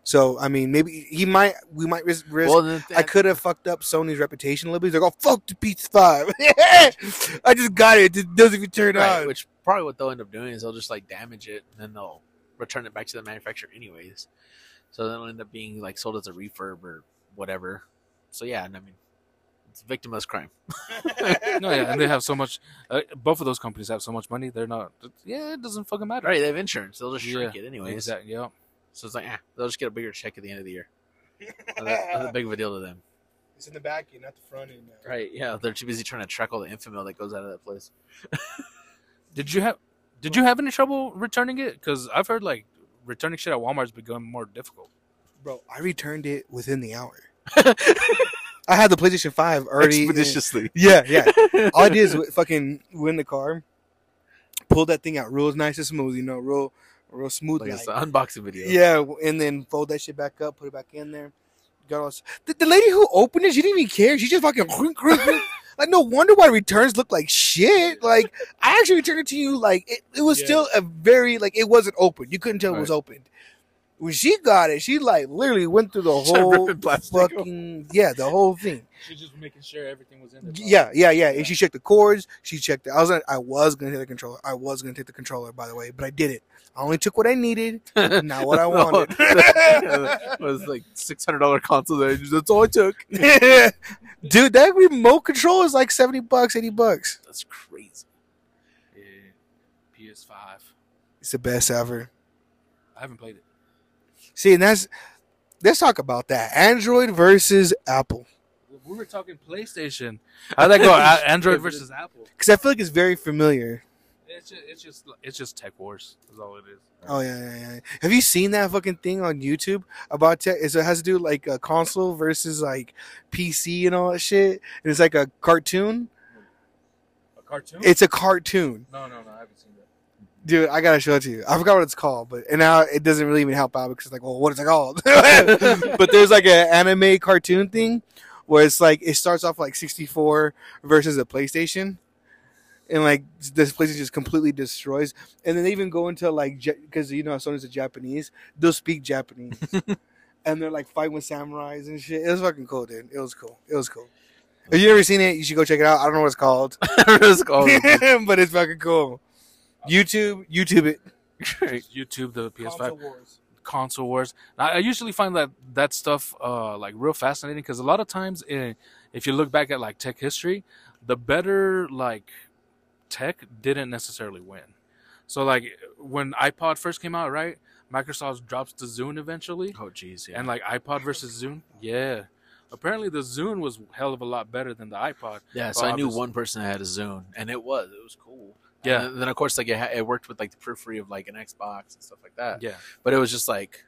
So I mean, maybe he might. We might risk. risk Well, then, I could have fucked up Sony's reputation a little bit. He's like, "Oh, fuck the PS5. I just got it. It doesn't even turn Right, on." which probably what they'll end up doing is they'll just like damage it and then they'll return it back to the manufacturer anyways. So then it'll end up being like sold as a refurb or whatever. So yeah, and I mean, it's victimless crime. No, yeah, and they have so much. Uh, both of those companies have so much money. They're not. Yeah, it doesn't fucking matter. Right, they have insurance. They'll just shrink Yeah, it anyways. Exactly. Yeah. So it's like, eh, they'll just get a bigger check at the end of the year. Not that, not that big of a deal to them. It's in the back end, not the front end. man. Right? Yeah, they're too busy trying to track all the Enfamil that goes out of that place. Did you have Did you have any trouble returning it? Because I've heard like returning shit at Walmart's become more difficult. Bro, I returned it within the hour. I had the PlayStation 5 already. Expeditiously. Yeah, yeah. All I did is w- fucking win the car, pull that thing out real nice and smooth, you know, real, real smooth. like like. it's an unboxing video. Yeah, and then fold that shit back up, put it back in there. Got all. The, the lady who opened it, she didn't even care. She just fucking like no wonder why returns look like shit. Like I actually returned it to you. Like it, it was Yeah. still a very like it wasn't open. You couldn't tell it was opened. When she got it, she like literally went through the whole ripping plastic off. fucking yeah, the whole thing. She just making sure everything was in there. Yeah, yeah, yeah. And she checked the cords. She checked. The, I was. Gonna, I was gonna take the controller. I was gonna take the controller, by the way, but I didn't. I only took what I needed, not what I wanted. it was like six hundred dollar console. There, that's all I took. Dude, that remote control is like seventy bucks, eighty bucks. That's crazy. Yeah. PS5. It's the best ever. I haven't played it. See, and that's let's talk about that. Android versus Apple, We were talking PlayStation. How'd that go? Android versus Apple. because I feel like it's very familiar. It's just, it's just it's just tech wars. Is all it is. Oh yeah, yeah, yeah. Have you seen that fucking thing on YouTube about tech? Is it has to do like a console versus like PC and all that shit? And it's like a cartoon. A cartoon? It's a cartoon. no, no, no. I haven't seen. Dude, I gotta show it to you. I forgot what it's called, but and now it doesn't really even help out because it's like, well, what is it called? but there's like an anime cartoon thing where it's like it starts off like 64 versus a PlayStation, and like this PlayStation just completely destroys. And then they even go into like because you know Sony's a Japanese, they'll speak Japanese, and they're like fighting with samurais and shit. It was fucking cool, dude. It was cool. It was cool. If you ever seen it, you should go check it out. I don't know what it's called, It's called- but it's fucking cool. YouTube, YouTube it. YouTube, the PS5 console wars. Console I, I usually find that that stuff uh, like real fascinating because a lot of times, eh, if you look back at like tech history, the better like tech didn't necessarily win. So like when iPod first came out, right? Microsoft drops the Zune eventually, oh jeez, yeah. and like iPod versus Zune, yeah. Apparently the Zune was hell of a lot better than the iPod. yeah, so well, I knew one person that had a Zune, and it was it was cool. Yeah. and then, then, of course like it, ha- it worked with like the periphery of like an Xbox and stuff like that. Yeah. But it was just like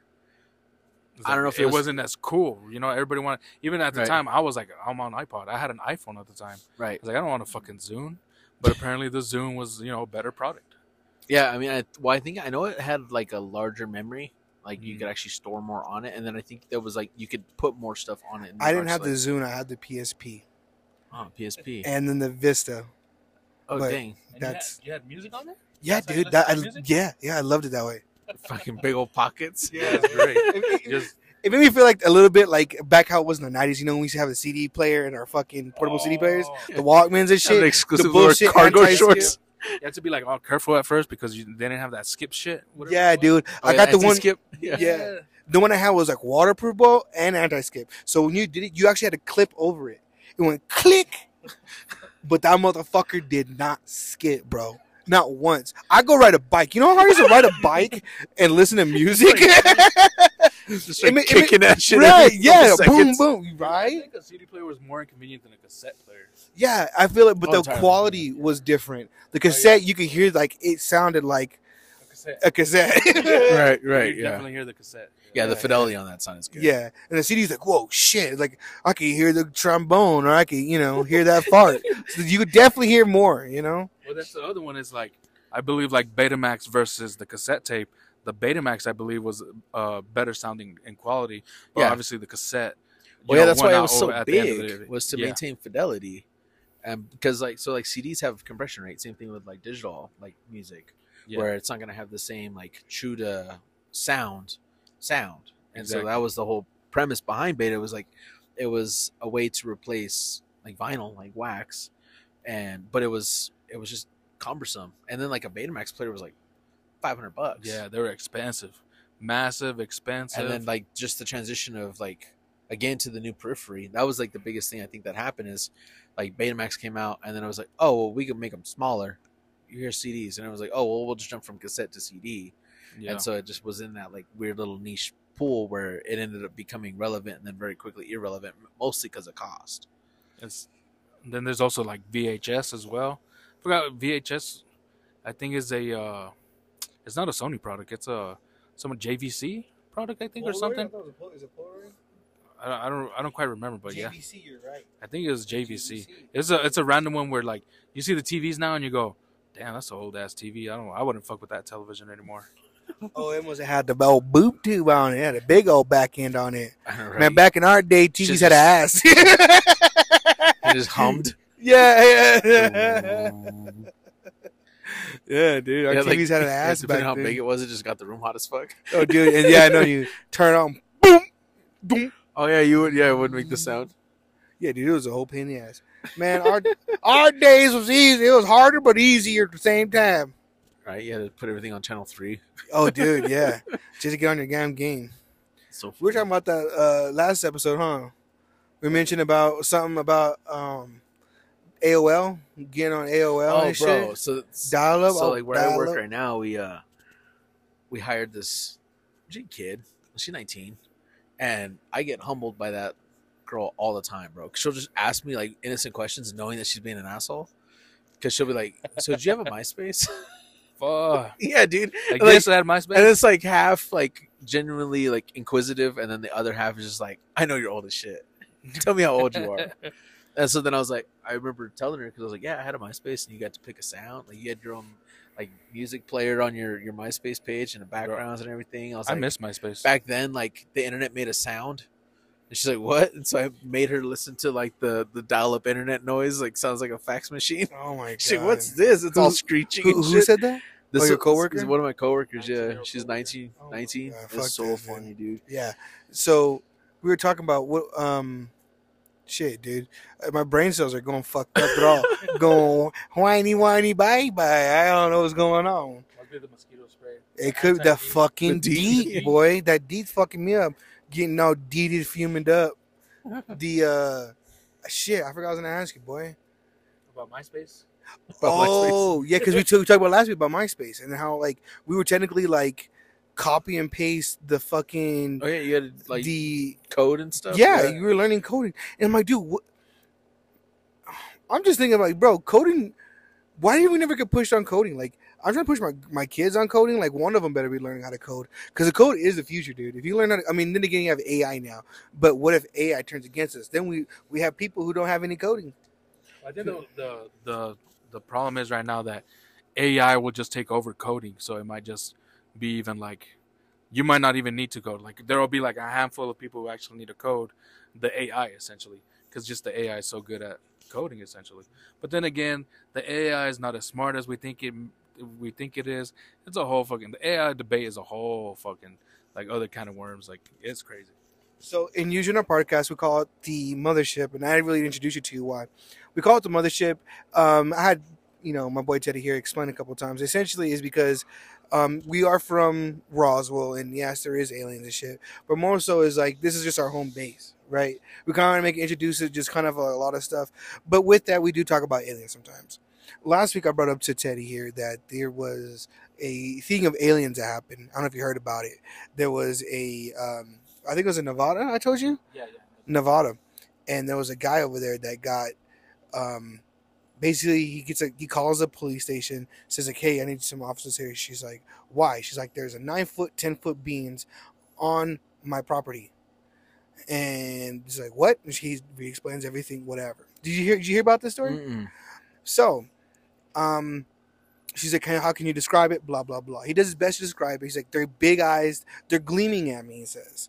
It's I don't know if it, it was- wasn't as cool. You know, everybody wanted. Even at the Right. time, I was like, I'm on iPod. I had an iPhone at the time. I right. was like, I don't want a fucking Zune. But apparently, the Zune was, you know, a better product. Yeah, I mean, I, well, I think I know it had like a larger memory, like you Mhm. could actually store more on it, and then I think there was like you could put more stuff on it. I didn't have regards the to, Zune. I had the PSP like, oh, PSP. and then the Vita. Oh but- dang, And That's- you had, you had music on there. Yeah, That's dude. listen That I, yeah, yeah. I loved it that way. fucking big old pockets. Yeah, it's great. It, it- Just it made me feel like a little bit like back how it was in the nineties. You know, when we used to have the CD player and our fucking portable CD oh. players, Oh. the Walkmans and Have shit. the exclusive the bullshit cargo shorts. You had to be like all careful at first because you, they didn't have that skip shit. Yeah, dude. Oh, I yeah, got the one. anti-skip. Yeah. Yeah. The one I had was like waterproof ball and anti skip. So when you did it, you actually had to clip over it. It went click, but that motherfucker did not skip, bro. Not once. I go ride a bike. You know how hard it is to ride a bike and listen to music? Just like it ma- kicking that shit. right? Yeah. couple Boom, seconds. boom. I think a CD player was more inconvenient than a cassette player. Yeah, I feel it, but Oh, the entirely. quality was different. The oh, cassette, you could hear like it sounded like A cassette. a cassette. Right, right, could yeah. definitely hear the cassette. Yeah, the Yeah. fidelity on that sound is good. Yeah, and the CD's like, whoa, shit! Like I can hear the trombone, or I could, you know, hear that fart. So you could definitely hear more, you know. Well, that's the other one. Is like I believe like Betamax versus the cassette tape. The Betamax, I believe, was uh, better sounding in quality. But Yeah. obviously the cassette. Well, yeah, know, that's why it was so over- at the end of the big was to Yeah. maintain fidelity, and because like so like CDs have compression rate. Same thing with like digital like music, Yeah. where it's not gonna have the same like true to sound sound. And so that was the whole premise behind Beta. It was like it was a way to replace like vinyl, like wax, and but it was it was just cumbersome. And then like a Betamax player was like five hundred bucks. Yeah, they were expensive, massive, expensive. and then like just the transition of like again to the new periphery that was like the biggest thing i think that happened is like betamax came out and then i was like oh well we can make them smaller here's cds and it was like oh well we'll just jump from cassette to cd yeah. and so it just was in that like weird little niche pool where it ended up becoming relevant and then very quickly irrelevant, mostly because of cost. It's, then there's also like VHS as well. Forgot VHS. I think is a. Uh, it's not a Sony product. It's a some JVC product. I think or something. Is it Polaroid? I don't, I don't. I don't quite remember, but yeah, JVC, you're right. I think it was JVC. It's a. It's a random one where like you see the TVs now and you go, damn, that's an old ass TV. I don't. I wouldn't fuck with that television anymore. Oh, it must have had the old boob tube on it. It had a big old back end on it. Right. Man, back in our day, TVs Just- had an ass. it just hummed. yeah, yeah. Oh. yeah, dude. Our Yeah, TVs like, had an ass. yeah, depending back how big it was, it just got the room hot as fuck. Oh, dude, and yeah, I know you turn it on. Boom, boom. Oh yeah, you would. Yeah, it would make the sound. Yeah, dude, it was a whole pain in the ass. Man, our our days was easy. It was harder but easier at the same time. Right? You had to put everything on channel three. Oh, dude, yeah. Just to get on your damn game. So We were talking about that uh, last episode, huh? We mentioned about something about um, AOL, getting on AOL oh, and bro. shit. So Dial up. so oh, like where I work up. right now, we uh we hired this G kid. She's 19, and I get humbled by that girl all the time, bro. She'll just ask me like innocent questions, knowing that she's being an asshole. Because she'll be like, "So, do you have a MySpace?" Fuck. yeah, dude. I Like- guess I had MySpace. And it's like half like genuinely like inquisitive, and then the other half is just like, "I know you're old as shit. Tell me how old you are." And so then I was like, I remember telling her because I was like, yeah, I had a MySpace and you got to pick a sound. Like you had your own like music player on your your MySpace page and the backgrounds and everything. I was I like, miss MySpace. back then, like the internet made a sound. And she's like, what? And so I made her listen to like the the dial up internet noise, like sounds like a fax machine. Oh my god! She's like, what's this? It's all screeching Who, and who said that? This Oh, your is- coworker? is one of my coworkers. Yeah, she's coworker. 19, Oh, 19. yeah, it's so that, funny, man. dude. Yeah. So we were talking about what um shit, dude. Uh, My brain cells are going fucked up at all. going whiny whiny bye bye. I don't know what's going on. Must be the mosquito spray. It could be the Anti-DEET. fucking The DEET. deet, boy. That deet's fucking me up. Getting all deeted, fuming up. The uh shit, I forgot I was gonna ask you, boy. About MySpace. About MySpace. oh, yeah, because we, took- we talked about last week about MySpace and how like we were technically like copy and paste the fucking Oh yeah, you had like the code and stuff. yeah, you were learning coding, and I'm like, dude, what? I'm just thinking like, bro, coding. Why did we never get pushed on coding? Like, I'm trying to push my, my kids on coding. Like, one of them better be learning how to code because the code is the future, dude. If you learn how to, I mean, then again, you have AI now. But what if AI turns against us? Then we we have people who don't have any coding. I think the, the the the problem is right now that AI will just take over coding, so it might just be even like you might not even need to code. Like there will be like a handful of people who actually need to code the AI essentially, because just the AI is so good at coding essentially. But then again, the AI is not as smart as we think it we think it is. It's a whole fucking the AI debate is a whole fucking like other kind of worms. Like it's crazy. So in using our podcast, we call it the mothership, and I didn't really introduce you to you why we call it the mothership. Um, I had you know my boy Teddy here explain a couple times. Essentially, is because um, we are from Roswell, and yes, there is aliens and shit, but more so is like this is just our home base, right? We kind of make introduce it, just kind of a, lot of stuff, but with that, we do talk about aliens sometimes. Last week, I brought up to Teddy here that there was a thing of aliens that happened. I don't know if you heard about it. There was a um, I think it was in Nevada. I told you Yeah, yeah. Nevada, and there was a guy over there that got, um, basically he gets a he calls the police station, says like, hey, I need some officers here. She's like, why? She's like, there's a nine foot, ten foot beans on my property, and he's like, what? And she he explains everything, whatever. Did you hear? Did you hear about this story? Mm-mm. So, um, she's like, how can you describe it? Blah blah blah. He does his best to describe it. He's like, they're big eyes, they're gleaming at me. He says.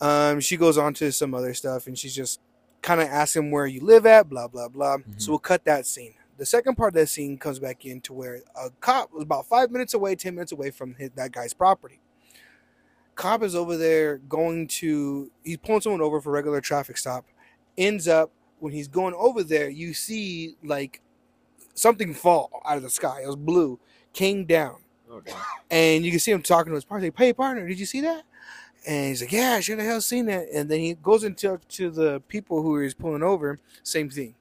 Um, she goes on to some other stuff, and she's just kind of asking where you live at. Blah blah blah. Mhm. So we'll cut that scene. The second part of that scene comes back in to where a cop was about five minutes away, ten minutes away from his, that guy's property. Cop is over there going to. He's pulling someone over for a regular traffic stop. Ends up when he's going over there, you see like something fall out of the sky. It was blue, came down, Oh, damn. and you can see him talking to his partner. Like, hey, partner, did you see that? And he's like, yeah, I should have hell seen that. And then he goes into to the people who he's pulling over. Same thing.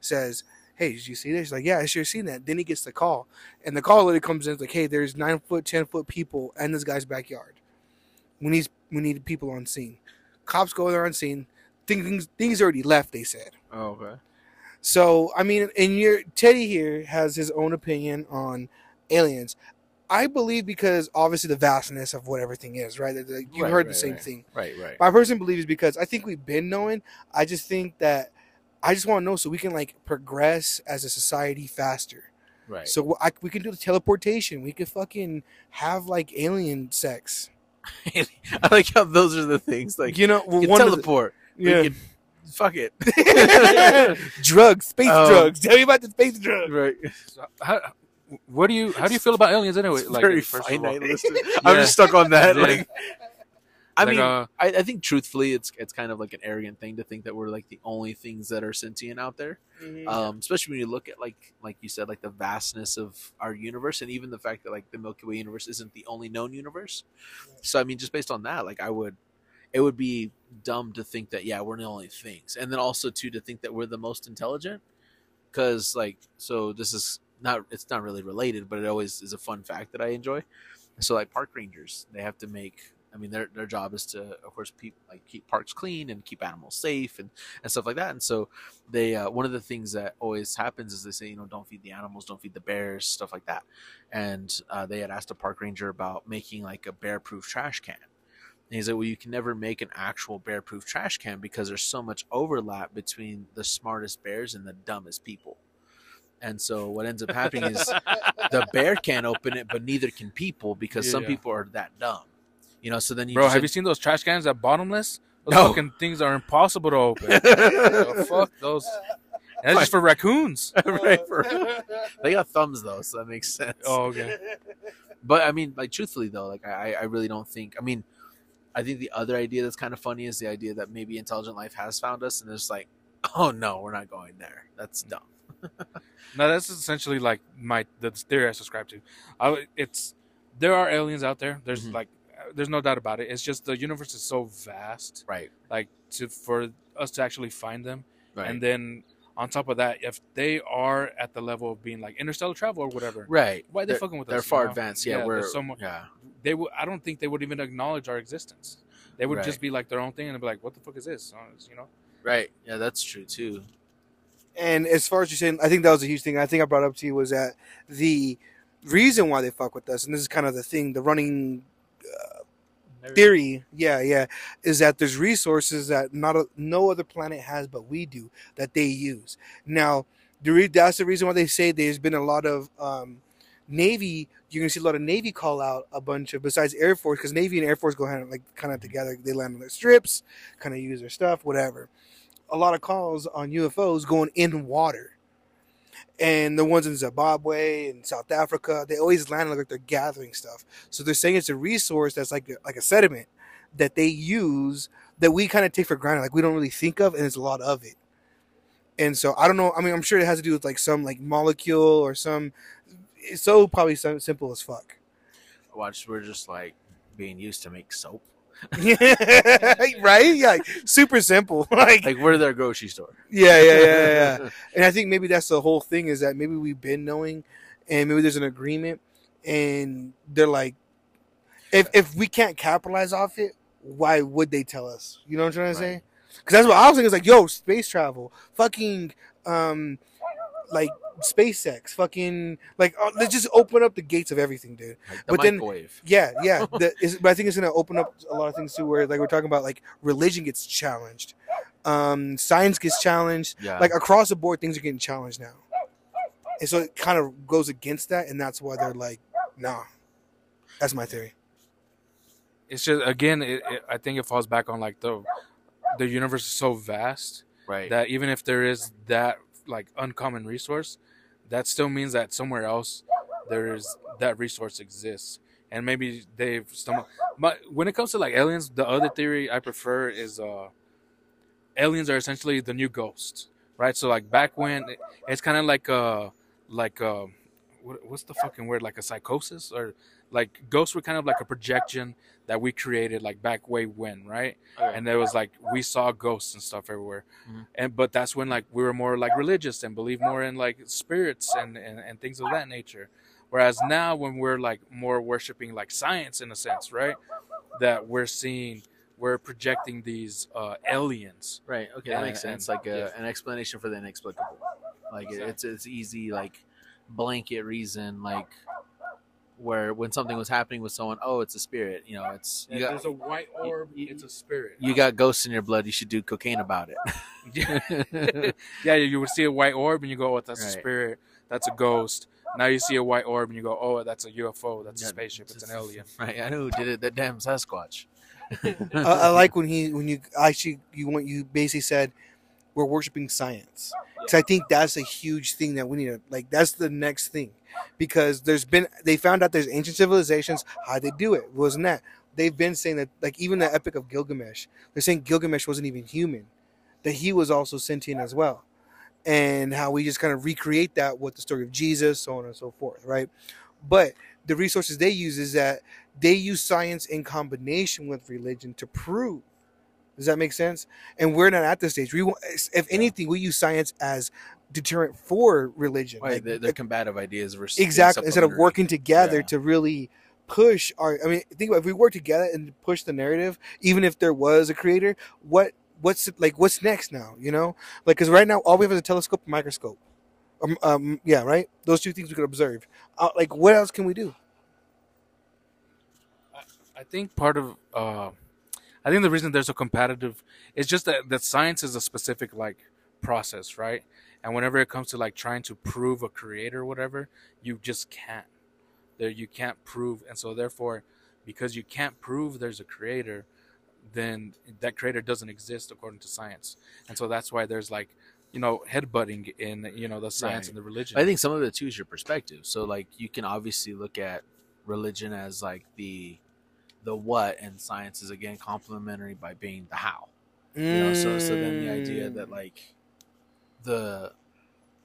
Says, hey, did you see this? He's like, yeah, I have seen that. Then he gets the call, and the call literally comes in it's like, hey, there's nine foot, ten foot people in this guy's backyard. We need we need people on scene. Cops go there on scene. Things things already left. They said. Oh, okay. So I mean, and your Teddy here has his own opinion on aliens. I believe because obviously the vastness of what everything is, right? You Right, heard the same right. thing. Right, right. My personal belief is because I think we've been knowing. I just think that I just want to know so we can like progress as a society faster. Right. So I, we can do the teleportation. We could fucking have like alien sex. I like how those are the things like you know, can one of the- teleport. yeah. We can, fuck it. drugs, space Um, drugs. Tell me about the space drugs. right. So how, what do you how do you feel about aliens anyway? It's very of all? finite listed. I'm just stuck on that. Yeah. Like, I Like, mean, uh, I, I think truthfully, it's it's kind of like an arrogant thing to think that we're like the only things that are sentient out there. Um, especially when you look at like like you said, like the vastness of our universe, and even the fact that like the Milky Way universe isn't the only known universe. So I mean, just based on that, like I would, it would be dumb to think that yeah we're the only things, and then also too to think that we're the most intelligent, because like so this is not it's not really related, but it always is a fun fact that I enjoy. So like park rangers, they have to make. I mean, their their job is to, of course, keep like keep parks clean and keep animals safe and, and stuff like that. And so they uh, one of the things that always happens is they say you know don't feed the animals, don't feed the bears, stuff like that. And uh, they had asked a park ranger about making like a bear proof trash can. And he's like, well, you can never make an actual bear proof trash can because there's so much overlap between the smartest bears and the dumbest people. And so what ends up happening is the bear can't open it, but neither can people because some Yeah. people are that dumb. You know, so then you bro, just have you seen those trash cans that bottomless? Those No. fucking things are impossible to open. Oh, fuck those. And that's just for raccoons. right for, they got thumbs though, so that makes sense. Oh, okay. But I mean, like truthfully though, like I, I really don't think. I mean, I think the other idea that's kind of funny is the idea that maybe intelligent life has found us, and it's like, oh no, we're not going there. That's dumb. No, that's essentially like my the theory I subscribe to. I, it's there are aliens out there. There's Mhm. like there's no doubt about it. It's just the universe is so vast, Right. like to for us to actually find them, Right. and then on top of that, if they are at the level of being like interstellar travel or whatever, right. why are they They're- fucking with us, They're us? you far know? advanced. Yeah, Yeah, we're so mu- yeah. They would. I don't think they would even acknowledge our existence. They would Right. just be like their own thing and be like, "What the fuck is this?" Uh, You know. Right. Yeah, that's true too. And as far as you're saying, I think that was a huge thing. I think I brought up to you was that the reason why they fuck with us, and this is kind of the thing, the running theory, yeah, yeah, is that there's resources that not a, no other planet has, but we do that they use. Now, the re- that's the reason why they say there's been a lot of um, Navy. You're gonna see a lot of Navy call out a bunch of besides Air Force because Navy and Air Force go hand like kind of together. They land on their strips, kind of use their stuff, whatever. A lot of calls on UFOs going in water. And the ones in Zimbabwe and South Africa, they always land like they're gathering stuff. So they're saying it's a resource that's like like a sediment that they use that we kind of take for granted, like we don't really think of, and there's a lot of it. And so I don't know. I mean, I'm sure it has to do with like some like molecule or some. It's so probably so simple as fuck. Watch, we're just like being used to make soap. right? Yeah, like, super simple. Like, Like we're their grocery store. yeah, yeah, yeah, yeah. And I think maybe that's the whole thing is that maybe we've been knowing, and maybe there's an agreement, and they're like, if if we can't capitalize off it, why would they tell us? You know what I'm trying to say? Because that's what I was thinking. Is like, yo, space travel, fucking, um, like SpaceX, fucking, like, oh, let's just open up the gates of everything, dude. Like the But then- microwave. Yeah, yeah. The, is, but I think it's gonna open up a lot of things too. Where like we're talking about, like religion gets challenged, um, science gets challenged. yeah. Like across the board, things are getting challenged now, and so it kind of goes against that, and that's why they're like, nah. That's my theory. It's just again, it, it, I think it falls back on like the the universe is so vast right. that even if there is that like uncommon resource, that still means that somewhere else there is that resource exists, and maybe they've stumbled. But when it comes to like aliens, the other theory I prefer is uh, aliens are essentially the new ghosts, right? So like back when it's kind of like uh like uh what, what's the fucking word like a psychosis or like ghosts were kind of like a projection that we created like back way when right Okay. and there was like we saw ghosts and stuff everywhere Mhm. and but that's when like we were more like religious and believe more in like spirits and, and and things of that nature whereas now when we're like more worshiping like science in a sense right that we're seeing, we're projecting these uh, aliens. Right. Okay, that Yeah, makes sense. and- Like a, yeah. an explanation for the inexplicable. Like it it's it's easy like blanket reason like where when something was happening with someone, oh, it's a spirit. You know, it's you got there's a white orb. you- it's a spirit. you got ghosts in your blood. You should do cocaine about it. yeah, you would see a white orb and you go, "Oh, that's a spirit. That's a ghost." Now you see a white orb and you go, "Oh, that's a UFO. That's a spaceship. It's an alien." right. I know who did it. That damn Sasquatch. I, I like when he when you actually you want you basically said we're worshiping science because I think that's a huge thing that we need to like. That's the next thing because there's been they found out there's ancient civilizations how they do it wasn't that they've been saying that like even the Epic of Gilgamesh they're saying Gilgamesh wasn't even human that he was also sentient as well and how we just kind of recreate that with the story of Jesus so on and so forth right but the resources they use is that they use science in combination with religion to prove. Does that make sense? And we're not at this stage. We, want- if anything, we use science as deterrent for religion. Right. Like, They're, they're combative ideas versus being exactly. Instead of working together Yeah. to really push our. I mean, think about it, if we work together and push the narrative, even if there was a creator, what what's like what's next now? You know, like because right now all we have is a telescope, and microscope. Um, um, yeah, right. Those two things we could observe. Uh, like, what else can we do? I think part of uh, I think the reason there's a competitive is just that that science is a specific like process, right? And whenever it comes to like trying to prove a creator or whatever, you just can't. There you can't prove, and so therefore, because you can't prove there's a creator, then that creator doesn't exist according to science, and so that's why there's like you know headbutting in you know the science Right. and the religion. I think some of it too is your perspective. So like you can obviously look at religion as like the the what and science is again complementary by being the how. You know, so so then the idea Mm. that like the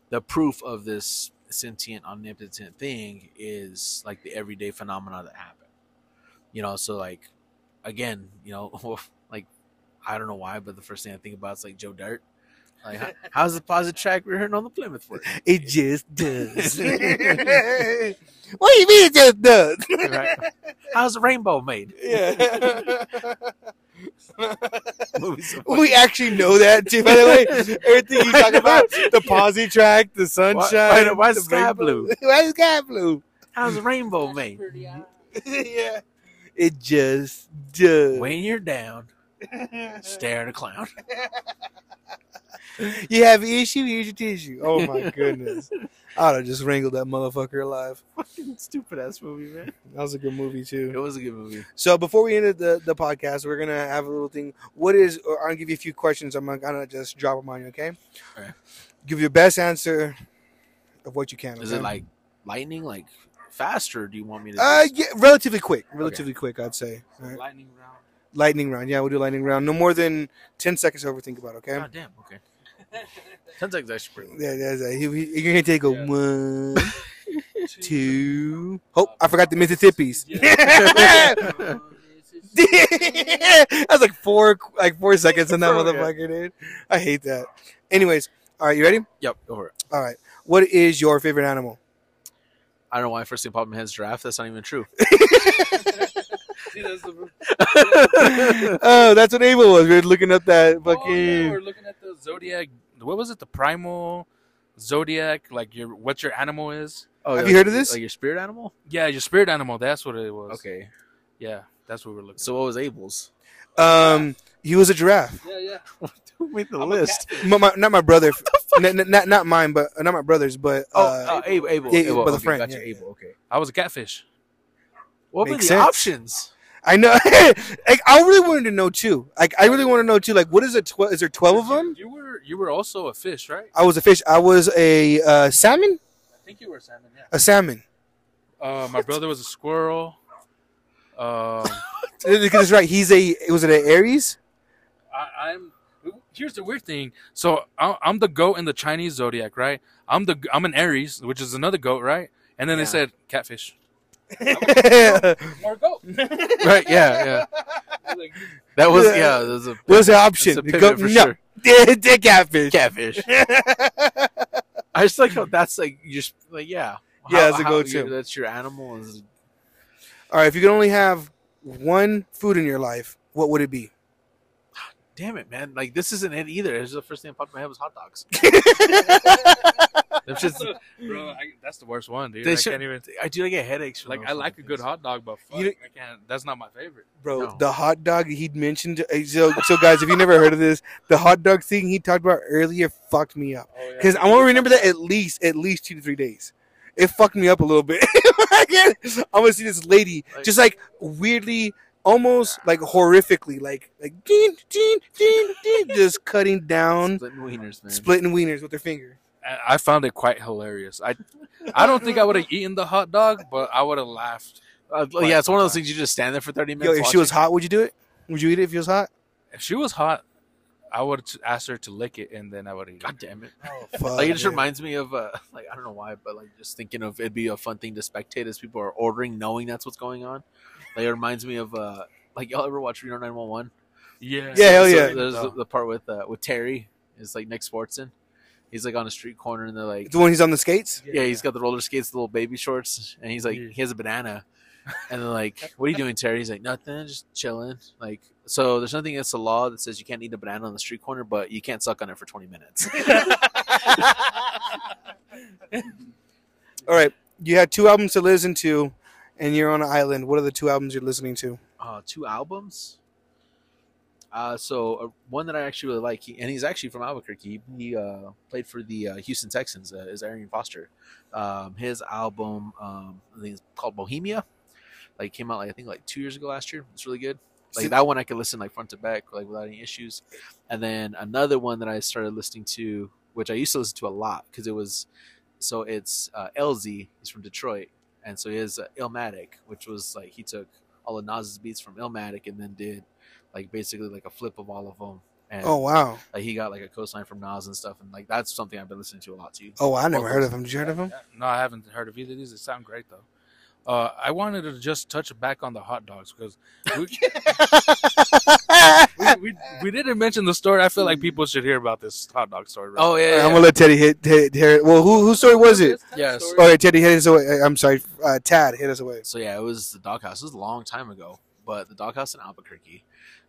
the proof of this sentient omnipotent thing is like the everyday phenomena that happen. You know, so like again, you know, like I don't know why, but the first thing I think about is like Joe Dirt. Like, how, how's the positive track we're hearing on the Plymouth work? It just does. what do you mean it just does? Right. How's the rainbow made? Yeah. Movie's so funny. we actually know that too, by the way. Everything you talk about, the posi track, the sunshine. why- why's the the sky rainbow- blue? Why the sky blue? How's the rainbow made? yeah. It just does. When you're down, stare at a clown. You have an issue, here's your tissue. Oh my goodness. I'd have just wrangled that motherfucker alive. Fucking stupid ass movie, man. That was a good movie too. It was a good movie. So before we ended the, the podcast, we're gonna have a little thing. What is? Or I'm gonna give you a few questions. I'm gonna just drop them on you. Okay. Okay. Give your best answer of what you can. Is okay? it like lightning, like faster? Or do you want me to? Uh, yeah, relatively quick. Relatively quick, I'd say. All right. lightning round. Lightning round. Yeah, we'll do lightning round. No more than ten seconds to overthink about. Okay. God damn. Okay. Ten seconds actually pretty. Yeah, that's it. He- he- You're gonna take a Yeah. one, two. Oh, I forgot the Mississippi's. that was like four, like four seconds in that Bro, yeah. motherfucker, dude. I hate that. Anyways, all right, you ready? Yep. Go for it. All right. What is your favorite animal? I don't know why I first thing popped in my head is giraffe. That's not even true. See, that's the- oh, that's what Abel was. We were looking up that Oh, yeah, fucking. we're looking at the zodiac. What was it? The primal zodiac, like your what your animal is. Oh, Have like- you heard of this? Like your spirit animal? Yeah, your spirit animal. That's what it was. Okay. Yeah, that's what we're looking. So what was Abel's? Um, he was a giraffe. yeah, yeah. Who made the I'm list? My, my- not my brother. N- n- not not mine, but not my brother's, but Oh, uh, oh, Abel. Abel. yeah, Abel. but the okay, friend, Gotcha. yeah, Abel. Okay. I was a catfish. What were the sense. options? I know. like, I really wanted to know too. Like, I really want to know too. Like, what is it? Tw- is there twelve of them? You were you were also a fish, right? I was a fish. I was a uh, salmon. I think you were a salmon. Yeah. A salmon. Uh, my brother was a squirrel. Um, Because right. He's a. Was it an Aries? I, I'm. Here's the weird thing. So I- I'm the goat in the Chinese zodiac, right? I'm the I'm an Aries, which is another goat, right? And then Yeah. they said catfish. What's More goat. Right. Yeah. Yeah. Like, That was Yeah. yeah. That was a the option? That's a Go- for no. sure. the catfish. catfish. I just like how that's like you just like yeah. Yeah, it's a how go-to. That's your animal. Is All right. If you could only have one food in your life, what would it be? Damn it, man! Like this isn't it either. It's the first thing that popped in my head was hot dogs. Them shits- bro, I, that's the worst one, dude. I should- can't even. I do. I get headaches. From Like, I like a fucking good hot dog, but fuck, You- I can't. That's not my favorite. Bro, No. the hot dog he'd mentioned. uh, So, so guys, if you never heard of this, the hot dog thing he talked about earlier fucked me up. Oh, Because I want to remember that at least at least two to three days. It fucked me up a little bit. I'm gonna see this lady Like- just like weirdly, almost like horrifically, like like ding, ding, ding, ding, just cutting down, Splitting wieners, man. splitting wieners with their finger. I I found it quite hilarious. I, I don't think I would have eaten the hot dog, but I would have laughed. Uh, yeah, it's one of those things you just stand there for thirty Yo, minutes. if she was hot, would you do it? Would you eat it if she was hot? If she was hot, I would have asked her to lick it, and then I would eat God it. damn it! Oh, fuck, Like it just man. reminds me of uh, like I don't know why, but like just thinking of it'd be a fun thing to spectate as people are ordering, knowing that's what's going on. Like it reminds me of uh, like y'all ever watch Reno Nine One One? Yeah, Yeah, hell yeah. There's the, the part with uh, with Terry is like Nick Swardson. He's like on a street corner and they're like, the one he's on the skates. yeah, he's got the roller skates, the little baby shorts, and he's like, Yeah. he has a banana. And they're like, "What are you doing, Terry?" He's like, "Nothing, just chilling." Like, so there's nothing against the law that says you can't eat a banana on the street corner, but you can't suck on it for 20 minutes. All right, you had two albums to listen to, and you're on an island. What are the two albums you're listening to? uh, two albums. Uh, so uh, one that I actually really like, he, and he's actually from Albuquerque. He uh, played for the uh, Houston Texans. Uh, is Arian Foster. Um, his album, um, I think it's called Bohemia. Like came out like I think like two years ago last year. It's really good. Like that one I could listen like front to back like without any issues. And then another one that I started listening to, which I used to listen to a lot because it was so it's uh, LZ. He's from Detroit, and so he has uh, Illmatic, which was like he took all of Nas's beats from Illmatic and then did like basically like a flip of all of them. And Oh wow! like he got like a coastline from Nas and stuff, and like that's something I've been listening to a lot too. Oh, I never Both heard of him. Did you heard of him? No, I haven't heard of either of these. They sound great though. Uh, I wanted to just touch back on the hot dogs because we, we, we, we didn't mention the story. I feel like people should hear about this hot dog story. Right Oh yeah, I'm gonna let Teddy hit, hit, hit it. Well, who whose story was it? Yes. Oh, yeah, Teddy hit us away. I'm sorry, uh, Tad hit us away. So yeah, it was the doghouse. It was a long time ago, but the doghouse in Albuquerque.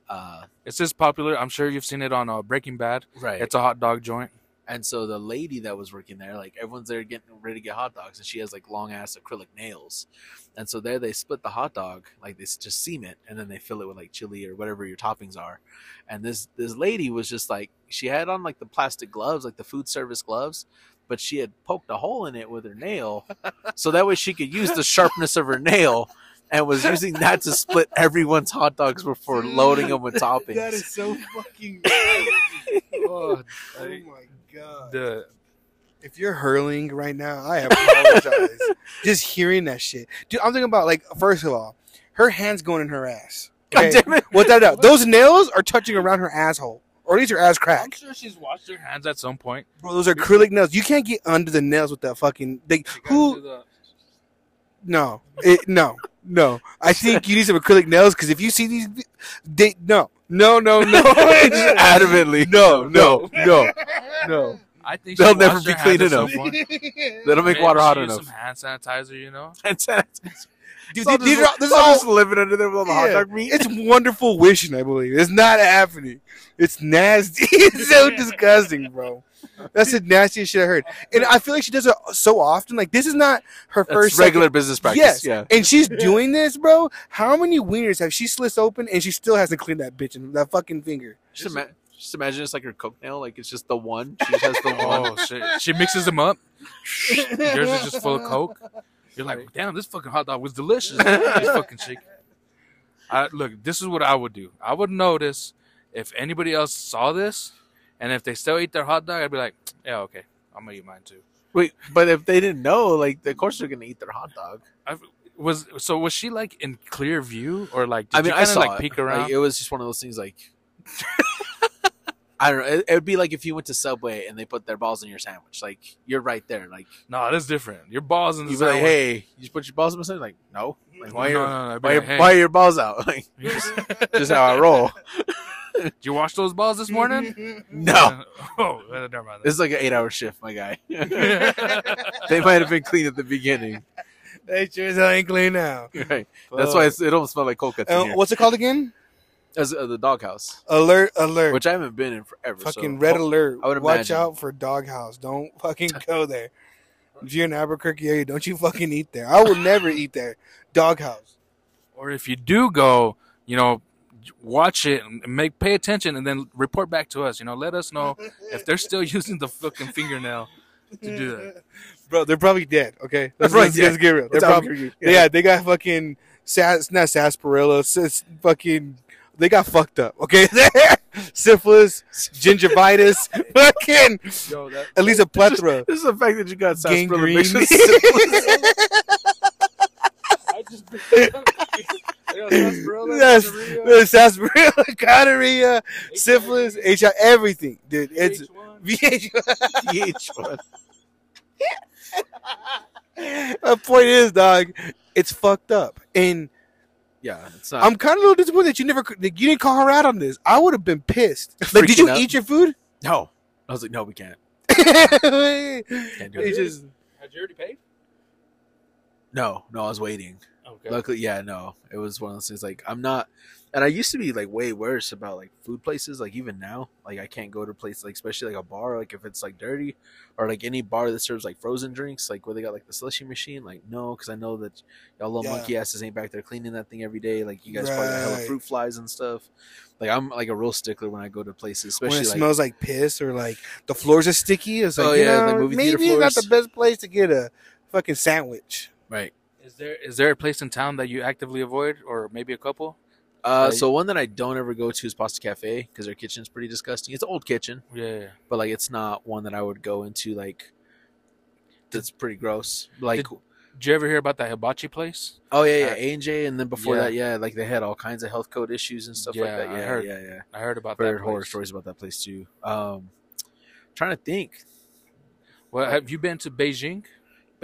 Uh, It's just popular. I'm sure you've seen it on uh, Breaking Bad. right. It's a hot dog joint. And so the lady that was working there, like everyone's there getting ready to get hot dogs, and she has like long ass acrylic nails. And so there they split the hot dog, like they just seam it, and then they fill it with like chili or whatever your toppings are. And this this lady was just like she had on like the plastic gloves, like the food service gloves, but she had poked a hole in it with her nail, so that way she could use the sharpness of her nail. And was using that to split everyone's hot dogs before loading them with toppings. That is so fucking. Oh, oh my god! the If you're hurling right now, I apologize. Just hearing that shit, dude. I'm thinking about like first of all, her hands going in her ass. God damn it! Without doubt, those nails are touching around her asshole, or at least her ass crack. I'm sure she's washed her hands at some point. Bro, those are acrylic nails. You can't get under the nails with that fucking. They, who? No, it, no, no. I think you need some acrylic nails because if you see these, they no, no, no, no, Just adamantly. no, no, no, no. I think They'll never be clean enough. some point. They don't make Maybe water hot used enough. Some hand sanitizer, you know. Dude, It's all these just, are, this is all all just living under there with all the hot dog meat. It's wonderful wishing, I believe. It's not happening. It's nasty. It's so disgusting, bro. That's the nastiest shit I heard. And I feel like she does it so often. Like this is not her That's first regular second- business practice. Yes, Yeah. and she's doing this, bro. How many wieners have she slits open and she still hasn't cleaned that bitch in that fucking finger? Just, ima- just imagine it's like her coke nail. Like it's just the one. She just has the one. Oh shit! She mixes them up. Yours is just full of coke. You're like, damn, this fucking hot dog was delicious. This fucking shake. I, look, this is what I would do. I would notice if anybody else saw this, and if they still eat their hot dog, I'd be like, yeah, okay, I'm gonna eat mine too. Wait, but if they didn't know, like, of course they're gonna eat their hot dog. i Was so? Was she like in clear view, or like? Did I mean, you I saw like it. peek around. Like, it was just one of those things. Like, I don't know. It, it would be like if you went to Subway and they put their balls in your sandwich. Like you're right there. Like no, that's different. Your balls in the you'd like, sandwich. "Hey, you just put your balls in my sandwich." Like, no. Like, why, no, are, no, no, why, like, are- hey, why your balls out? Like, just how I roll. Did you wash those balls this morning? No, oh, uh, never mind. this is like an eight-hour shift, my guy. they might have been clean at the beginning. They sure as hell ain't clean now. Right. That's why it's, it almost smelled like cold cuts in Uh, here. what's it called again? As uh, the doghouse, Alert! Alert! which I haven't been in forever. fucking so- red Oh, alert! I would Watch imagine. out for doghouse. Don't fucking go there. If you're in Albuquerque area, don't you fucking eat there. I will never eat there. Doghouse. Or if you do go, you know, watch it and make pay attention, and then report back to us. You know, let us know if they're still using the fucking fingernail to do that. Bro, they're probably dead. Okay, let's, Right, let's, yeah. let's get real. They're It's probably Albuquerque. yeah. They got fucking sas, not sarsaparilla. Sis, fucking. They got fucked up. Okay, syphilis, gingivitis, fucking Yo, that at least a plethora. This is the fact that you got sarsaparilla Gangrene. syphilis. I just Yes, the sarsaparilla, gonorrhea, syphilis, HIV, everything, dude. It's VH1. VH1. The point is, dog, it's fucked up, and Yeah, it's not. I'm kind of a little disappointed that you never, that you didn't call her out on this. I would have been pissed. Like, did you Freaking out. eat your food? no. I was like, no, we can't. Can't do it. Just Had you already paid? No, no, I was waiting. Okay. Luckily, yeah, no, it was one of those things. Like I'm not, and I used to be like way worse about like food places. Like even now, like I can't go to places like especially like a bar, like if it's like dirty, or like any bar that serves like frozen drinks, like where they got like the slushy machine. Like no, because I know that y'all little Yeah. monkey asses ain't back there cleaning that thing every day. Like you guys probably got hella fruit flies and stuff. Like I'm like a real stickler when I go to places, when it like smells like piss or like the floors are sticky. It's like, Oh, you yeah, know, like movie theater maybe it's not the best place to get a fucking sandwich. right. Is there is there a place in town that you actively avoid, or maybe a couple? Uh, Right. so one that I don't ever go to is Pasta Cafe because their kitchen's pretty disgusting. It's an old kitchen. Yeah. but like it's not one that I would go into like that's pretty gross. Like Did you ever hear about that hibachi place? oh yeah, yeah, Uh, A and J, and then before yeah. that, yeah, like they had all kinds of health code issues and stuff like Yeah, that. I Yeah, heard- yeah, yeah. I heard about that. Heard that. horror place. stories about that place too. Um, trying to think, Well, have you been to Beijing?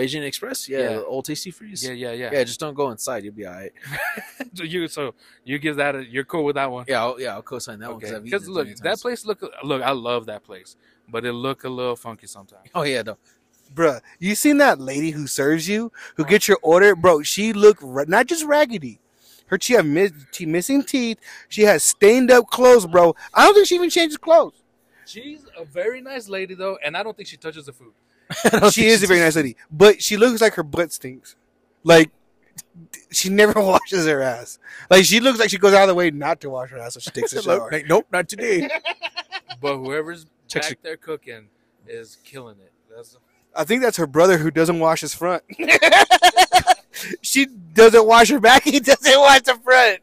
Beijing Express, yeah, Yeah. the old Tastee Freez. Yeah, yeah, yeah. yeah, just don't go inside. You'll be alright. so you so you give that a, you're cool with that one. Yeah, I'll, yeah, I'll co-sign that one Okay. because Because look, that times. place look look. I love that place, but it look a little funky sometimes. Oh yeah, no, Bruh, you seen that lady who serves you, who gets your order? Bro, she looked ra- not just raggedy. Her she had miss, she missing teeth. She has stained up clothes, bro. I don't think she even changes clothes. She's a very nice lady though, and I don't think she touches the food. She is a very nice lady, but she looks like her butt stinks. Like she never washes her ass. Like she looks like she goes out of the way not to wash her ass when she takes a shower. Like, nope, not today. But whoever's Checks back there cooking is killing it. That's I think that's her brother who doesn't wash his front. she doesn't wash her back. He doesn't wash the front.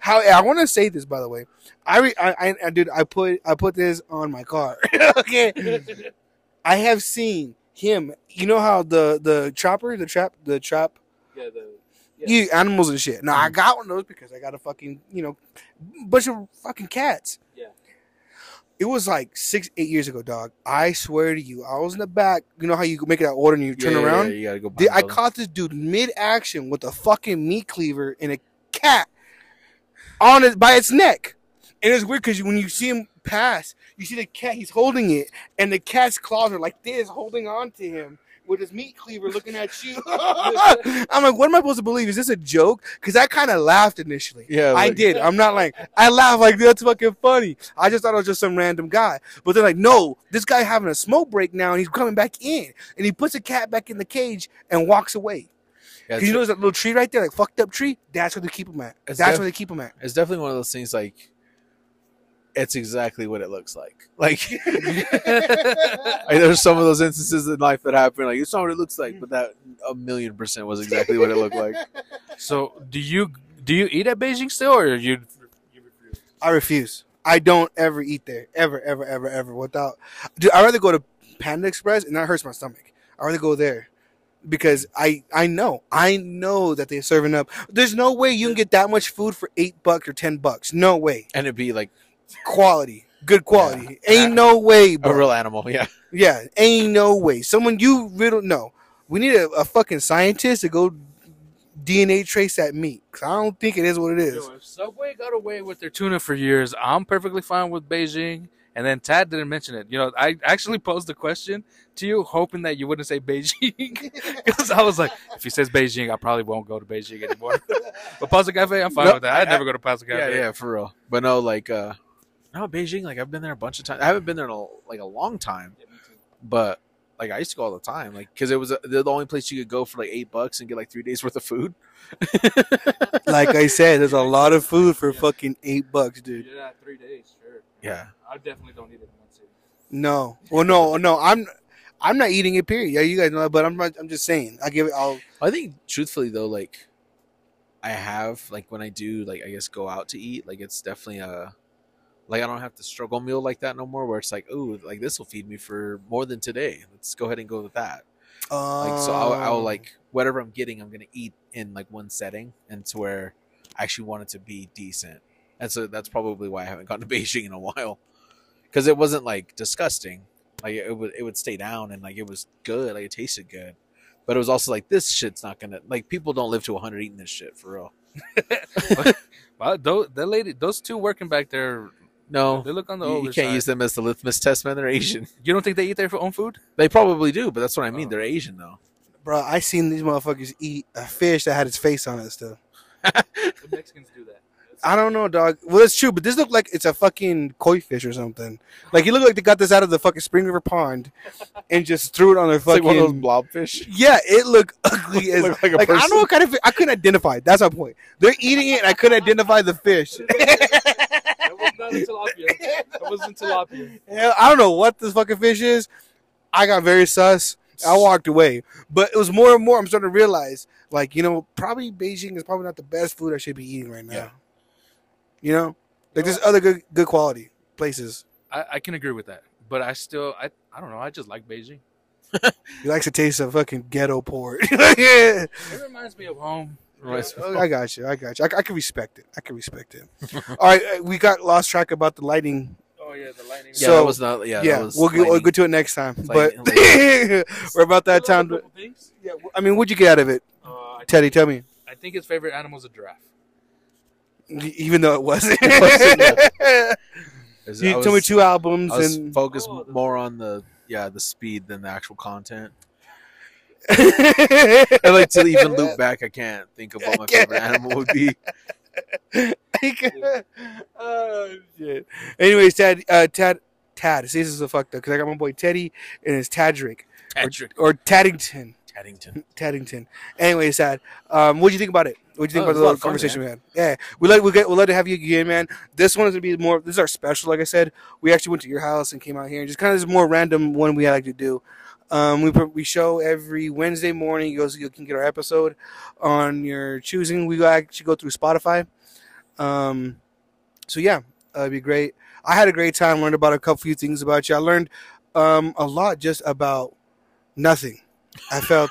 How I want to say this by the way. I, I, I, I dude, I put I put this on my car. okay, I have seen him. You know how the the chopper, the trap, the trap, yeah. The you animals and shit. Now I got one of those because I got a fucking you know bunch of fucking cats. Yeah. It was like six, eight years ago, dog. I swear to you, I was in the back. You know how you make that order and you turn Yeah, around. yeah, you gotta go. I caught this dude mid action with a fucking meat cleaver and a cat on it by its neck. And it's weird because when you see him pass, you see the cat, he's holding it, and the cat's claws are like this, holding on to him with his meat cleaver looking at you. I'm like, what am I supposed to believe? Is this a joke? Because I kind of laughed initially. Yeah, I did. I'm not like I laughed like that's fucking funny. I just thought it was just some random guy. But they're like, no, this guy having a smoke break now, and he's coming back in, and he puts a cat back in the cage and walks away. Yeah, you know there's that little tree right there, like fucked up tree. That's where they keep him at. That's def- where they keep him at. it's definitely one of those things like it's exactly what it looks like. Like, like, there's some of those instances in life that happen. Like it's not what it looks like, but that a million percent was exactly what it looked like. So do you do you eat at Beijing still, or you? you refuse? I refuse. I don't ever eat there, ever, ever, ever, ever. Without, dude, I'd rather go to Panda Express, and that hurts my stomach. I'd rather go there because I I know I know that they're serving up. There's no way you can get that much food for eight bucks or ten bucks. No way. And it'd be like Quality, good quality. Yeah. Ain't no way, a real animal. Yeah. Yeah, ain't no way. Someone you really no. We need a, a fucking scientist to go DNA trace that meat. 'Cause I don't think it is what it is. Yo, if Subway got away with their tuna for years, I'm perfectly fine with Beijing And then Tad didn't mention it. You know, I actually posed the question to you, hoping that you wouldn't say Beijing, because I was like, if he says Beijing, I probably won't go to Beijing anymore. but Pasta Cafe, I'm fine No, with that. I'd I- never go to Pasta Yeah, Cafe. yeah, for real. But no, like, uh, no, Beijing. Like, I've been there a bunch of times. I haven't been there in a, like a long time, but like I used to go all the time, like because it was uh the the only place you could go for like eight bucks and get like three days worth of food. like I said, there's a lot of food for fucking eight bucks, dude. Yeah, three days, sure. Yeah, I definitely don't eat it in one city. No, well, no, no, I'm, I'm not eating it. Period. Yeah, you guys know, that, but I'm, not, I'm just saying. I give it. I'll. I think truthfully though, like I have like when I do like I guess go out to eat, like it's definitely a like I don't have to struggle meal like that no more. Where it's like, oh, like this will feed me for more than today. Let's go ahead and go with that. Like so, I'll, I'll um, like whatever I'm getting, I'm gonna eat in like one setting, and to where I actually want it to be decent. And so that's probably why I haven't gone to Beijing in a while, because it wasn't like disgusting. Like it would it would stay down and like it was good, like it tasted good. But it was also like this shit's not gonna like people don't live to 100 eating this shit for real. Well, those, that lady, those two working back there, No, they look on the you, you can't side. use them as the litmus test, man. They're Asian. You don't think they eat their own food? They probably do, but that's what I mean. Oh. They're Asian though. bro. I seen these motherfuckers eat a fish that had its face on it. Still, The Mexicans do that. I don't know, dog. Well, it's true, but this looked like it's a fucking koi fish or something. Like he looked like they got this out of the fucking Spring River pond and just threw it on their It's like fucking. one of those blobfish. yeah, it looked ugly as. Looked like a like I don't know what kind of. fi- I couldn't identify. it. That's my point. They're eating it, and I couldn't identify the fish. That was not a tilapia. That wasn't tilapia. Hell, I don't know what this fucking fish is. I got very sus. I walked away, but it was more and more. I'm starting to realize, like you know, probably Beijing is probably not the best food I should be eating right now. Yeah. You know, like there's other good good quality places. I, I can agree with that, but I still, I, I don't know. I just like Beijing. He likes the taste of fucking ghetto pork. yeah. It reminds me of home. Right. I got you. I got you. I, I can respect it. I can respect it. All right, uh, we got lost track about the lighting. Oh yeah, the lightning. Yeah, So- that was not. Yeah, Yeah, that was we'll, get, we'll get to it next time. Lightning- but we're about that time. To, yeah, I mean, what'd you get out of it, Uh, Teddy? think- Tell me. I think his favorite animal is a giraffe. Even though it wasn't. Is- you told me two albums I was and focused Oh, more on the yeah the speed than the actual content. I like to even loop back. I can't think of what my favorite animal would be. oh shit. Anyways, Tad, uh, Tad, Tad. See, this is a fucked up because I got my boy Teddy and it's Tadrick Tadrick or Taddington. Taddington. Taddington. Anyways, Tad, um, what'd you think about it? What'd you think Oh, about the little of fun, conversation we had? Yeah, we like we get we'll love to have you again, man. This one is gonna be more. This is our special, like I said. We actually went to your house and came out here, and just kind of this more random one we like to do. Um, we we show every Wednesday morning. You, go, you can get our episode on your choosing. We actually go through Spotify. Um, so yeah, uh, it'd be great. I had a great time. Learned about a couple few things about you. I learned um, a lot just about nothing. I felt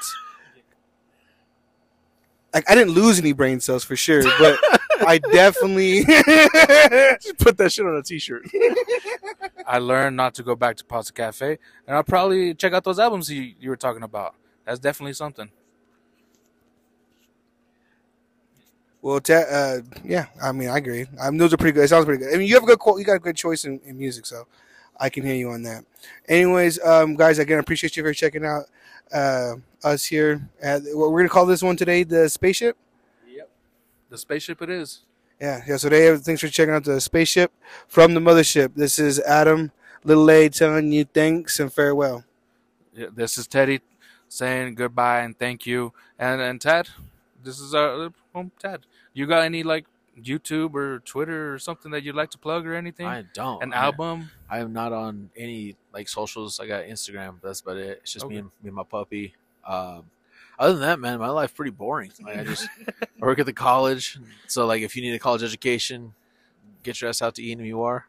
like I didn't lose any brain cells for sure, but I definitely Just put that shit on a t-shirt. I learned not to go back to Pasta Cafe, and I'll probably check out those albums you, you were talking about. That's definitely something. well, ta- uh, yeah. I mean, I agree. I mean, those are pretty good. It sounds pretty good. I mean, you have a good qual- you got a good choice in, in music, so I can hear you on that. Anyways, um, guys, again, I appreciate you for checking out uh, us here. At, what we're gonna call this one today, the spaceship. Yep. The spaceship it is. Yeah, yeah. So they thanks for checking out the spaceship from the mothership. This is Adam Little A telling you thanks and farewell. Yeah, This is Teddy saying goodbye and thank you. And and Tad, this is our home Ted. You got any like YouTube or Twitter or something that you'd like to plug or anything? I don't. An I- album? I am not on any like socials. I got Instagram. But that's about it. It's just me and me and my puppy. Um, other than that, man, my life pretty boring. Like I just I work at the college. So like, if you need a college education, get your ass out to E ENMUR.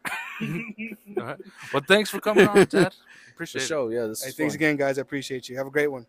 All right. Well, thanks for coming on, Tad. For Appreciate it. sure. Yeah, this Hey, is thanks fun. again, guys. I appreciate you. Have a great one.